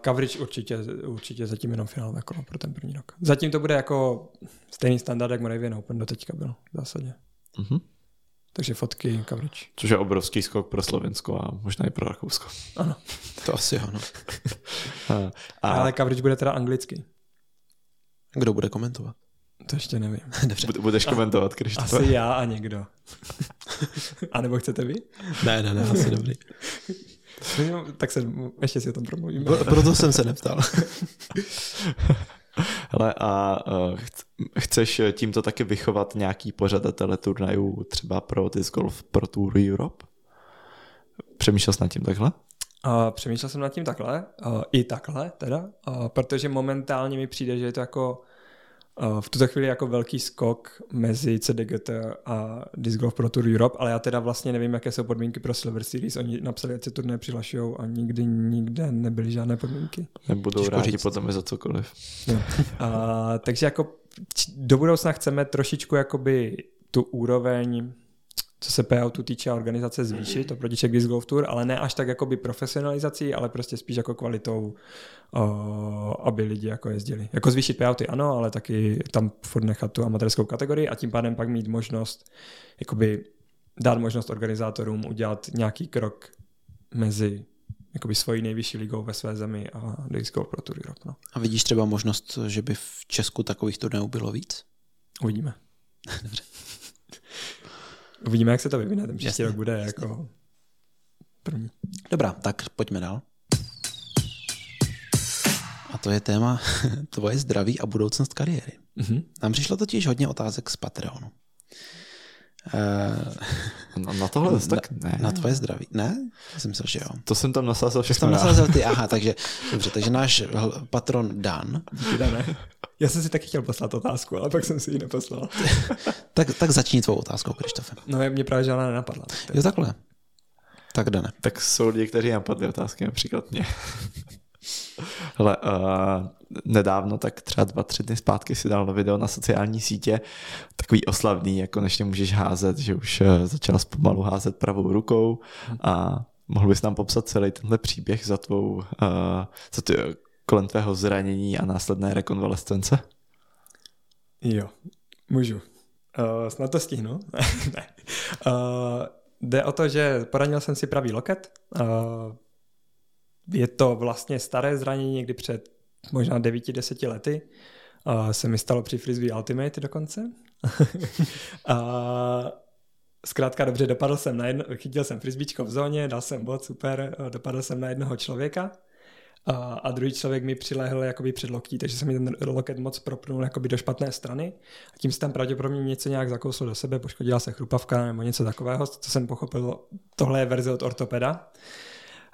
coverage určitě, určitě zatím jenom finálové kolo pro ten první rok. Zatím to bude jako stejný standard, jak Moravian Open do teďka byl v zásadě. Uh-huh. Takže fotky, coverage. Což je obrovský skok pro Slovensko a možná i pro Rakousko. Ano. To asi ano. a... Ale coverage bude teda anglicky. Kdo bude komentovat? To ještě nevím. Dobře. Budeš komentovat, když to Asi já a někdo. a nebo chcete vy? Ne, ne, ne, asi dobrý. tak se ještě si o tom promluvíme. Proto jsem se neptal. Hele, a chceš tímto taky vychovat nějaký pořadatele turnajů třeba pro Disc Golf Pro Tour Europe? Přemýšlel jsi nad tím takhle? Uh, přemýšlel jsem nad tím takhle, uh, i takhle teda, uh, protože momentálně mi přijde, že je to jako v tuto chvíli jako velký skok mezi CDGT a Disc Golf Pro Tour Europe, ale já teda vlastně nevím, jaké jsou podmínky pro Silver Series. Oni napsali, ať se turné přihlašují a nikdy nikde nebyly žádné podmínky. Nebudou Těžko rádi říct. potom za cokoliv. No. A, takže jako do budoucna chceme trošičku jakoby tu úroveň co se payoutu týče organizace zvýšit oproti Czech Disc Golf Tour, ale ne až tak jakoby profesionalizací, ale prostě spíš jako kvalitou, uh, aby lidi jako jezdili. Jako zvýšit payouty ano, ale taky tam furt nechat tu amatérskou kategorii a tím pádem pak mít možnost jakoby dát možnost organizátorům udělat nějaký krok mezi jakoby svojí nejvyšší ligou ve své zemi a Disc Golf Pro Tour Europe. No. A vidíš třeba možnost, že by v Česku takových turnajů bylo víc? Uvidíme. Dobře. Uvidíme, jak se to vyvine. Ten příští rok bude jako první. Dobrá, tak pojďme dál. A to je téma tvoje zdraví a budoucnost kariéry. Mm-hmm. Nám přišlo totiž hodně otázek z Patreonu. Uh, na, na tohle zase tak ne. Na tvoje zdraví. Ne? Já jsem myslel, že jo. To jsem tam nasázel všechno. To jsem nasázel ty, aha, takže, dobře, takže náš patron Dan. Díky, Dane. Já jsem si taky chtěl poslat otázku, ale pak jsem si ji neposlal. tak, tak začni tvou otázkou, Krištofe. No, mě právě žádná nenapadla. Jo, takhle. Tak Dane. Tak jsou lidi, kteří napadli otázky, například mě. Hele, uh, nedávno, tak třeba dva, tři dny zpátky si dal video na sociální sítě, takový oslavný, jako konečně můžeš házet, že už uh, začal pomalu házet pravou rukou a mohl bys nám popsat celý tenhle příběh za tvou, uh, za ty, kolem tvého zranění a následné rekonvalescence? Jo, můžu. Uh, snad to stihnu. ne. Uh, jde o to, že poranil jsem si pravý loket. Uh, je to vlastně staré zranění někdy před možná 9-10 lety. Uh, se mi stalo při Frisbee Ultimate dokonce. a zkrátka dobře, dopadl jsem na jedno, chytil jsem frisbíčko v zóně, dal jsem bod, super, dopadl jsem na jednoho člověka a, a druhý člověk mi přilehl jakoby před loktí, takže se mi ten loket moc propnul jakoby do špatné strany a tím se tam pravděpodobně něco nějak zakouslo do sebe, poškodila se chrupavka nebo něco takového, co jsem pochopil, tohle je verze od ortopeda.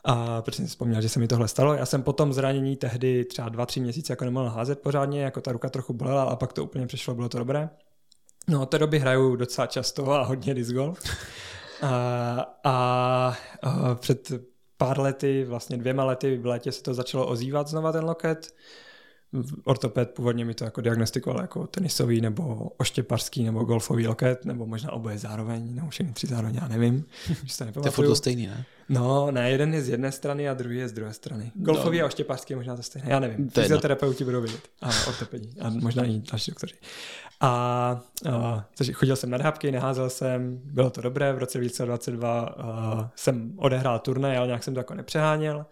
A protože jsem vzpomněl, že se mi tohle stalo. Já jsem potom zranění tehdy třeba dva, tři měsíce jako nemohl házet pořádně, jako ta ruka trochu bolela a pak to úplně přešlo, bylo to dobré. No, od té doby hraju docela často a hodně disc golf. A, a, a před pár lety, vlastně dvěma lety v létě se to začalo ozývat znova ten loket ortoped původně mi to jako diagnostikoval jako tenisový nebo oštěpařský nebo golfový loket, nebo možná oboje zároveň, nebo všechny tři zároveň, já nevím. to je furt to stejný, ne? No, ne, jeden je z jedné strany a druhý je z druhé strany. Golfový no. a oštěpařský je možná to stejné, já nevím. Fyzioterapeuti budou vidět a ortopedi a možná i další doktoři. A, a takže chodil jsem na dhábky, neházel jsem, bylo to dobré, v roce 2022 a, jsem odehrál turnaj, ale nějak jsem to jako nepřeháněl.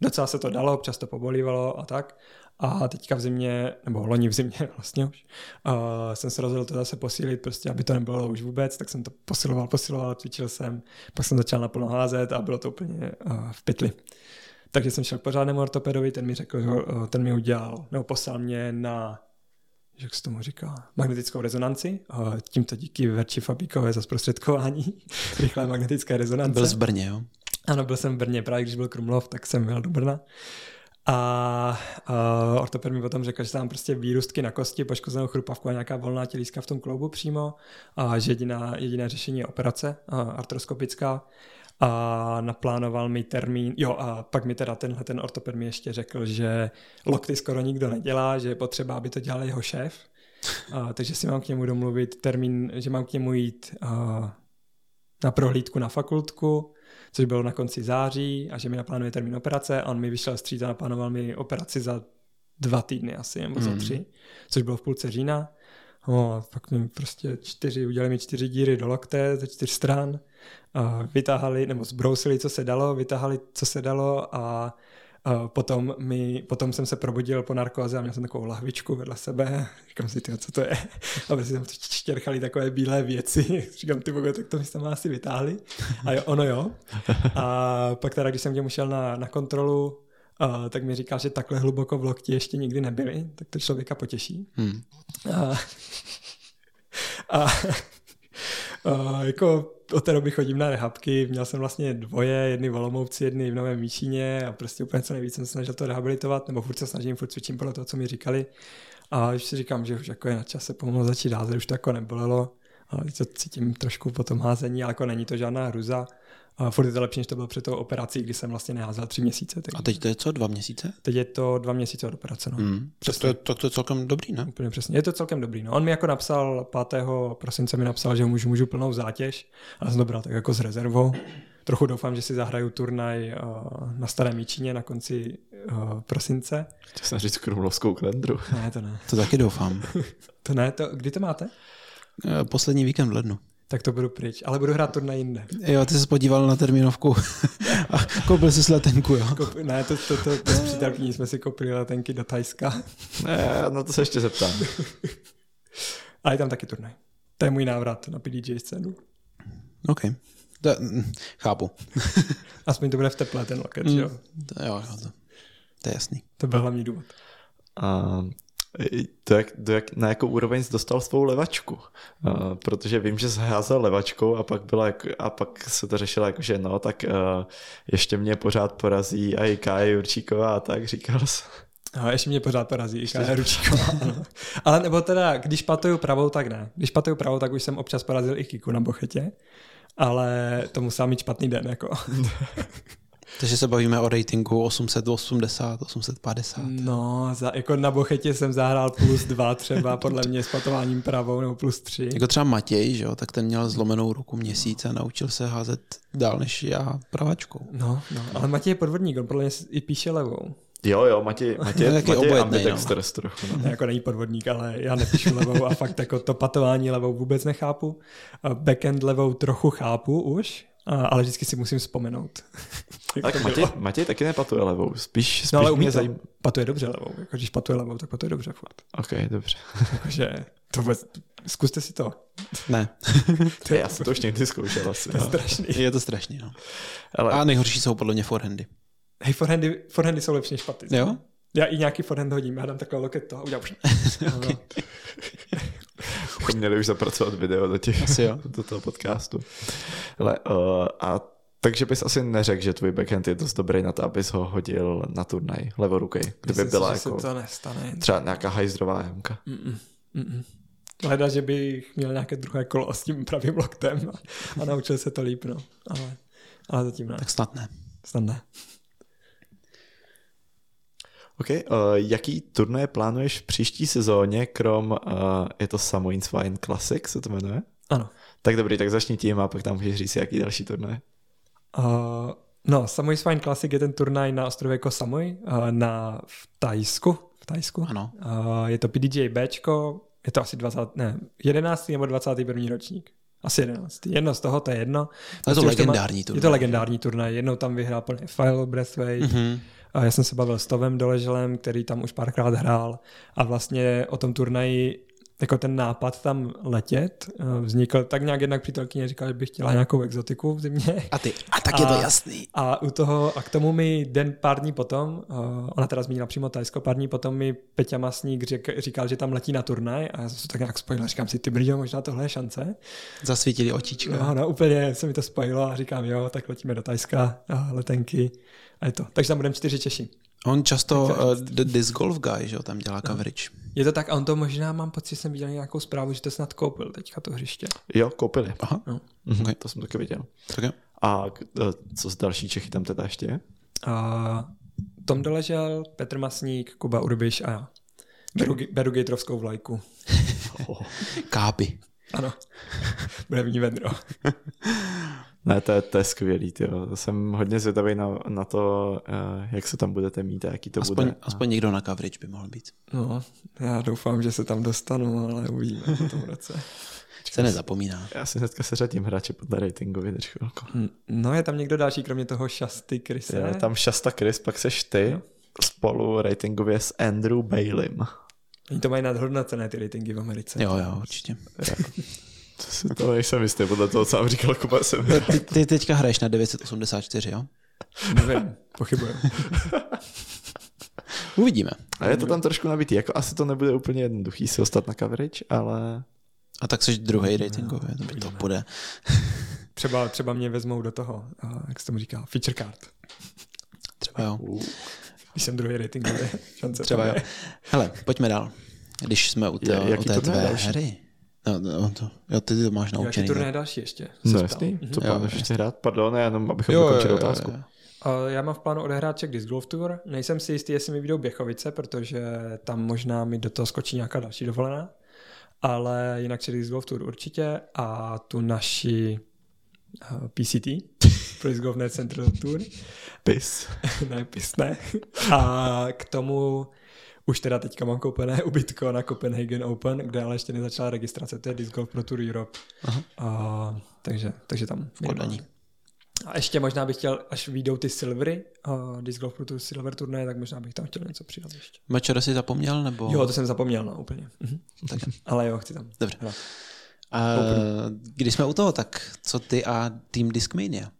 Docela se to dalo, občas to pobolívalo a tak. A teďka v zimě, nebo loni v zimě vlastně už, uh, jsem se rozhodl to zase posílit, prostě aby to nebylo už vůbec, tak jsem to posiloval, posiloval, cvičil jsem, pak jsem začal naplno házet a bylo to úplně uh, v pytli. Takže jsem šel k pořádnému ortopedovi, ten mi řekl, že uh, ten mi udělal, nebo poslal mě na jak se tomu říká, magnetickou rezonanci. Tímto díky Verči Fabíkové za zprostředkování rychlé magnetické rezonance. Byl z Brně, jo? Ano, byl jsem v Brně, právě když byl Krumlov, tak jsem měl do Brna. A uh, ortoped mi potom řekl, že tam prostě výrůstky na kosti, poškozenou chrupavku a nějaká volná tělíska v tom kloubu přímo. A že jediná, jediné řešení je operace uh, artroskopická. A naplánoval mi termín, jo a pak mi teda tenhle ten ortoped mi ještě řekl, že lokty skoro nikdo nedělá, že je potřeba, aby to dělal jeho šéf, uh, takže si mám k němu domluvit termín, že mám k němu jít uh, na prohlídku na fakultku, což bylo na konci září a že mi naplánuje termín operace a on mi vyšel stříc a naplánoval mi operaci za dva týdny asi, nebo za mm. tři, což bylo v půlce října. No, pak mi prostě čtyři, udělali mi čtyři díry do lokte ze čtyř stran, a vytáhali, nebo zbrousili, co se dalo, vytáhali, co se dalo a potom, mi, potom jsem se probudil po narkóze a měl jsem takovou lahvičku vedle sebe. Říkám si, tyjo, co to je? A si tam štěrchali takové bílé věci. Říkám, ty bogo, tak to mi tam asi vytáhli. A jo, ono jo. A pak teda, když jsem těm šel na, na kontrolu, uh, tak mi říkal, že takhle hluboko v lokti ještě nikdy nebyli, tak to člověka potěší. Hmm. A, a, a jako od té doby chodím na rehabky, měl jsem vlastně dvoje, jedny v Olomouci, jedny v Novém Míšíně a prostě úplně co nejvíc jsem se snažil to rehabilitovat, nebo furt se snažím, furt cvičím podle toho, co mi říkali. A už si říkám, že už jako je na čase pomalu začít házet, už to jako nebolelo, ale to cítím trošku po tom házení, ale jako není to žádná hruza. A furt je to lepší, než to bylo před tou operací, kdy jsem vlastně neházel tři měsíce. Tak... A teď to je co, dva měsíce? Teď je to dva měsíce od operace, no. Mm. Tak to, je, to, to je celkem dobrý, ne? Úplně přesně. Je to celkem dobrý, no. On mi jako napsal 5. prosince mi napsal, že můžu, můžu plnou zátěž a jsem to tak jako s rezervou. Trochu doufám, že si zahraju turnaj uh, na Starém Míčině na konci uh, prosince. Chtěl jsem říct krumlovskou kalendru. Ne, to ne. To taky doufám. to ne, to, kdy to máte? Eh, poslední víkend v lednu tak to budu pryč. Ale budu hrát turnaj jinde. Jo, ty jsi podíval na termínovku a koupil jsi letenku, jo? Koup, ne, to, to, to, to s přítelkyní jsme si koupili letenky do Tajska. Ne, no to se ještě zeptám. a je tam taky turnaj. To je můj návrat na PDJ scénu. OK. To, chápu. Aspoň to bude v teple ten loket, mm. jo? To, jo, jo to, to je jasný. To byl hlavní důvod. A to jak, do jak, na jakou úroveň jsi dostal svou levačku. Uh, protože vím, že jsi házel levačkou a pak, byla, jak, a pak se to řešilo jako, že no, tak uh, ještě mě pořád porazí a i Kája Jurčíková a tak říkal jsi. No, ještě mě pořád porazí i Kája Ručíková. Ale nebo teda, když patuju pravou, tak ne. Když patuju pravou, tak už jsem občas porazil i Kiku na bochetě. Ale to musel mít špatný den, jako. Takže se bavíme o ratingu 880, 850. No, za, jako na bochetě jsem zahrál plus dva třeba, podle mě s patováním pravou, nebo plus tři. Jako třeba Matěj, že jo, tak ten měl zlomenou ruku měsíc a naučil se házet dál než já pravačkou. No, no, ale Matěj je podvodník, on podle mě i píše levou. Jo, jo, Matěj, Matěj, Matěj, Matěj je ambidextrous no. trochu. No. jako není podvodník, ale já nepíšu levou a fakt jako to patování levou vůbec nechápu. Backend levou trochu chápu už, ale vždycky si musím vzpomenout. Tak Matěj, Matěj taky nepatuje levou, spíš, spíš no, ale mě zajím... patuje dobře levou, jako když patuje levou, tak patuje dobře furt. Ok, dobře. Takže to vůbec, zkuste si to. Ne. to já jsem to už někdy zkoušel asi. To je no. strašný. Je to strašný, no. Ale... A nejhorší jsou podle mě forehandy. Hej, forehandy, forehandy jsou lepší než paty. Jo? Já i nějaký forehand hodím, já dám takové loket toho a udělám už. okay. Měli už zapracovat video do, těch, asi jo. do toho podcastu. Ale, uh, a takže bys asi neřekl, že tvůj backhand je dost dobrý na to, abys ho hodil na turnaj levorukej. Kdyby Myslím byla si, jako to nestane. třeba nějaká hajzdrová jemka. Mm-mm. Mm-mm. Hleda, že bych měl nějaké druhé kolo s tím pravým loktem a, a naučil se to líp, no. Ale, ale zatím ne. Tak snad ne. Snad ne. OK, uh, jaký turnaje plánuješ v příští sezóně, krom, uh, je to Samoins Wine Classic, se to jmenuje? Ano. Tak dobrý, tak začni tím a pak tam můžeš říct, jaký další turnaj. Uh, no, Samois Wine Classic je ten turnaj na ostrově Ko Samui, uh, na, v Tajsku. V Tajsku. Ano. Uh, je to PDJ Bčko, je to asi 20, ne, 11. nebo 21. ročník. Asi 11. Jedno z toho, to je jedno. je to legendární turnaj. Je to legendární turnaj. Jednou tam vyhrál plně File Breathway. Mm-hmm. A já jsem se bavil s Tovem Doleželem, který tam už párkrát hrál a vlastně o tom turnaji jako ten nápad tam letět eh, vznikl tak nějak jednak přítelkyně říkala, že by chtěla nějakou exotiku v zimě. A ty, a tak a, je to jasný. A u toho, a k tomu mi den pár dní potom, uh, ona teda zmínila přímo Tajsko, pár dní potom mi Peťa Masník řek, říkal, že tam letí na turnaj a já jsem se tak nějak spojil, říkám si, ty brďo, možná tohle je šance. Zasvítili očička. No, no, úplně se mi to spojilo a říkám, jo, tak letíme do Tajska, a letenky a je to. Takže tam budeme čtyři Češi. On často uh, the Disc Golf Guy, že jo, tam dělá coverage. Je to tak, a on to možná, mám pocit, že jsem viděl nějakou zprávu, že to snad koupil teďka to hřiště. Jo, koupili. Aha, no. mm-hmm. okay. to jsem taky viděl. Tak jo. A eh, co z další Čechy tam teda ještě je? A Tom Doležel, Petr Masník, Kuba Urbiš a já. Beru, beru gejtrovskou vlajku. oh. Kápy. Ano, bude v ní vedro. Ne, to je, to je skvělý, tyjo. Jsem hodně zvědavý na, na to, eh, jak se tam budete mít a jaký to aspoň, bude. Aspoň někdo na coverage by mohl být. No, já doufám, že se tam dostanu, ale uvidíme v tom roce. se nezapomíná. Já si hnedka seřadím hráče podle ratingu, vydrž chvilku. No je tam někdo další, kromě toho Šasty Krise? Je tam Šasta Chris, pak seš ty no. spolu ratingově s Andrew Bailim. Oni to mají nadhodnocené ty ratingy v Americe. Jo, jo, určitě. to nejsem jistý, podle toho, co vám říkal Kuba jsem. Ty, ty teďka hraješ na 984, jo? Nevím, pochybuji. Uvidíme. A je to tam trošku nabitý. Jako asi to nebude úplně jednoduchý si ostat na coverage, ale... A tak jsi druhý ratingový, to by to bude. třeba, třeba mě vezmou do toho, jak se tomu říká, feature card. Třeba jo. Když jsem druhý ratingový, šance. Třeba jo. Hele, pojďme dál. Když jsme u té, u té tvé hry. No, no, to, jo, ty to máš naučený. Jaký turné další ještě? No jasný, co plánuješ ještě hrát? Pardon, jenom abychom jo, dokončili otázku. Jo, jo. Já mám v plánu odehrát Czech Disc Golf Tour. Nejsem si jistý, jestli mi vyjdou Běchovice, protože tam možná mi do toho skočí nějaká další dovolená. Ale jinak Czech Disc Golf Tour určitě a tu naši uh, eh, PCT, Pro Disc Golf Net Central Tour. PIS. ne, PIS ne. A k tomu už teda teďka mám koupené ubytko na Copenhagen Open, kde ale ještě nezačala registrace, to je Disc Golf Pro Tour Europe. Aha. A, takže, takže tam. Kodani. A ještě možná bych chtěl, až vyjdou ty silvery, uh, Disc Golf Pro Tour Silver turné, tak možná bych tam chtěl něco přidat ještě. Mačera si zapomněl, nebo? Jo, to jsem zapomněl, no, úplně. Mhm. Tak. ale jo, chci tam. Dobře. Uh, když jsme u toho, tak co ty a Team Discmania?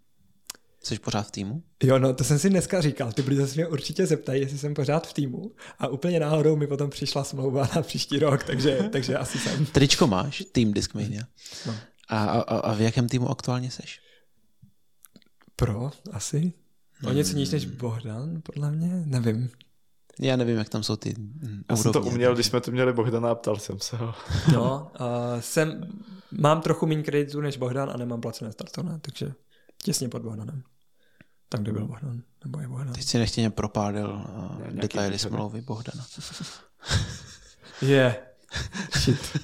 Jsi pořád v týmu? Jo, no to jsem si dneska říkal. Ty brzo se mě určitě zeptají, jestli jsem pořád v týmu. A úplně náhodou mi potom přišla smlouva na příští rok, takže, takže asi jsem. Tričko máš, tým Discmania. No. A, a, a v jakém týmu aktuálně seš? Pro, asi. O něco níž než Bohdan, podle mě, nevím. Já nevím, jak tam jsou ty mm, Já jsem to uměl, když jsme tu měli Bohdana a ptal jsem se ho. No, uh, jsem, mám trochu méně kreditů než Bohdan a nemám placené startovné, takže těsně pod Bohdanem. Tam, kde byl Bohdan, nebo je Bohdan. Teď si nechtěně propádil uh, nějaký detaily smlouvy Bohdana. Je. Yeah. Shit.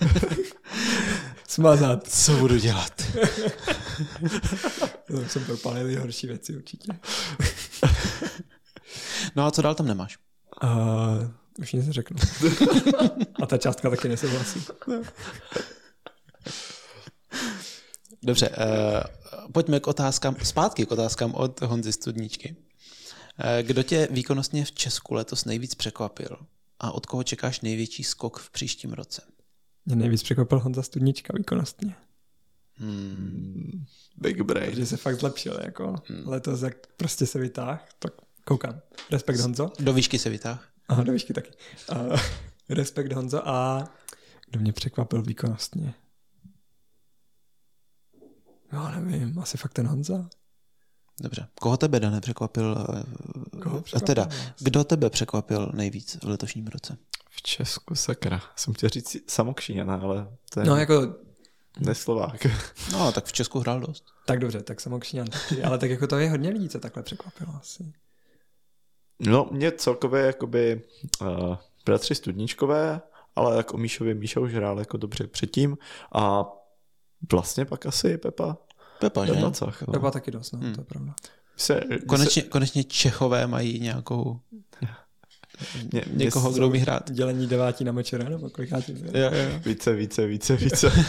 Smazat. Co budu dělat? To jsem propálil horší věci určitě. No a co dál tam nemáš? Uh, už nic neřeknu. a ta částka taky nesouhlasí. Dobře, uh, pojďme k otázkám, zpátky k otázkám od Honzy Studničky. Uh, kdo tě výkonnostně v Česku letos nejvíc překvapil a od koho čekáš největší skok v příštím roce? Mě nejvíc překvapil Honza Studnička výkonnostně. Hmm. Big brain. Protože se fakt zlepšil. Jako letos, jak prostě se vytáh, tak koukám. Respekt Honzo. Do výšky se vytáh? Aha, do výšky taky. Uh, respekt Honzo a kdo mě překvapil výkonnostně? Já nevím, asi fakt ten Honza. Dobře. Koho tebe, Dane, překvapil? eh, Koho a překvapil teda, vás? kdo tebe překvapil nejvíc v letošním roce? V Česku, sakra. Jsem chtěl říct Samokšíňana, ale to je No jako, neslovák. No, tak v Česku hrál dost. tak dobře, tak taky, ale tak jako to je hodně lidí, co takhle překvapilo asi. No, mě celkově jakoby uh, bratři Studničkové, ale jako Míšovi, Míša už hrál jako dobře předtím a vlastně pak asi Pepa. Pepa, že? Pepa Cach, no. Pepa taky dost, no, to je pravda. Se, Konečně, konečně Čechové mají nějakou mě, mě někoho, kdo umí hrát. Dělení devátí na mečere, nebo kolikátí? Jo, jo. Více, více, více, více.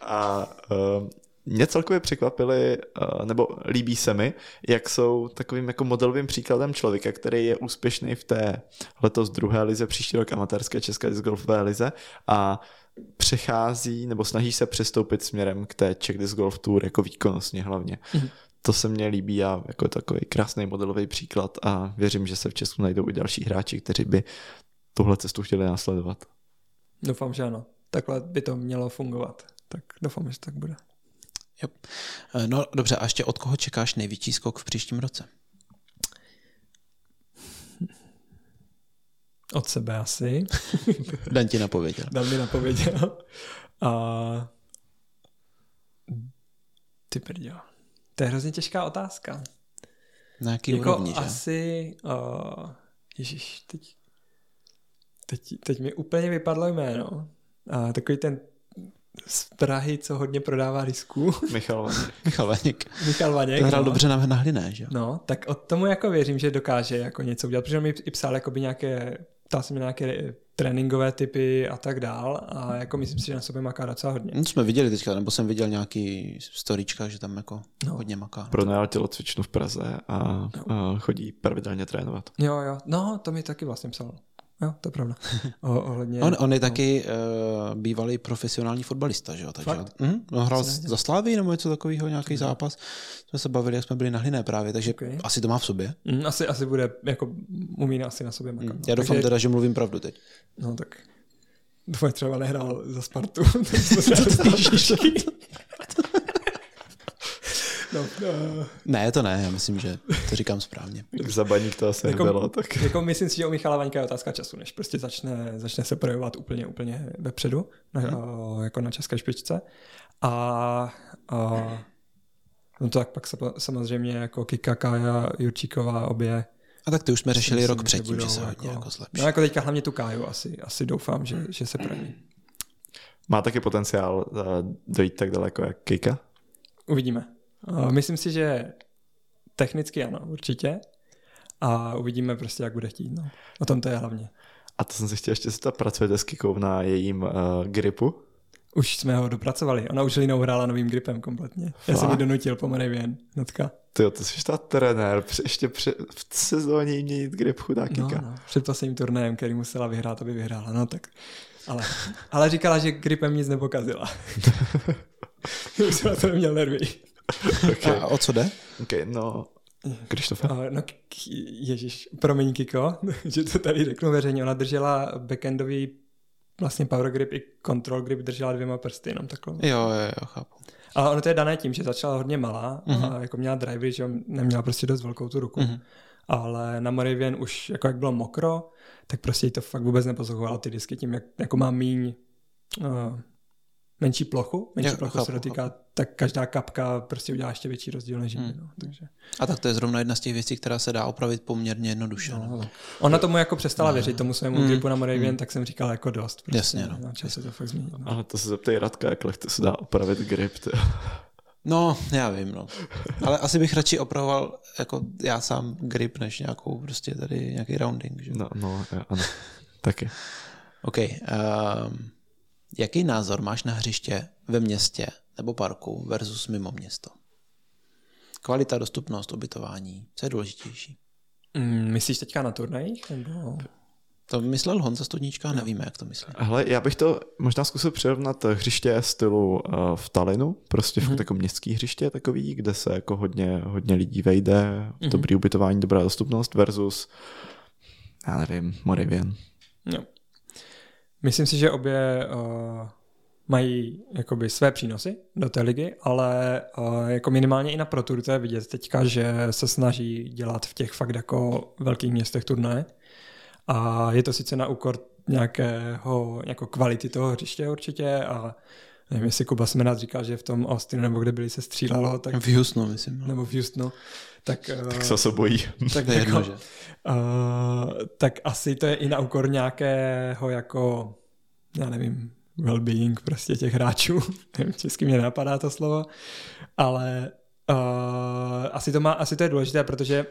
a uh, mě celkově překvapili, uh, nebo líbí se mi, jak jsou takovým jako modelovým příkladem člověka, který je úspěšný v té letos druhé lize, příští rok amatérské české golfové lize a přechází nebo snaží se přestoupit směrem k té Czech Disc Golf Tour jako výkonnostně hlavně. To se mně líbí a jako takový krásný modelový příklad a věřím, že se v Česku najdou i další hráči, kteří by tuhle cestu chtěli následovat. Doufám, že ano. Takhle by to mělo fungovat. Tak doufám, že tak bude. Jo. Eh, No dobře, a ještě od koho čekáš největší skok v příštím roce? Od sebe asi. Dan ti napověděl. Dan mi napověděl. A... Ty prděl. To je hrozně těžká otázka. Na jaký jako úrovni, že? asi... Uh, ježiš, teď, teď, teď mi úplně vypadlo jméno. A takový ten z Prahy, co hodně prodává risků. Michal Vaněk. Michal Vaněk. Michal Vaněk. Hrál no. dobře na, na hliné, že jo? No, tak od tomu jako věřím, že dokáže jako něco udělat, protože mi i psal jakoby nějaké, ptal se mi nějaké tréninkové typy a tak dál a jako myslím si, že na sobě maká docela hodně. No, jsme viděli teďka, nebo jsem viděl nějaký storíčka, že tam jako no. hodně maká. Pronajal tělocvičnu v Praze a, a chodí pravidelně trénovat. Jo, jo, no to mi taky vlastně psal. Jo, to je pravda. O, ohledně, On, on je no. taky uh, bývalý profesionální fotbalista, že jo? Takže, Fakt? mm, on hrál za Slávy nebo něco takového, nějaký zápas. Jsme se bavili, jak jsme byli na hliné právě, takže Okay. asi to má v sobě. Mm, asi, asi bude, jako umí asi na sobě makat. no. Já doufám Takže- teda, že mluvím pravdu teď. No tak doufám, že třeba nehrál za Spartu. To. no, no, Ne, to ne, já myslím, že to říkám správně. Za baník to asi Jako- nebylo, tak jako myslím si, že u Michala Vaňka je otázka času, než prostě začne, začne se projevovat úplně, úplně vepředu, na, Mhm. jako na české špičce. A, a no to tak pak se, samozřejmě jako Kika, Kája, Jurčíková, obě. A tak ty už jsme řešili myslím, rok předtím, že, budou se hodně jako zlepší. No jako teďka hlavně tu Káju asi, asi doufám, že, že se projeví. má taky potenciál uh, dojít tak daleko jak Kika. Uvidíme. Myslím si, že technicky ano, určitě. A uvidíme prostě, jak bude chtít. No. O tom to je hlavně. A to jsem se chtěl ještě zeptat, pracujete s Kikou na jejím uh, gripu? Už jsme ho dopracovali. Ona už Linou hrála novým gripem kompletně. Já jsem ji Fakt? donutil po ven. Hnedka. Ty to jsi ta trenér, při- ještě při, v sezóně jí měnit grip chudá No, Kika. no. Před posledním turnajem, který musela vyhrát, aby vyhrála. No tak. Ale, ale říkala, že gripem nic nepokazila. už jsem na to neměl nervy. okay. A o co jde? Okay, no, Krištofe? Uh, no, ježiš, promiň Kiko, že to tady řeknu veřejně. Ona držela backendový vlastně power grip i control grip držela dvěma prsty, jenom takhle. Jo, jo, jo, chápu. Ale ono to je dané tím, že začala hodně malá uh-huh. a mhm. jako měla drivery, že neměla prostě dost velkou tu ruku. Uh-huh. Ale na Moravian už jako jak bylo mokro, tak prostě jí to fakt vůbec neposlouchovalo ty disky tím, jak jako má míň uh, menší plochu, menší jo, plochu chápu, se dotýká, chápu. tak každá kapka prostě udělá ještě větší rozdíl než jiný. Hmm. No, takže. A tak to je zrovna jedna z těch věcí, která se dá opravit poměrně jednoduše. No, no. Ona tomu jako přestala no, věřit, tomu svému hmm. gripu na Moravian, hmm. tak jsem říkal jako dost. Prostě, Jasně, no. Na čas se to fakt změnit. No. Ale to se zeptej Radka, jak lehce se dá opravit grip. To. No, já vím, no. Ale asi bych radši opravoval jako já sám grip, než nějakou prostě tady nějaký rounding, že? No, no, ano. Taky. OK. Um, Jaký názor máš na hřiště ve městě nebo parku versus mimo město? Kvalita, dostupnost, ubytování, co je důležitější? Mm, myslíš teďka na turnajích? Nebo... To myslel Honza Studnička, nevíme, jak to myslí. Hele, já bych to možná zkusil přirovnat hřiště stylu uh, v Talinu, prostě mm-hmm. fakt jako městský hřiště takový, kde se jako hodně, hodně lidí vejde, mm-hmm. dobrý ubytování, dobrá dostupnost versus, já nevím, Moravian. No. Myslím si, že obě uh, mají jakoby své přínosy do té ligy, ale uh, jako minimálně i na Pro Tour to je vidět teďka, že se snaží dělat v těch fakt jako velkých městech turné. A je to sice na úkor nějakého, nějakou kvality toho hřiště určitě a nevím, jestli Kuba Smenat říkal, že v tom Austinu nebo kde byli se střílelo. Tak, v Houstonu, myslím. No. Nebo v Houstonu. Tak, tak se se bojí. Tak to je jedno, že? Uh, tak asi to je i na úkor nějakého jako, já nevím, well-being prostě těch hráčů. nevím, česky mě napadá to slovo, ale uh, asi, to má, asi to je důležité, protože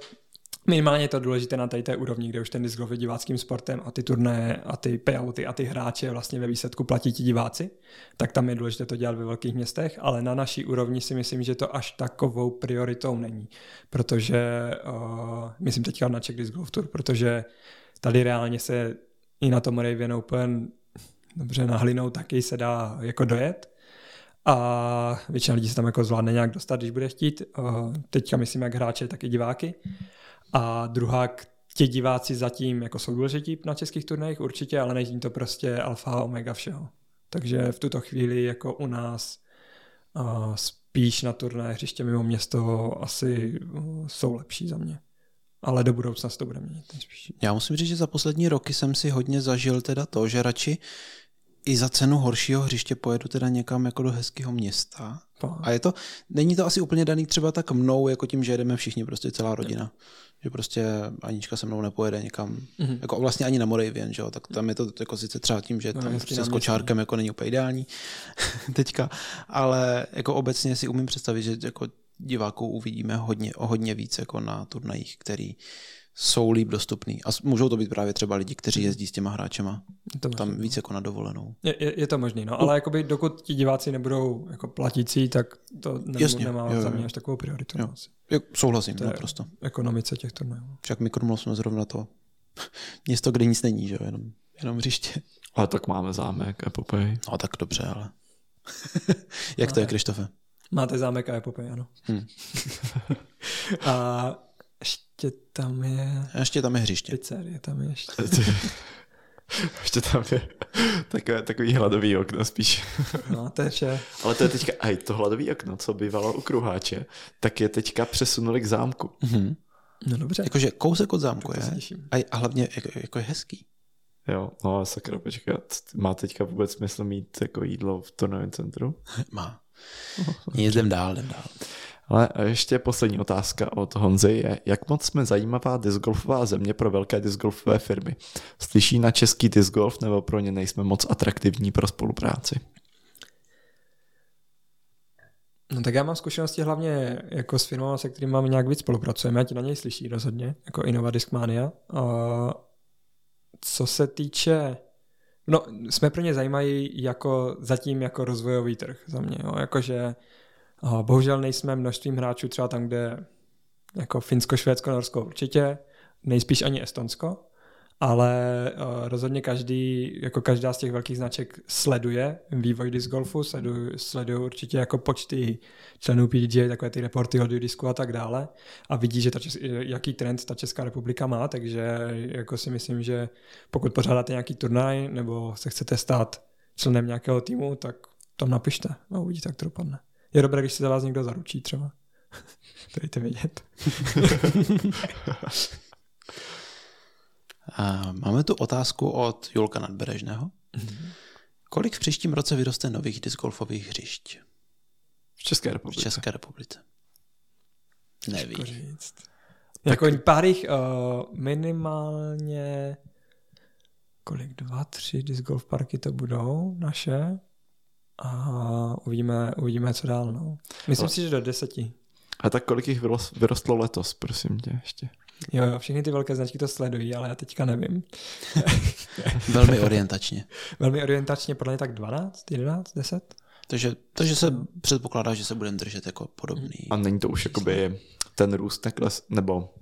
minimálně je to důležité na té úrovni, kde už ten disc golf je diváckým sportem a ty turné a ty payouty a ty hráče vlastně ve výsledku platí ti diváci, tak tam je důležité to dělat ve velkých městech, ale na naší úrovni si myslím, že to až takovou prioritou není, protože uh, myslím teďka na Czech Disc Golf Tour, protože tady reálně se i na tom Raven Open dobře na hlinou taky se dá jako dojet, a většina lidí se tam jako zvládne nějak dostat, když bude chtít. Teďka myslím jak hráče, tak i diváky. A druhá, ti diváci zatím jako jsou důležití na českých turnajích určitě, ale není to prostě alfa a omega všeho. Takže v tuto chvíli jako u nás uh, spíš na turné hřiště mimo město asi uh, jsou lepší za mě. Ale do budoucna se to bude měnit. Já musím říct, že za poslední roky jsem si hodně zažil teda to, že radši i za cenu horšího hřiště pojedu teda někam jako do hezkého města. A je to, není to asi úplně daný třeba tak mnou, jako tím, že jedeme všichni, prostě celá rodina. Že prostě Anička se mnou nepojede někam, mm-hmm. jako vlastně ani na Moravian, že jo, tak tam je to jako sice třeba tím, že no, tam prostě s kočárkem jako není úplně ideální teďka, ale jako obecně si umím představit, že jako diváků uvidíme hodně, o hodně víc jako na turnajích, který jsou líp dostupný. A můžou to být právě třeba lidi, kteří jezdí s těma hráčema to tam možný, víc no. jako na dovolenou. Je, je, je to možný, no, ale jakoby dokud ti diváci nebudou jako platící, tak to ne, Jasně, nemá jo, za mě až takovou prioritu. Jo. Jo, souhlasím, to naprosto. Ekonomice těch turnajů. Však my Krumlov jsme zrovna to město, kde nic není, že jo, jenom, jenom hřiště. Ale tak máme zámek, epopej. No tak dobře, ale jak to je, Krištofe? Máte zámek a epopej, ano. Hmm. a ještě tam je... A ještě tam je hřiště. Pizzerie tam je ještě. ještě tam je takové, takový hladový okno spíš. no, to je vše. Ale to je teďka, aj to hladový okno, co bývalo u kruháče, tak je teďka přesunuli k zámku. Mm-hmm. No dobře. Jakože kousek od zámku je. A, a hlavně jako, jako je hezký. Jo, no sakra, počkat. Má teďka vůbec smysl mít jako jídlo v turnovém centru? Má. Nic, jdem dál, jdem dál. Ale ještě poslední otázka od Honzy je, jak moc jsme zajímavá discgolfová země pro velké discgolfové firmy? Slyší na český discgolf nebo pro ně nejsme moc atraktivní pro spolupráci? No tak já mám zkušenosti hlavně jako s firmou, se kterými máme nějak víc spolupracujeme, a ti na něj slyší rozhodně, jako Innova Discmania. A co se týče No, jsme pro ně zajímají jako zatím jako rozvojový trh za mě, jo. jakože bohužel nejsme množstvím hráčů třeba tam, kde jako Finsko, Švédsko, Norsko určitě, nejspíš ani Estonsko, ale uh, rozhodně každý, jako každá z těch velkých značek sleduje vývoj disc golfu, sledují sleduj určitě jako počty členů PDGA, takové ty reporty od disku a tak dále a vidí, že ta jaký trend ta Česká republika má, takže jako si myslím, že pokud pořádáte nějaký turnaj nebo se chcete stát členem nějakého týmu, tak tam napište a uvidíte, jak to dopadne. Je dobré, když se za vás někdo zaručí třeba. to dejte vědět. A máme tu otázku od Julka Nadberežného. Mm-hmm. Kolik v příštím roce vyroste nových discgolfových hřišť? V České republice. V České republice. Neví. Jako pár jich uh, minimálně kolik, dva, tři disc golf parky to budou naše a uvidíme, uvidíme co dál. No. Myslím Ale... si, že do deseti. A tak kolik jich vyrostlo letos, prosím tě, ještě? Jo, jo, všechny ty velké značky to sledují, ale já teďka nevím. Velmi orientačně. Velmi orientačně, podle mě tak 12, 11, 10? Takže, takže se předpokládá, že se budeme držet jako podobný. A není to už jakoby ten růst takhle, nebo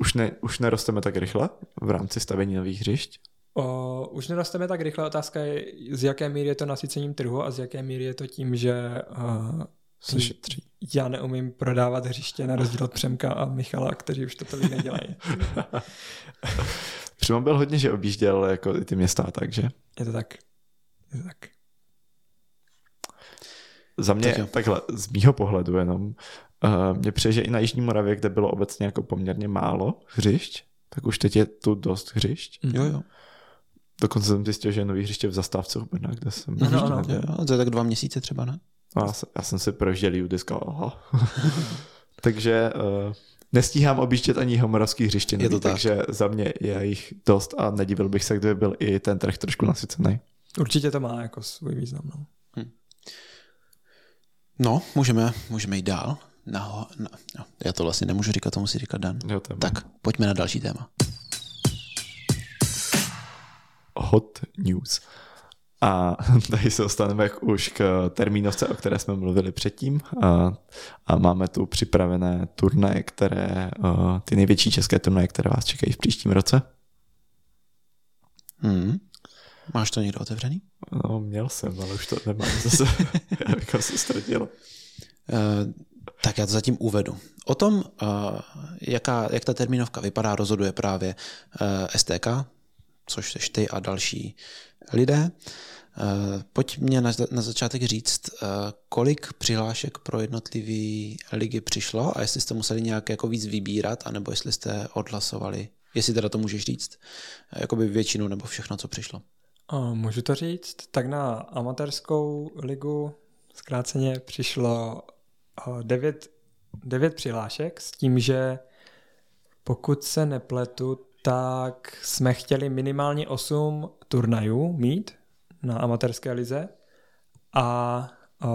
už, ne, už nerosteme tak rychle v rámci stavění nových hřišť? O, už nerosteme tak rychle. Otázka je, z jaké míry je to nasycením trhu a z jaké míry je to tím, že uh, se šetří. Já neumím prodávat hřiště na rozdíl od Přemka a Michala, kteří už to tolik nedělají. Přímo byl hodně, že objížděl jako ty města, takže. Je to tak. Je to tak. Za mě tak takhle, z mýho pohledu jenom, uh, mě přijde, že i na Jižní Moravě, kde bylo obecně jako poměrně málo hřišť, tak už teď je tu dost hřišť. Jo, jo. Dokonce jsem zjistil, že je nový hřiště v zastávce Brna, kde jsem... No, no, no. To je tak dva měsíce třeba, ne? No, já jsem si prožděl judiska, aha. takže uh, nestíhám objíždět ani homorovský hřiště, je to takže tak. za mě je jich dost a nedivil bych se, kdyby byl i ten trh trošku nasycený. Určitě to má jako svůj význam. No, hm. no můžeme, můžeme jít dál. Na, na, no, já to vlastně nemůžu říkat, to musí říkat Dan. Jo, tak, pojďme na další téma. Hot news. A tady se dostaneme už k termínovce, o které jsme mluvili předtím. A, a máme tu připravené turnaje, které, ty největší české turnaje, které vás čekají v příštím roce. Hmm. Máš to někdo otevřený? No, měl jsem, ale už to nemám zase. já bych se ztratil. Uh, tak já to zatím uvedu. O tom, uh, jaká, jak ta termínovka vypadá, rozhoduje právě uh, STK, což jsi ty a další lidé. Uh, pojď mě na, na začátek říct, uh, kolik přihlášek pro jednotlivé ligy přišlo a jestli jste museli nějak jako víc vybírat, anebo jestli jste odhlasovali, jestli teda to můžeš říct, uh, jakoby většinu nebo všechno, co přišlo. Můžu to říct. Tak na amatérskou ligu zkráceně přišlo devět, devět přihlášek s tím, že pokud se nepletu, tak jsme chtěli minimálně 8 turnajů mít na amatérské lize a, a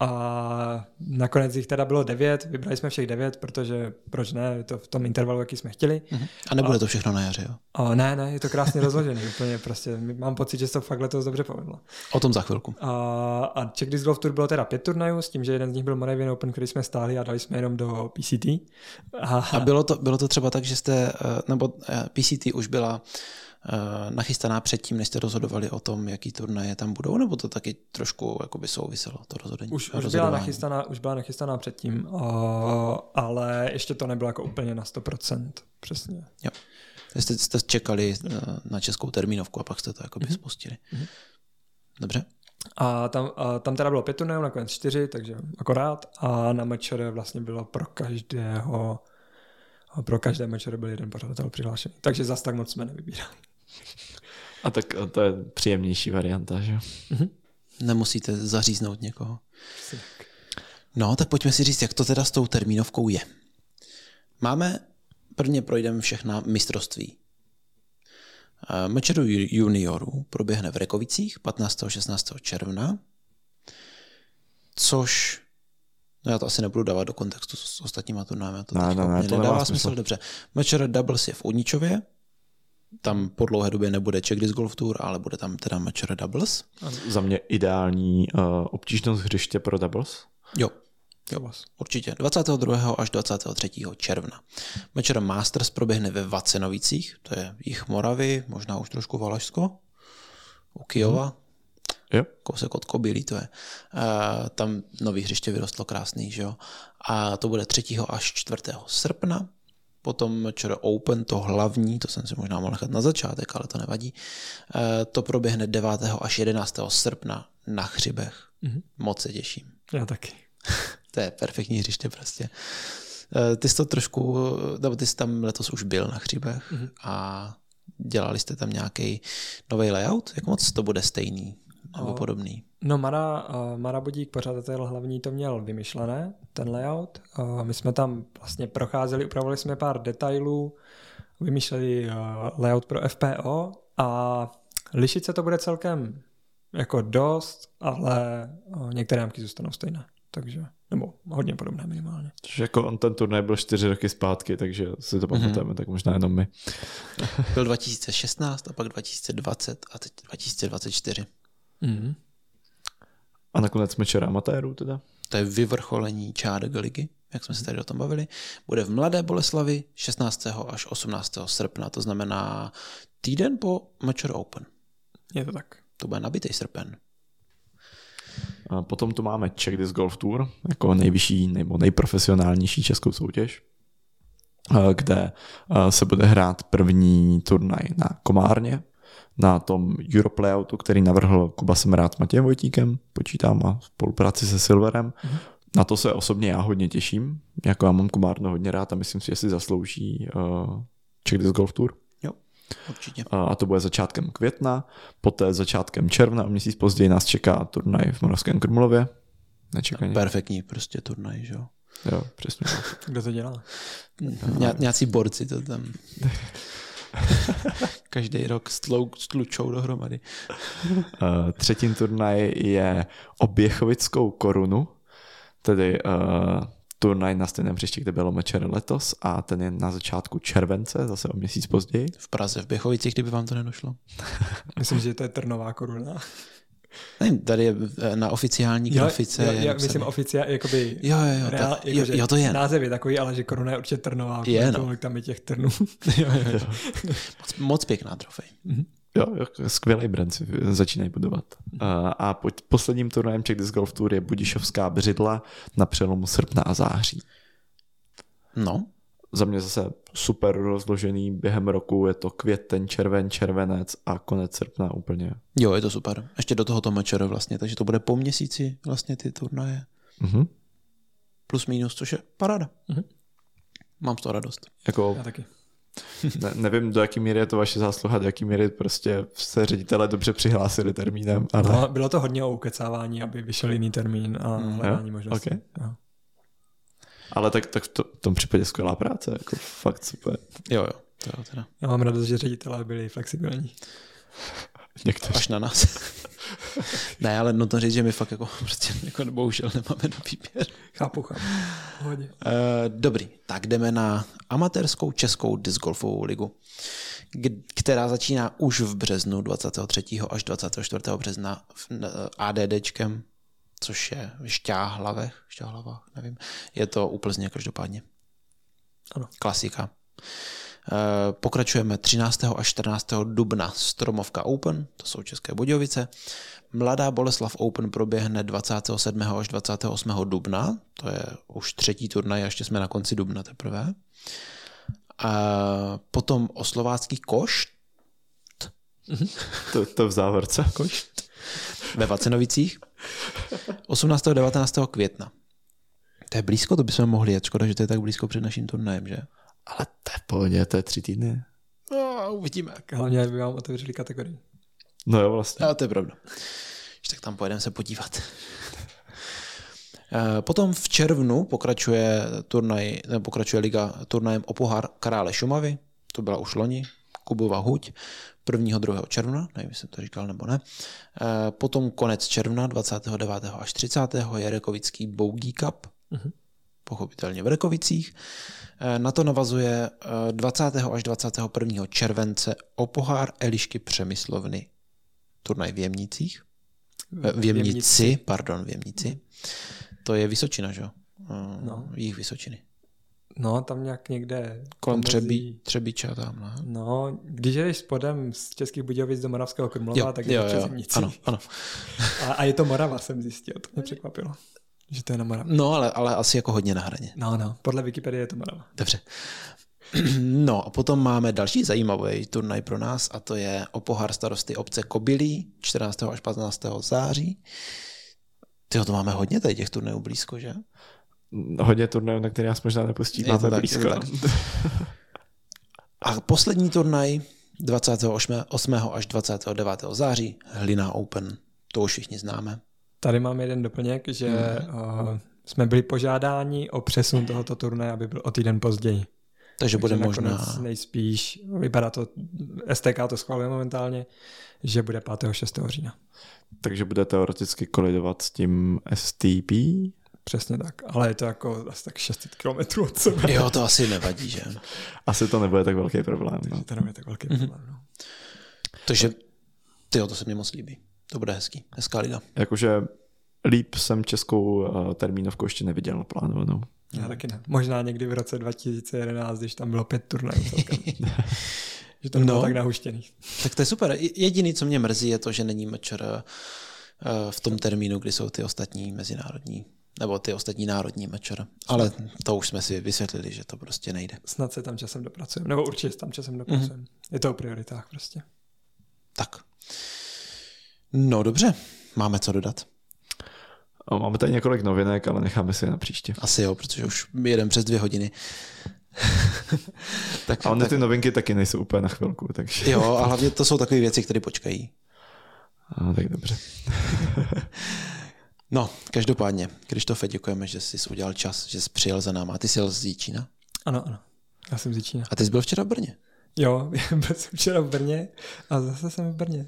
a nakonec jich teda bylo devět, vybrali jsme všech devět, protože proč ne, to v tom intervalu, jaký jsme chtěli. Uh-huh. A nebude a, to všechno na jaře, jo? A ne, ne, je to krásně rozložený, úplně prostě, mám pocit, že se to fakt letos dobře povedlo. O tom za chvilku. A, a Czech Disc Golf Tour bylo teda pět turnajů, s tím, že jeden z nich byl Moravian Open, který jsme stáli a dali jsme jenom do PCT. A, a bylo, to, bylo to třeba tak, že jste, eh, nebo eh, PCT už byla nachystaná předtím, než jste rozhodovali o tom, jaký turnaje tam budou, nebo to taky trošku jakoby souviselo, to rozhodení? Už, už, byla nachystaná, už byla nachystaná předtím, ale ještě to nebylo jako úplně na 100%, přesně. Jo. Jste, jste čekali eh, na českou termínovku a pak jste to jakoby mm-hmm. spustili. Mm-hmm. Dobře. A tam, a tam teda bylo pět turnajů, nakonec čtyři, takže akorát. A na mečere vlastně bylo pro každého a pro každé mečer byl jeden pořadatel přihlášený. Takže zas tak moc jsme nevybírali. A tak to je příjemnější varianta, že? Mm-hmm. Nemusíte zaříznout někoho. No, tak pojďme si říct, jak to teda s tou termínovkou je. Máme, prvně projdeme všechna mistrovství. Eh, Mečeru juniorů proběhne v Rekovicích 15. a 16. června, což No já to asi nebudu dávat do kontextu s ostatníma turnámy. To ne, ne, ne, to nedává smysl. smysl. Dobře. Mečer Doubles je v Uničově, tam po dlouhé době nebude Czech Disc Golf Tour, ale bude tam teda Mečer Doubles. Za mě ideální uh, obtížnost hřiště pro doubles. Jo. Jo, určitě. 22. až 23. června. Mečer Masters proběhne ve Vacenovicích, to je jich Moravy, možná už trošku Valašsko, u Kijova. Hmm. Jo. Kousek od Kobylí to je. Uh, tam nový hřiště vyrostlo krásný, že jo. A to bude 3. až 4. srpna. Potom Mečer Open, to hlavní, to jsem si možná mohl nechat na začátek, ale to nevadí. Uh, to proběhne 9. až 11. srpna na Chřibech. Mm-hmm. Moc se těším. Já taky. to je perfektní hřiště prostě. Uh, ty jsi to trošku, nebo ty jsi tam letos už byl na Chřibech mm-hmm. a dělali jste tam nějaký nový layout? Jak moc to bude stejný nebo podobný? No Mara, uh, Mara Budík, pořadatel hlavní, to měl vymyšlené, ten layout. Uh, my jsme tam vlastně procházeli, upravili jsme pár detailů, vymýšleli uh, layout pro FPO a lišit se to bude celkem jako dost, ale uh, některé jamky zůstanou stejné. Takže, nebo hodně podobné minimálně. Což jako on ten turnaj byl čtyři roky zpátky, takže si to pamatujeme, mm-hmm. tak možná jenom my. byl 2016 a pak 2020 a teď 2024. Mm-hmm. A nakonec mečer amatérů teda? To je vyvrcholení Čádek ligy, jak jsme se tady o tom bavili. Bude v Mladé Boleslavi 16. až 18. srpna, to znamená týden po Mature Open. Je to tak. To bude nabitý srpen. A potom tu máme Czech Disc Golf Tour, jako nejvyšší nebo nejprofesionálnější českou soutěž, kde se bude hrát první turnaj na Komárně, na tom Europe layoutu, který navrhl Kuba Semrát s Matějem Vojtíkem, počítám a spolupráci se Silverem. Mm-hmm. Na to se osobně já hodně těším, jako já mám Komárno hodně rád a myslím si, že si zaslouží uh, Czech Disc Golf Tour. Jo, určitě. A to bude začátkem května, poté začátkem června a měsíc později nás čeká turnaj v Moravském Krumlově. Nečekaně. Perfektní prostě turnaj, že jo. Jo, přesně. Kdo to dělá? Ně, nějací borci to tam každý rok stlučou dohromady. Uh, třetím turnaj je o Běchovickou korunu, tedy uh, turnaj na stejném příště, kde bylo mečer letos a ten je na začátku července, zase o měsíc později. V Praze, v Běchovicích, kdyby vám to nedošlo. Myslím, že to je trnová koruna. Ne, tady je eh, na oficiální grafice. Jo, jo, jo, myslím oficiálně, jakoby jo, jo, jo, reál, jako, jo, jo, to je. Název je takový, ale že koruna je určitě trnová. Je, no. tam je těch trnů. jo, jo, jo. moc, moc pěkná trofej. Mm-hmm. Jo, jo, skvělý brand si začínají budovat. Mm-hmm. A po, posledním turnajem Czech Disc Golf Tour je Budišovská břidla na přelomu srpna a září. No, za mě zase super rozložený během roku, je to květen, červen, červenec a konec srpna úplně. Jo, je to super. Ještě do tohoto mečer vlastně, takže to bude po měsíci vlastně ty turnaje. Mm-hmm. Plus minus, což je paráda. Mm-hmm. Mám z toho radost. Jako, Já taky. ne, nevím, do jaký míry je to vaše zásluha, do jaký míry prostě se ředitele dobře přihlásili termínem. Ale... No, bylo to hodně o ukecávání, aby vyšel jiný termín a mm, hledání možností. Okay. Jo. Ale tak, tak v, to, v tom případě skvělá práce, jako fakt super. Jo, jo, to jo teda. Já mám radost, že ředitelé byli flexibilní. Někteří. Až na nás. ne, ale no to říct, že my fakt jako prostě jako bohužel nemáme na výběr. Chápu, chápu. Hodně. Uh, dobrý, tak jdeme na amatérskou českou discgolfovou ligu, která začíná už v březnu 23. až 24. března ADDčkem což je v Šťáhlavech, Šťáhlavách, nevím. Je to u Plzně každopádně. Ano. Klasika. Eh, pokračujeme 13. až 14. dubna Stromovka Open, to jsou České Budějovice. Mladá Boleslav Open proběhne 27. až 28. dubna, to je už třetí turnaj, ještě jsme na konci dubna teprve. A potom oslovácký košt. To, to v závorce. Košt. Ve Vacenovicích. 18. 19. května. To je blízko, to bychom mohli jet. Škoda, že to je tak blízko před naším turnajem, že? Ale to je pohodě, to je tři týdny. No, uvidíme. Hlavně, by vám otevřeli kategorii. No jo, vlastně. No, to je pravda. Když tak tam pojedeme se podívat. Eh, potom v červnu pokračuje turnaj, pokračuje liga turnajem o pohár Krále Šumavy, to byla už loni, Kubova huť. 1. 2. června, nevím, jestli to říkal nebo ne. Eh, potom konec června, 29. až 30. je Rekovický Bougí Cup, uh-huh. pochopitelně v Rekovicích. Eh, na to navazuje 20. Eh, až 21. července o pohár Elišky Přemyslovny, turnaj v Jemnicích. V Jemnici, pardon, v Jemnici. To je Vysočina, že jo? No. jich Vysočiny. No, tam nějak někde... Kolem Třebí, Třebíče a tam, ne? No, když jdeš spodem z Českých Budějovic do Moravského Krumlova, tak je to Zimnici. Ano, ano. A, a, je to Morava, jsem zjistil, to mě překvapilo. Že to je na Moravě. No, ale, ale asi jako hodně na hraně. No, no, podle Wikipedie je to Morava. Dobře. No a potom máme další zajímavý turnaj pro nás a to je o pohár starosty obce Kobylí 14. až 15. září. Tyjo, to máme hodně tady těch turnajů blízko, že? Hodně turnajů, na které nás možná nepustí. Je to Máme tak, blízko. tak. A poslední turnaj 28. 8. až 29. září, Hlina Open. To už všichni známe. Tady mám jeden doplněk, že Mhm. uh, jsme byli požádáni o přesun tohoto turnaje, aby byl o týden později. Takže bude Takže možná... nakonec nejspíš, vypadá to, STK to schvaluje momentálně, že bude 5. 6. října. Takže bude teoreticky kolidovat s tím STP. Přesně tak, ale je to jako asi tak 600 km od sebe. Jo, to asi nevadí, že? Asi to nebude tak velký problém. No. To nebude tak velký problém. No. Takže, tyjo, to se mi moc líbí. To bude hezký. Hezká liga. Jakože líp jsem českou uh, termínovku ještě neviděl naplánovanou. Já taky ne. Možná někdy v roce 2011, když tam bylo pět turnajů celkem. že to nebylo No. tak nahuštěný. Tak to je super. Jediný, co mě mrzí, je to, že není mečer eh, v tom termínu, kdy jsou ty ostatní mezinárodní, nebo ty ostatní národní mečer. Ale to už jsme si vysvětlili, že to prostě nejde. Snad se tam časem dopracujeme. Nebo určitě se tam časem dopracujeme. Mm-hmm. Je to o prioritách prostě. Tak. No dobře, máme co dodat. A máme tady několik novinek, ale necháme si je na příště. Asi jo, protože už jedem přes dvě hodiny. tak, A tak, ty novinky taky nejsou úplně na chvilku, takže... jo, a hlavně to jsou takové věci, které počkají. A, tak dobře. No, každopádně, Krištofe, děkujeme, že jsi udělal čas, že jsi přijel za náma. A ty jsi jel z Jíčína. Ano, ano. Já jsem z Jíčína. A ty jsi byl včera v Brně. Jo, byl jsem včera v Brně a zase jsem v Brně.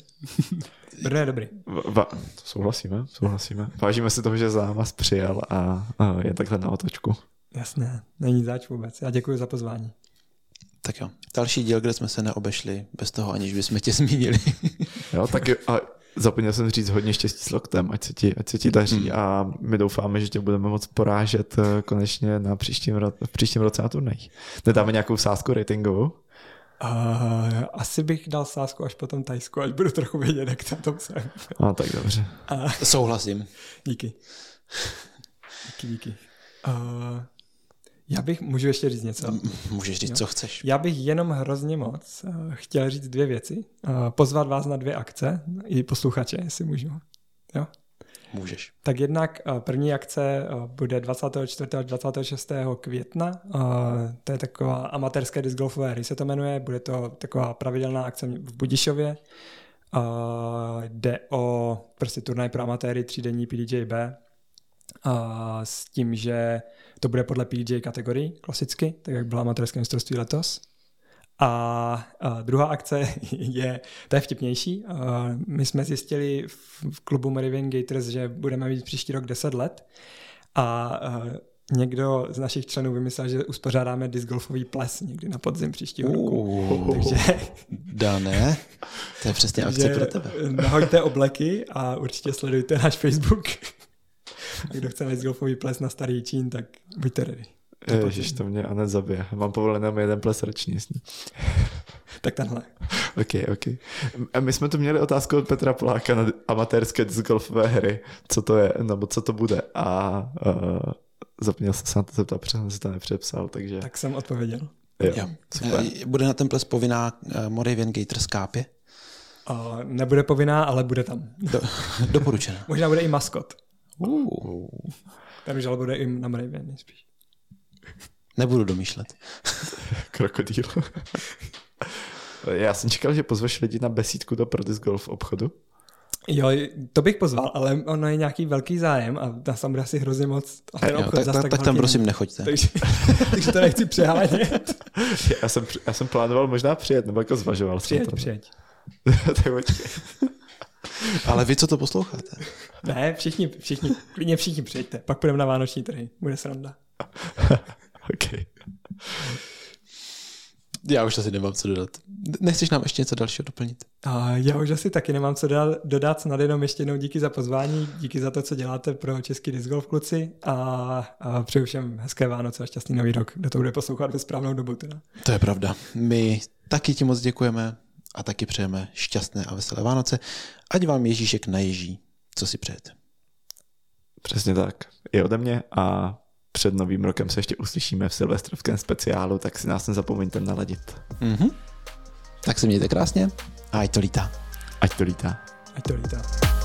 Brno je dobrý. Va- va- to souhlasíme, souhlasíme. Vážíme si toho, že za nás přijel a, a je takhle na otočku. Jasné, není zač vůbec. Já děkuji za pozvání. Tak jo. Další díl, kde jsme se neobešli bez toho, aniž bychom tě zmínili. Jo, tak jo, a zapomněl jsem říct hodně štěstí s loktem, ať se ti, ať se ti daří a my doufáme, že tě budeme moc porážet eh, konečně na příštím, ro- v příštím roce na turnaj. Nedáme nějakou sázku ratingovou? Uh, asi bych dal sázku až potom Tajsku, až budu trochu vědět, jak tam to jsem. No tak dobře. A Souhlasím. díky. Díky, díky. Uh, já bych, můžu ještě říct něco? Můžeš říct, co chceš. Já bych jenom hrozně moc uh, chtěl říct dvě věci. Uh, pozvat vás na dvě akce, i posluchače, jestli můžu. Jo? Můžeš. Tak jednak uh, první akce bude 24. až 26. května. To je taková amatérské disc golfové hry se to jmenuje. Bude to taková pravidelná akce v Budišově. Uh, Jde o prostě turnaj pro amatéry třídenní PDJB. A s tím, že to bude podle PDJ kategorii klasicky, tak jak bylo amatérské mistrovství letos. A, a druhá akce je, to je vtipnější. A my jsme zjistili v, klubu Meridian Gators, že budeme mít příští rok 10 let a, a někdo z našich členů vymyslel, že uspořádáme disc golfový ples někdy na podzim příštího roku. Uh, Takže, Dané, to je přesně akce pro tebe. nahoďte obleky a určitě sledujte náš Facebook. A kdo chce mít golfový ples na starý čín, tak buďte ready. Ježiš, to mě Anet zabije. Mám povolený jenom jeden ples ročně s ní. Tak tenhle. OK, OK. A my jsme tu měli otázku od Petra Poláka na amatérské disc golfové hry. Co to je, nebo co to bude. A uh, zapomněl jsem se na to zeptat, protože jsem si to nepřepsal, takže Tak jsem odpověděl. jo. Jo. Super. Eh, Bude na ten ples povinná eh, Moravian Gator skápě. A nebude povinná, ale bude tam. Do, doporučená. Možná bude i maskot. Uh, Ten už ale bude i na Mraven nejspíš. nebudu domýšlet. Krokodýl. Já jsem čekal, že pozveš lidi na besídku do pro disc golf obchodu. Jo, to bych pozval, ale ono je nějaký velký zájem a tam tam bude asi hrozně moc. A ten Jo, obchod tak, zas tak, tak tak tam prosím není. nechoďte. Takže, takže to nechci přehánět. Já jsem, já jsem plánoval možná přijet, nebo jako zvažoval jsem to. přijeď. tak počkej. Ale vy, co to posloucháte? Ne, všichni, všichni, klidně všichni přijďte. Pak půjdeme na vánoční trhy. Bude sranda. okay. Já už asi nemám co dodat. Nechceš nám ještě něco dalšího doplnit? A já už asi taky nemám co dodat, dodat, snad jenom ještě jednou díky za pozvání, díky za to, co děláte pro Český disc golf kluci a, a přeju všem hezké Vánoce a šťastný nový rok, kdo to bude poslouchat ve správnou dobu. Teda. To je pravda. My taky ti moc děkujeme a taky přejeme šťastné a veselé Vánoce. Ať vám Ježíšek naježí, co si přejete. Přesně tak. I ode mě a před novým rokem se ještě uslyšíme v silvestrovském speciálu, tak si nás nezapomeňte naladit. Mm-hmm. Tak se mějte krásně a ať to lítá. Ať to lítá. Ať to lítá.